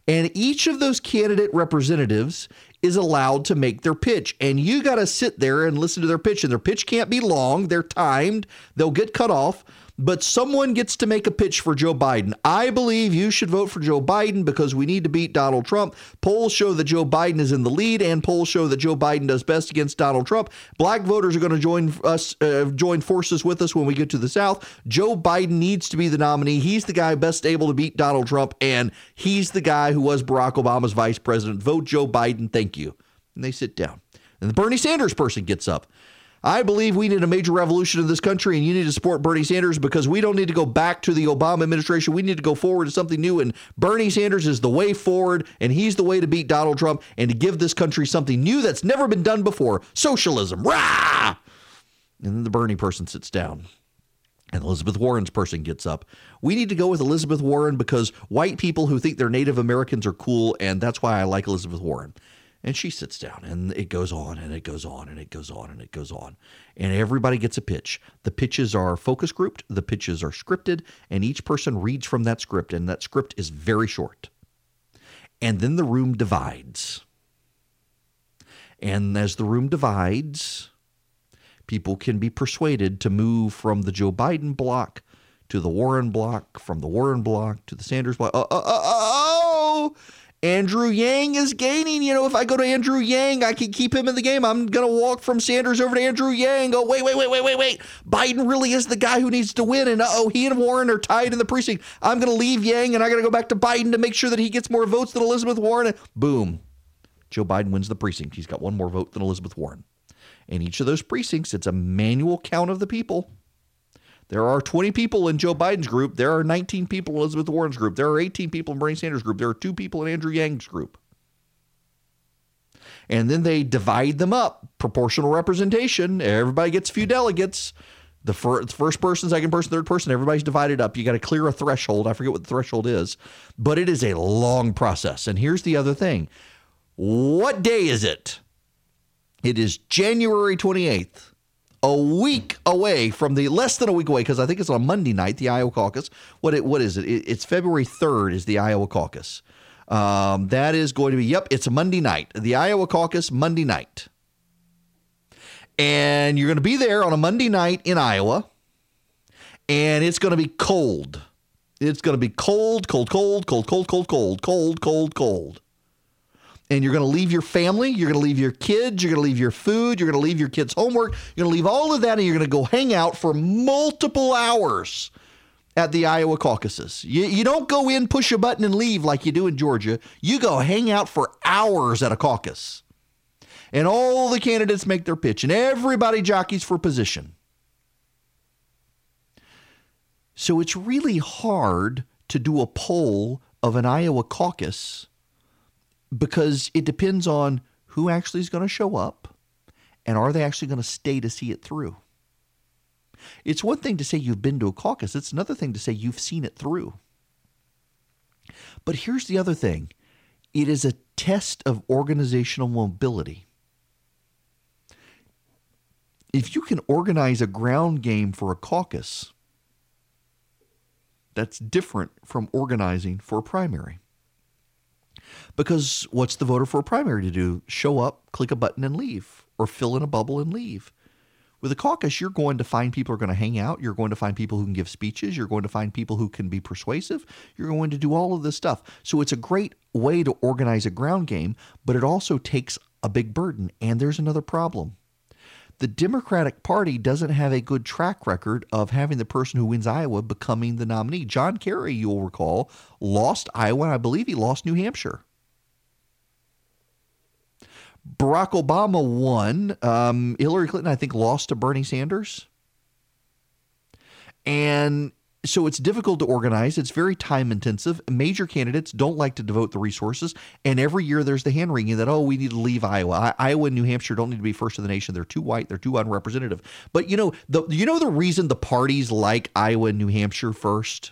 And each of those candidate representatives is allowed to make their pitch. And you got to sit there and listen to their pitch. And their pitch can't be long, they're timed, they'll get cut off but someone gets to make a pitch for Joe Biden. I believe you should vote for Joe Biden because we need to beat Donald Trump. Polls show that Joe Biden is in the lead, and polls show that Joe Biden does best against Donald Trump. Black voters are going to join us, uh, join forces with us when we get to the South. Joe Biden needs to be the nominee. He's the guy best able to beat Donald Trump, and he's the guy who was Barack Obama's vice president. Vote Joe Biden. Thank you. And they sit down. And the Bernie Sanders person gets up. I believe we need a major revolution in this country, and you need to support Bernie Sanders because we don't need to go back to the Obama administration. We need to go forward to something new, and Bernie Sanders is the way forward, and he's the way to beat Donald Trump and to give this country something new that's never been done before socialism. Rah! And then the Bernie person sits down. And Elizabeth Warren's person gets up. We need to go with Elizabeth Warren because white people who think they're Native Americans are cool, and that's why I like Elizabeth Warren. And she sits down and it goes on and it goes on and it goes on and it goes on. And everybody gets a pitch. The pitches are focus grouped, the pitches are scripted, and each person reads from that script, and that script is very short. And then the room divides. And as the room divides, people can be persuaded to move from the Joe Biden block to the Warren block, from the Warren block to the Sanders block. Uh, uh, uh, oh, oh, oh, oh! Andrew Yang is gaining. You know, if I go to Andrew Yang, I can keep him in the game. I'm going to walk from Sanders over to Andrew Yang. Oh, wait, wait, wait, wait, wait, wait. Biden really is the guy who needs to win. And oh, he and Warren are tied in the precinct. I'm going to leave Yang and I got to go back to Biden to make sure that he gets more votes than Elizabeth Warren. Boom. Joe Biden wins the precinct. He's got one more vote than Elizabeth Warren. In each of those precincts, it's a manual count of the people. There are 20 people in Joe Biden's group. There are 19 people in Elizabeth Warren's group. There are 18 people in Bernie Sanders' group. There are two people in Andrew Yang's group. And then they divide them up, proportional representation. Everybody gets a few delegates. The first person, second person, third person, everybody's divided up. You got to clear a threshold. I forget what the threshold is, but it is a long process. And here's the other thing what day is it? It is January 28th a week away from the less than a week away because I think it's on Monday night the Iowa caucus. What it, what is it? it? It's February third is the Iowa caucus. Um, that is going to be yep. It's a Monday night. The Iowa caucus Monday night, and you're going to be there on a Monday night in Iowa, and it's going to be cold. It's going to be cold, cold, cold, cold, cold, cold, cold, cold, cold, cold and you're going to leave your family, you're going to leave your kids, you're going to leave your food, you're going to leave your kids' homework, you're going to leave all of that, and you're going to go hang out for multiple hours at the Iowa caucuses. You, you don't go in, push a button, and leave like you do in Georgia. You go hang out for hours at a caucus. And all the candidates make their pitch, and everybody jockeys for position. So it's really hard to do a poll of an Iowa caucus because it depends on who actually is going to show up and are they actually going to stay to see it through. It's one thing to say you've been to a caucus, it's another thing to say you've seen it through. But here's the other thing it is a test of organizational mobility. If you can organize a ground game for a caucus, that's different from organizing for a primary. Because what's the voter for a primary to do? Show up, click a button, and leave, or fill in a bubble and leave. With a caucus, you're going to find people are going to hang out. You're going to find people who can give speeches. You're going to find people who can be persuasive. You're going to do all of this stuff. So it's a great way to organize a ground game, but it also takes a big burden. And there's another problem. The Democratic Party doesn't have a good track record of having the person who wins Iowa becoming the nominee. John Kerry, you'll recall, lost Iowa, and I believe he lost New Hampshire. Barack Obama won. Um, Hillary Clinton, I think, lost to Bernie Sanders. And so it's difficult to organize. It's very time intensive. Major candidates don't like to devote the resources. And every year there's the hand wringing that, oh, we need to leave Iowa. I- Iowa and New Hampshire don't need to be first in the nation. They're too white. They're too unrepresentative. But you know, the you know the reason the parties like Iowa and New Hampshire first?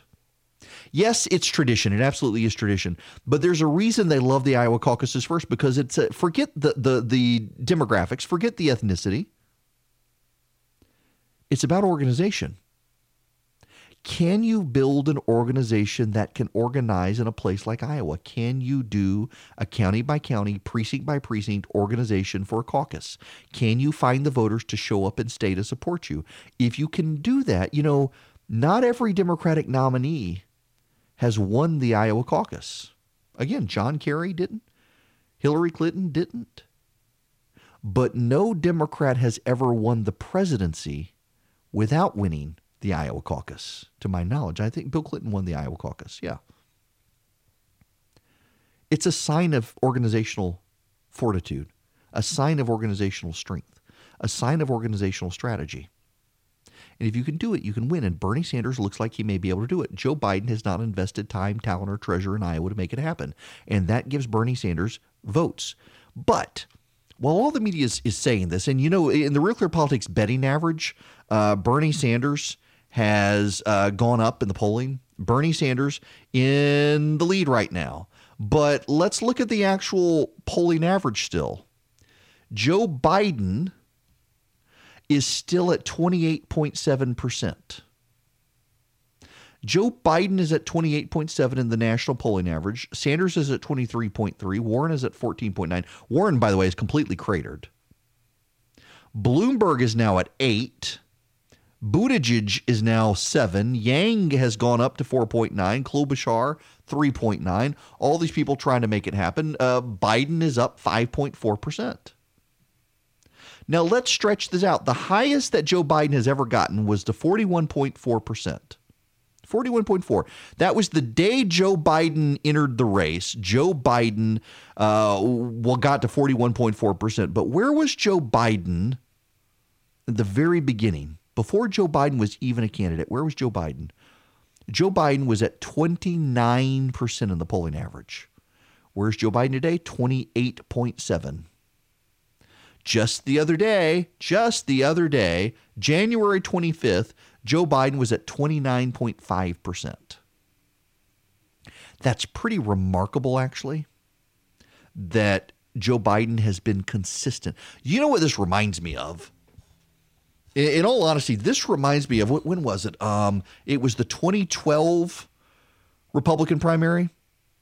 Yes, it's tradition. It absolutely is tradition. But there's a reason they love the Iowa caucuses first because it's a, forget the, the the demographics, forget the ethnicity. It's about organization. Can you build an organization that can organize in a place like Iowa? Can you do a county by county, precinct by precinct organization for a caucus? Can you find the voters to show up and stay to support you? If you can do that, you know, not every Democratic nominee has won the Iowa caucus. Again, John Kerry didn't, Hillary Clinton didn't. But no Democrat has ever won the presidency without winning the Iowa caucus, to my knowledge. I think Bill Clinton won the Iowa caucus, yeah. It's a sign of organizational fortitude, a sign of organizational strength, a sign of organizational strategy. And if you can do it, you can win. And Bernie Sanders looks like he may be able to do it. Joe Biden has not invested time, talent, or treasure in Iowa to make it happen. And that gives Bernie Sanders votes. But while all the media is, is saying this, and you know, in the Real Clear Politics betting average, uh, Bernie Sanders has uh, gone up in the polling. Bernie Sanders in the lead right now. But let's look at the actual polling average still. Joe Biden is still at 28.7%. Joe Biden is at 28.7 in the national polling average. Sanders is at 23.3. Warren is at 14.9. Warren, by the way, is completely cratered. Bloomberg is now at 8. Buttigieg is now 7. Yang has gone up to 4.9. Klobuchar, 3.9. All these people trying to make it happen. Uh, Biden is up 5.4%. Now let's stretch this out. The highest that Joe Biden has ever gotten was to 41.4%. 41.4. That was the day Joe Biden entered the race. Joe Biden uh, well got to 41.4%. But where was Joe Biden at the very beginning? Before Joe Biden was even a candidate, where was Joe Biden? Joe Biden was at 29% in the polling average. Where's Joe Biden today? 28.7. Just the other day, just the other day, January 25th, Joe Biden was at 29.5%. That's pretty remarkable, actually, that Joe Biden has been consistent. You know what this reminds me of? In, in all honesty, this reminds me of when was it? Um, it was the 2012 Republican primary.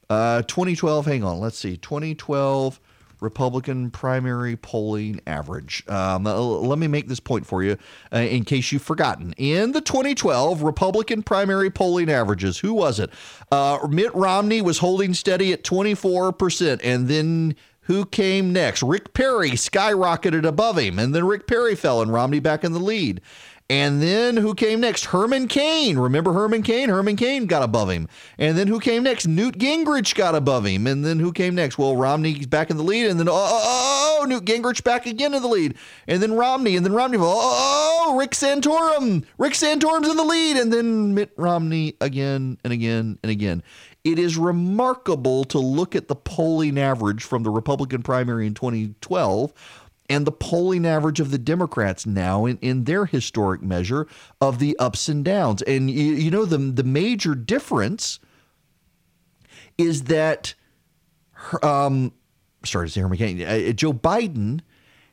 Uh, 2012, hang on, let's see, 2012 Republican primary polling average. Um, uh, let me make this point for you uh, in case you've forgotten. In the 2012 Republican primary polling averages, who was it? Uh, Mitt Romney was holding steady at 24%, and then who came next? Rick Perry skyrocketed above him, and then Rick Perry fell, and Romney back in the lead. And then who came next? Herman Cain. Remember Herman Cain? Herman Cain got above him. And then who came next? Newt Gingrich got above him. And then who came next? Well, Romney's back in the lead. And then, oh, oh, oh, oh Newt Gingrich back again in the lead. And then Romney. And then Romney. Oh, oh, oh, Rick Santorum. Rick Santorum's in the lead. And then Mitt Romney again and again and again. It is remarkable to look at the polling average from the Republican primary in 2012 and the polling average of the Democrats now in, in their historic measure of the ups and downs. And you, you know, the, the major difference is that, um, sorry to say Herman Cain, uh, Joe Biden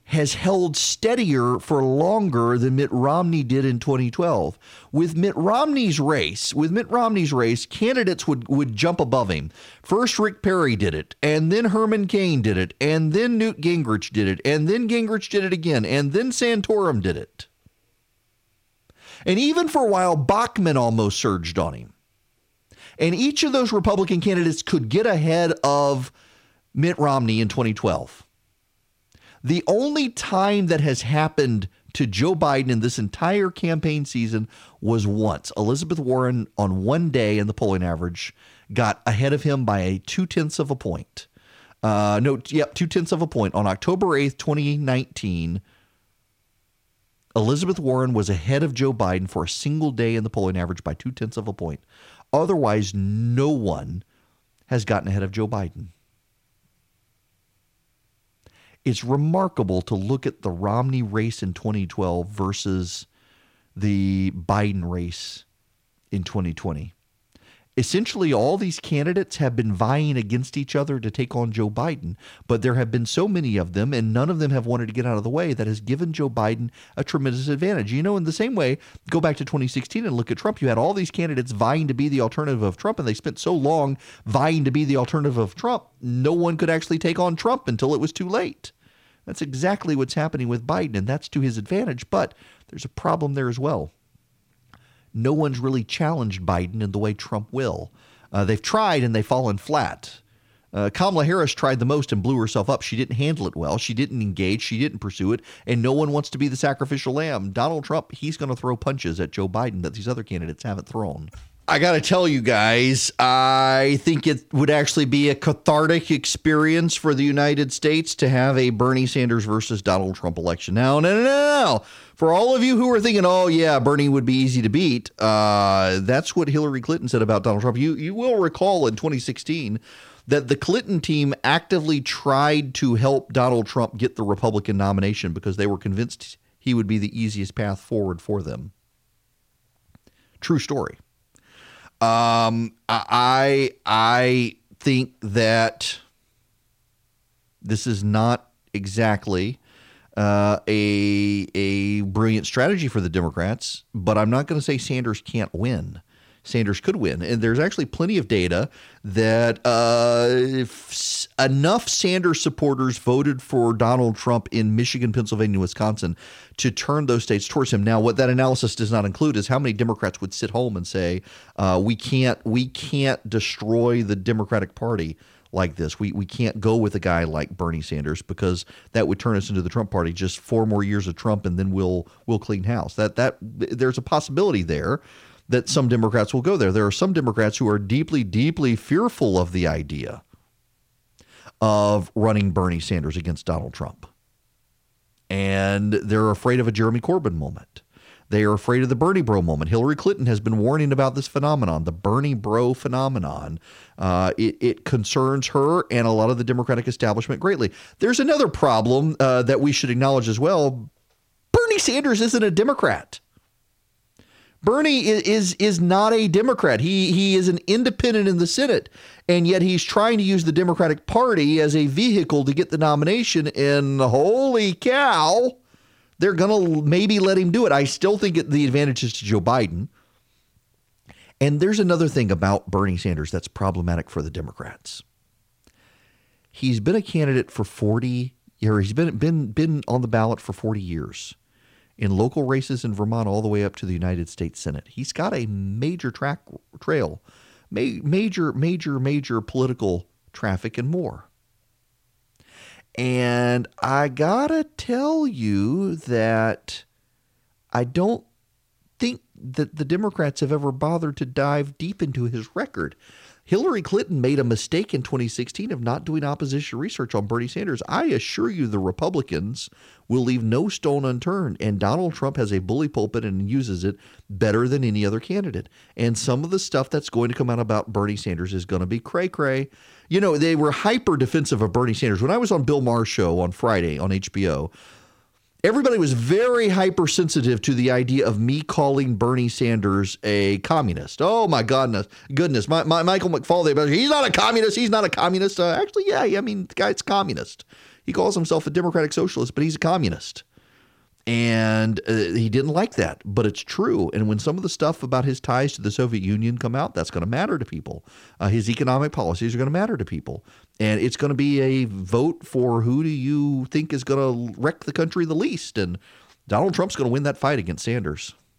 has held steadier for longer than Mitt Romney did in 2012. With Mitt Romney's race, with Mitt Romney's race, candidates would, would jump above him. First, Rick Perry did it, and then Herman Cain did it, and then Newt Gingrich did it, and then Gingrich did it again, and then Santorum did it. And even for a while, Bachmann almost surged on him. And each of those Republican candidates could get ahead of Mitt Romney in 2012. The only time that has happened to Joe Biden in this entire campaign season was once. Elizabeth Warren, on one day in the polling average, got ahead of him by a two tenths of a point. Uh, no, yep, two tenths of a point. On October 8th, 2019, Elizabeth Warren was ahead of Joe Biden for a single day in the polling average by two tenths of a point. Otherwise, no one has gotten ahead of Joe Biden. It's remarkable to look at the Romney race in 2012 versus the Biden race in 2020. essentially all these candidates have been vying against each other to take on Joe Biden, but there have been so many of them, and none of them have wanted to get out of the way that has given Joe Biden a tremendous advantage. You know, in the same way, go back to 2016 and look at Trump. You had all these candidates vying to be the alternative of Trump, and they spent so long vying to be the alternative of Trump, no one could actually take on Trump until it was too late. That's exactly what's happening with Biden, and that's to his advantage. But there's a problem there as well no one's really challenged Biden in the way Trump will. Uh, they've tried and they've fallen flat. Uh, Kamala Harris tried the most and blew herself up. She didn't handle it well. She didn't engage. She didn't pursue it. And no one wants to be the sacrificial lamb. Donald Trump, he's going to throw punches at Joe Biden that these other candidates haven't thrown. I got to tell you guys, I think it would actually be a cathartic experience for the United States to have a Bernie Sanders versus Donald Trump election. Now, no, no, no, no. For all of you who are thinking, oh, yeah, Bernie would be easy to beat, uh, that's what Hillary Clinton said about Donald Trump. You, you will recall in 2016 that the Clinton team actively tried to help Donald Trump get the Republican nomination because they were convinced he would be the easiest path forward for them. True story. Um, I I think that this is not exactly uh, a a brilliant strategy for the Democrats, but I'm not going to say Sanders can't win. Sanders could win. And there's actually plenty of data that uh, enough Sanders supporters voted for Donald Trump in Michigan, Pennsylvania, Wisconsin to turn those states towards him. Now, what that analysis does not include is how many Democrats would sit home and say, uh, "We can't, we can't destroy the Democratic Party." like this. We we can't go with a guy like Bernie Sanders because that would turn us into the Trump party. Just four more years of Trump and then we'll we'll clean house. That that there's a possibility there that some Democrats will go there. There are some Democrats who are deeply, deeply fearful of the idea of running Bernie Sanders against Donald Trump. And they're afraid of a Jeremy Corbyn moment. They are afraid of the Bernie bro moment. Hillary Clinton has been warning about this phenomenon, the Bernie bro phenomenon. Uh, it, it, concerns her and a lot of the Democratic establishment greatly. There's another problem uh, that we should acknowledge as well. Bernie Sanders isn't a Democrat. Bernie is, is is not a Democrat. He he is an independent in the Senate, and yet he's trying to use the Democratic Party as a vehicle to get the nomination. And holy cow, they're gonna maybe let him do it. I still think the advantage is to Joe Biden. And there's another thing about Bernie Sanders that's problematic for the Democrats. He's been a candidate for 40 years. He's been been been on the ballot for 40 years in local races in Vermont all the way up to the United States Senate. He's got a major track trail, ma- major, major, major political traffic and more. And I gotta tell you that I don't think that the Democrats have ever bothered to dive deep into his record. Hillary Clinton made a mistake in 2016 of not doing opposition research on Bernie Sanders. I assure you, the Republicans will leave no stone unturned, and Donald Trump has a bully pulpit and uses it better than any other candidate. And some of the stuff that's going to come out about Bernie Sanders is going to be cray cray. You know, they were hyper defensive of Bernie Sanders. When I was on Bill Maher's show on Friday on HBO, everybody was very hypersensitive to the idea of me calling Bernie Sanders a communist. Oh my goodness, goodness, my, my Michael McFaul, he's not a communist. He's not a communist. Uh, actually, yeah, I mean, the guy's communist. He calls himself a democratic socialist, but he's a communist. And uh, he didn't like that, but it's true. And when some of the stuff about his ties to the Soviet Union come out, that's going to matter to people. Uh, his economic policies are going to matter to people. And it's going to be a vote for who do you think is going to wreck the country the least. And Donald Trump's going to win that fight against Sanders.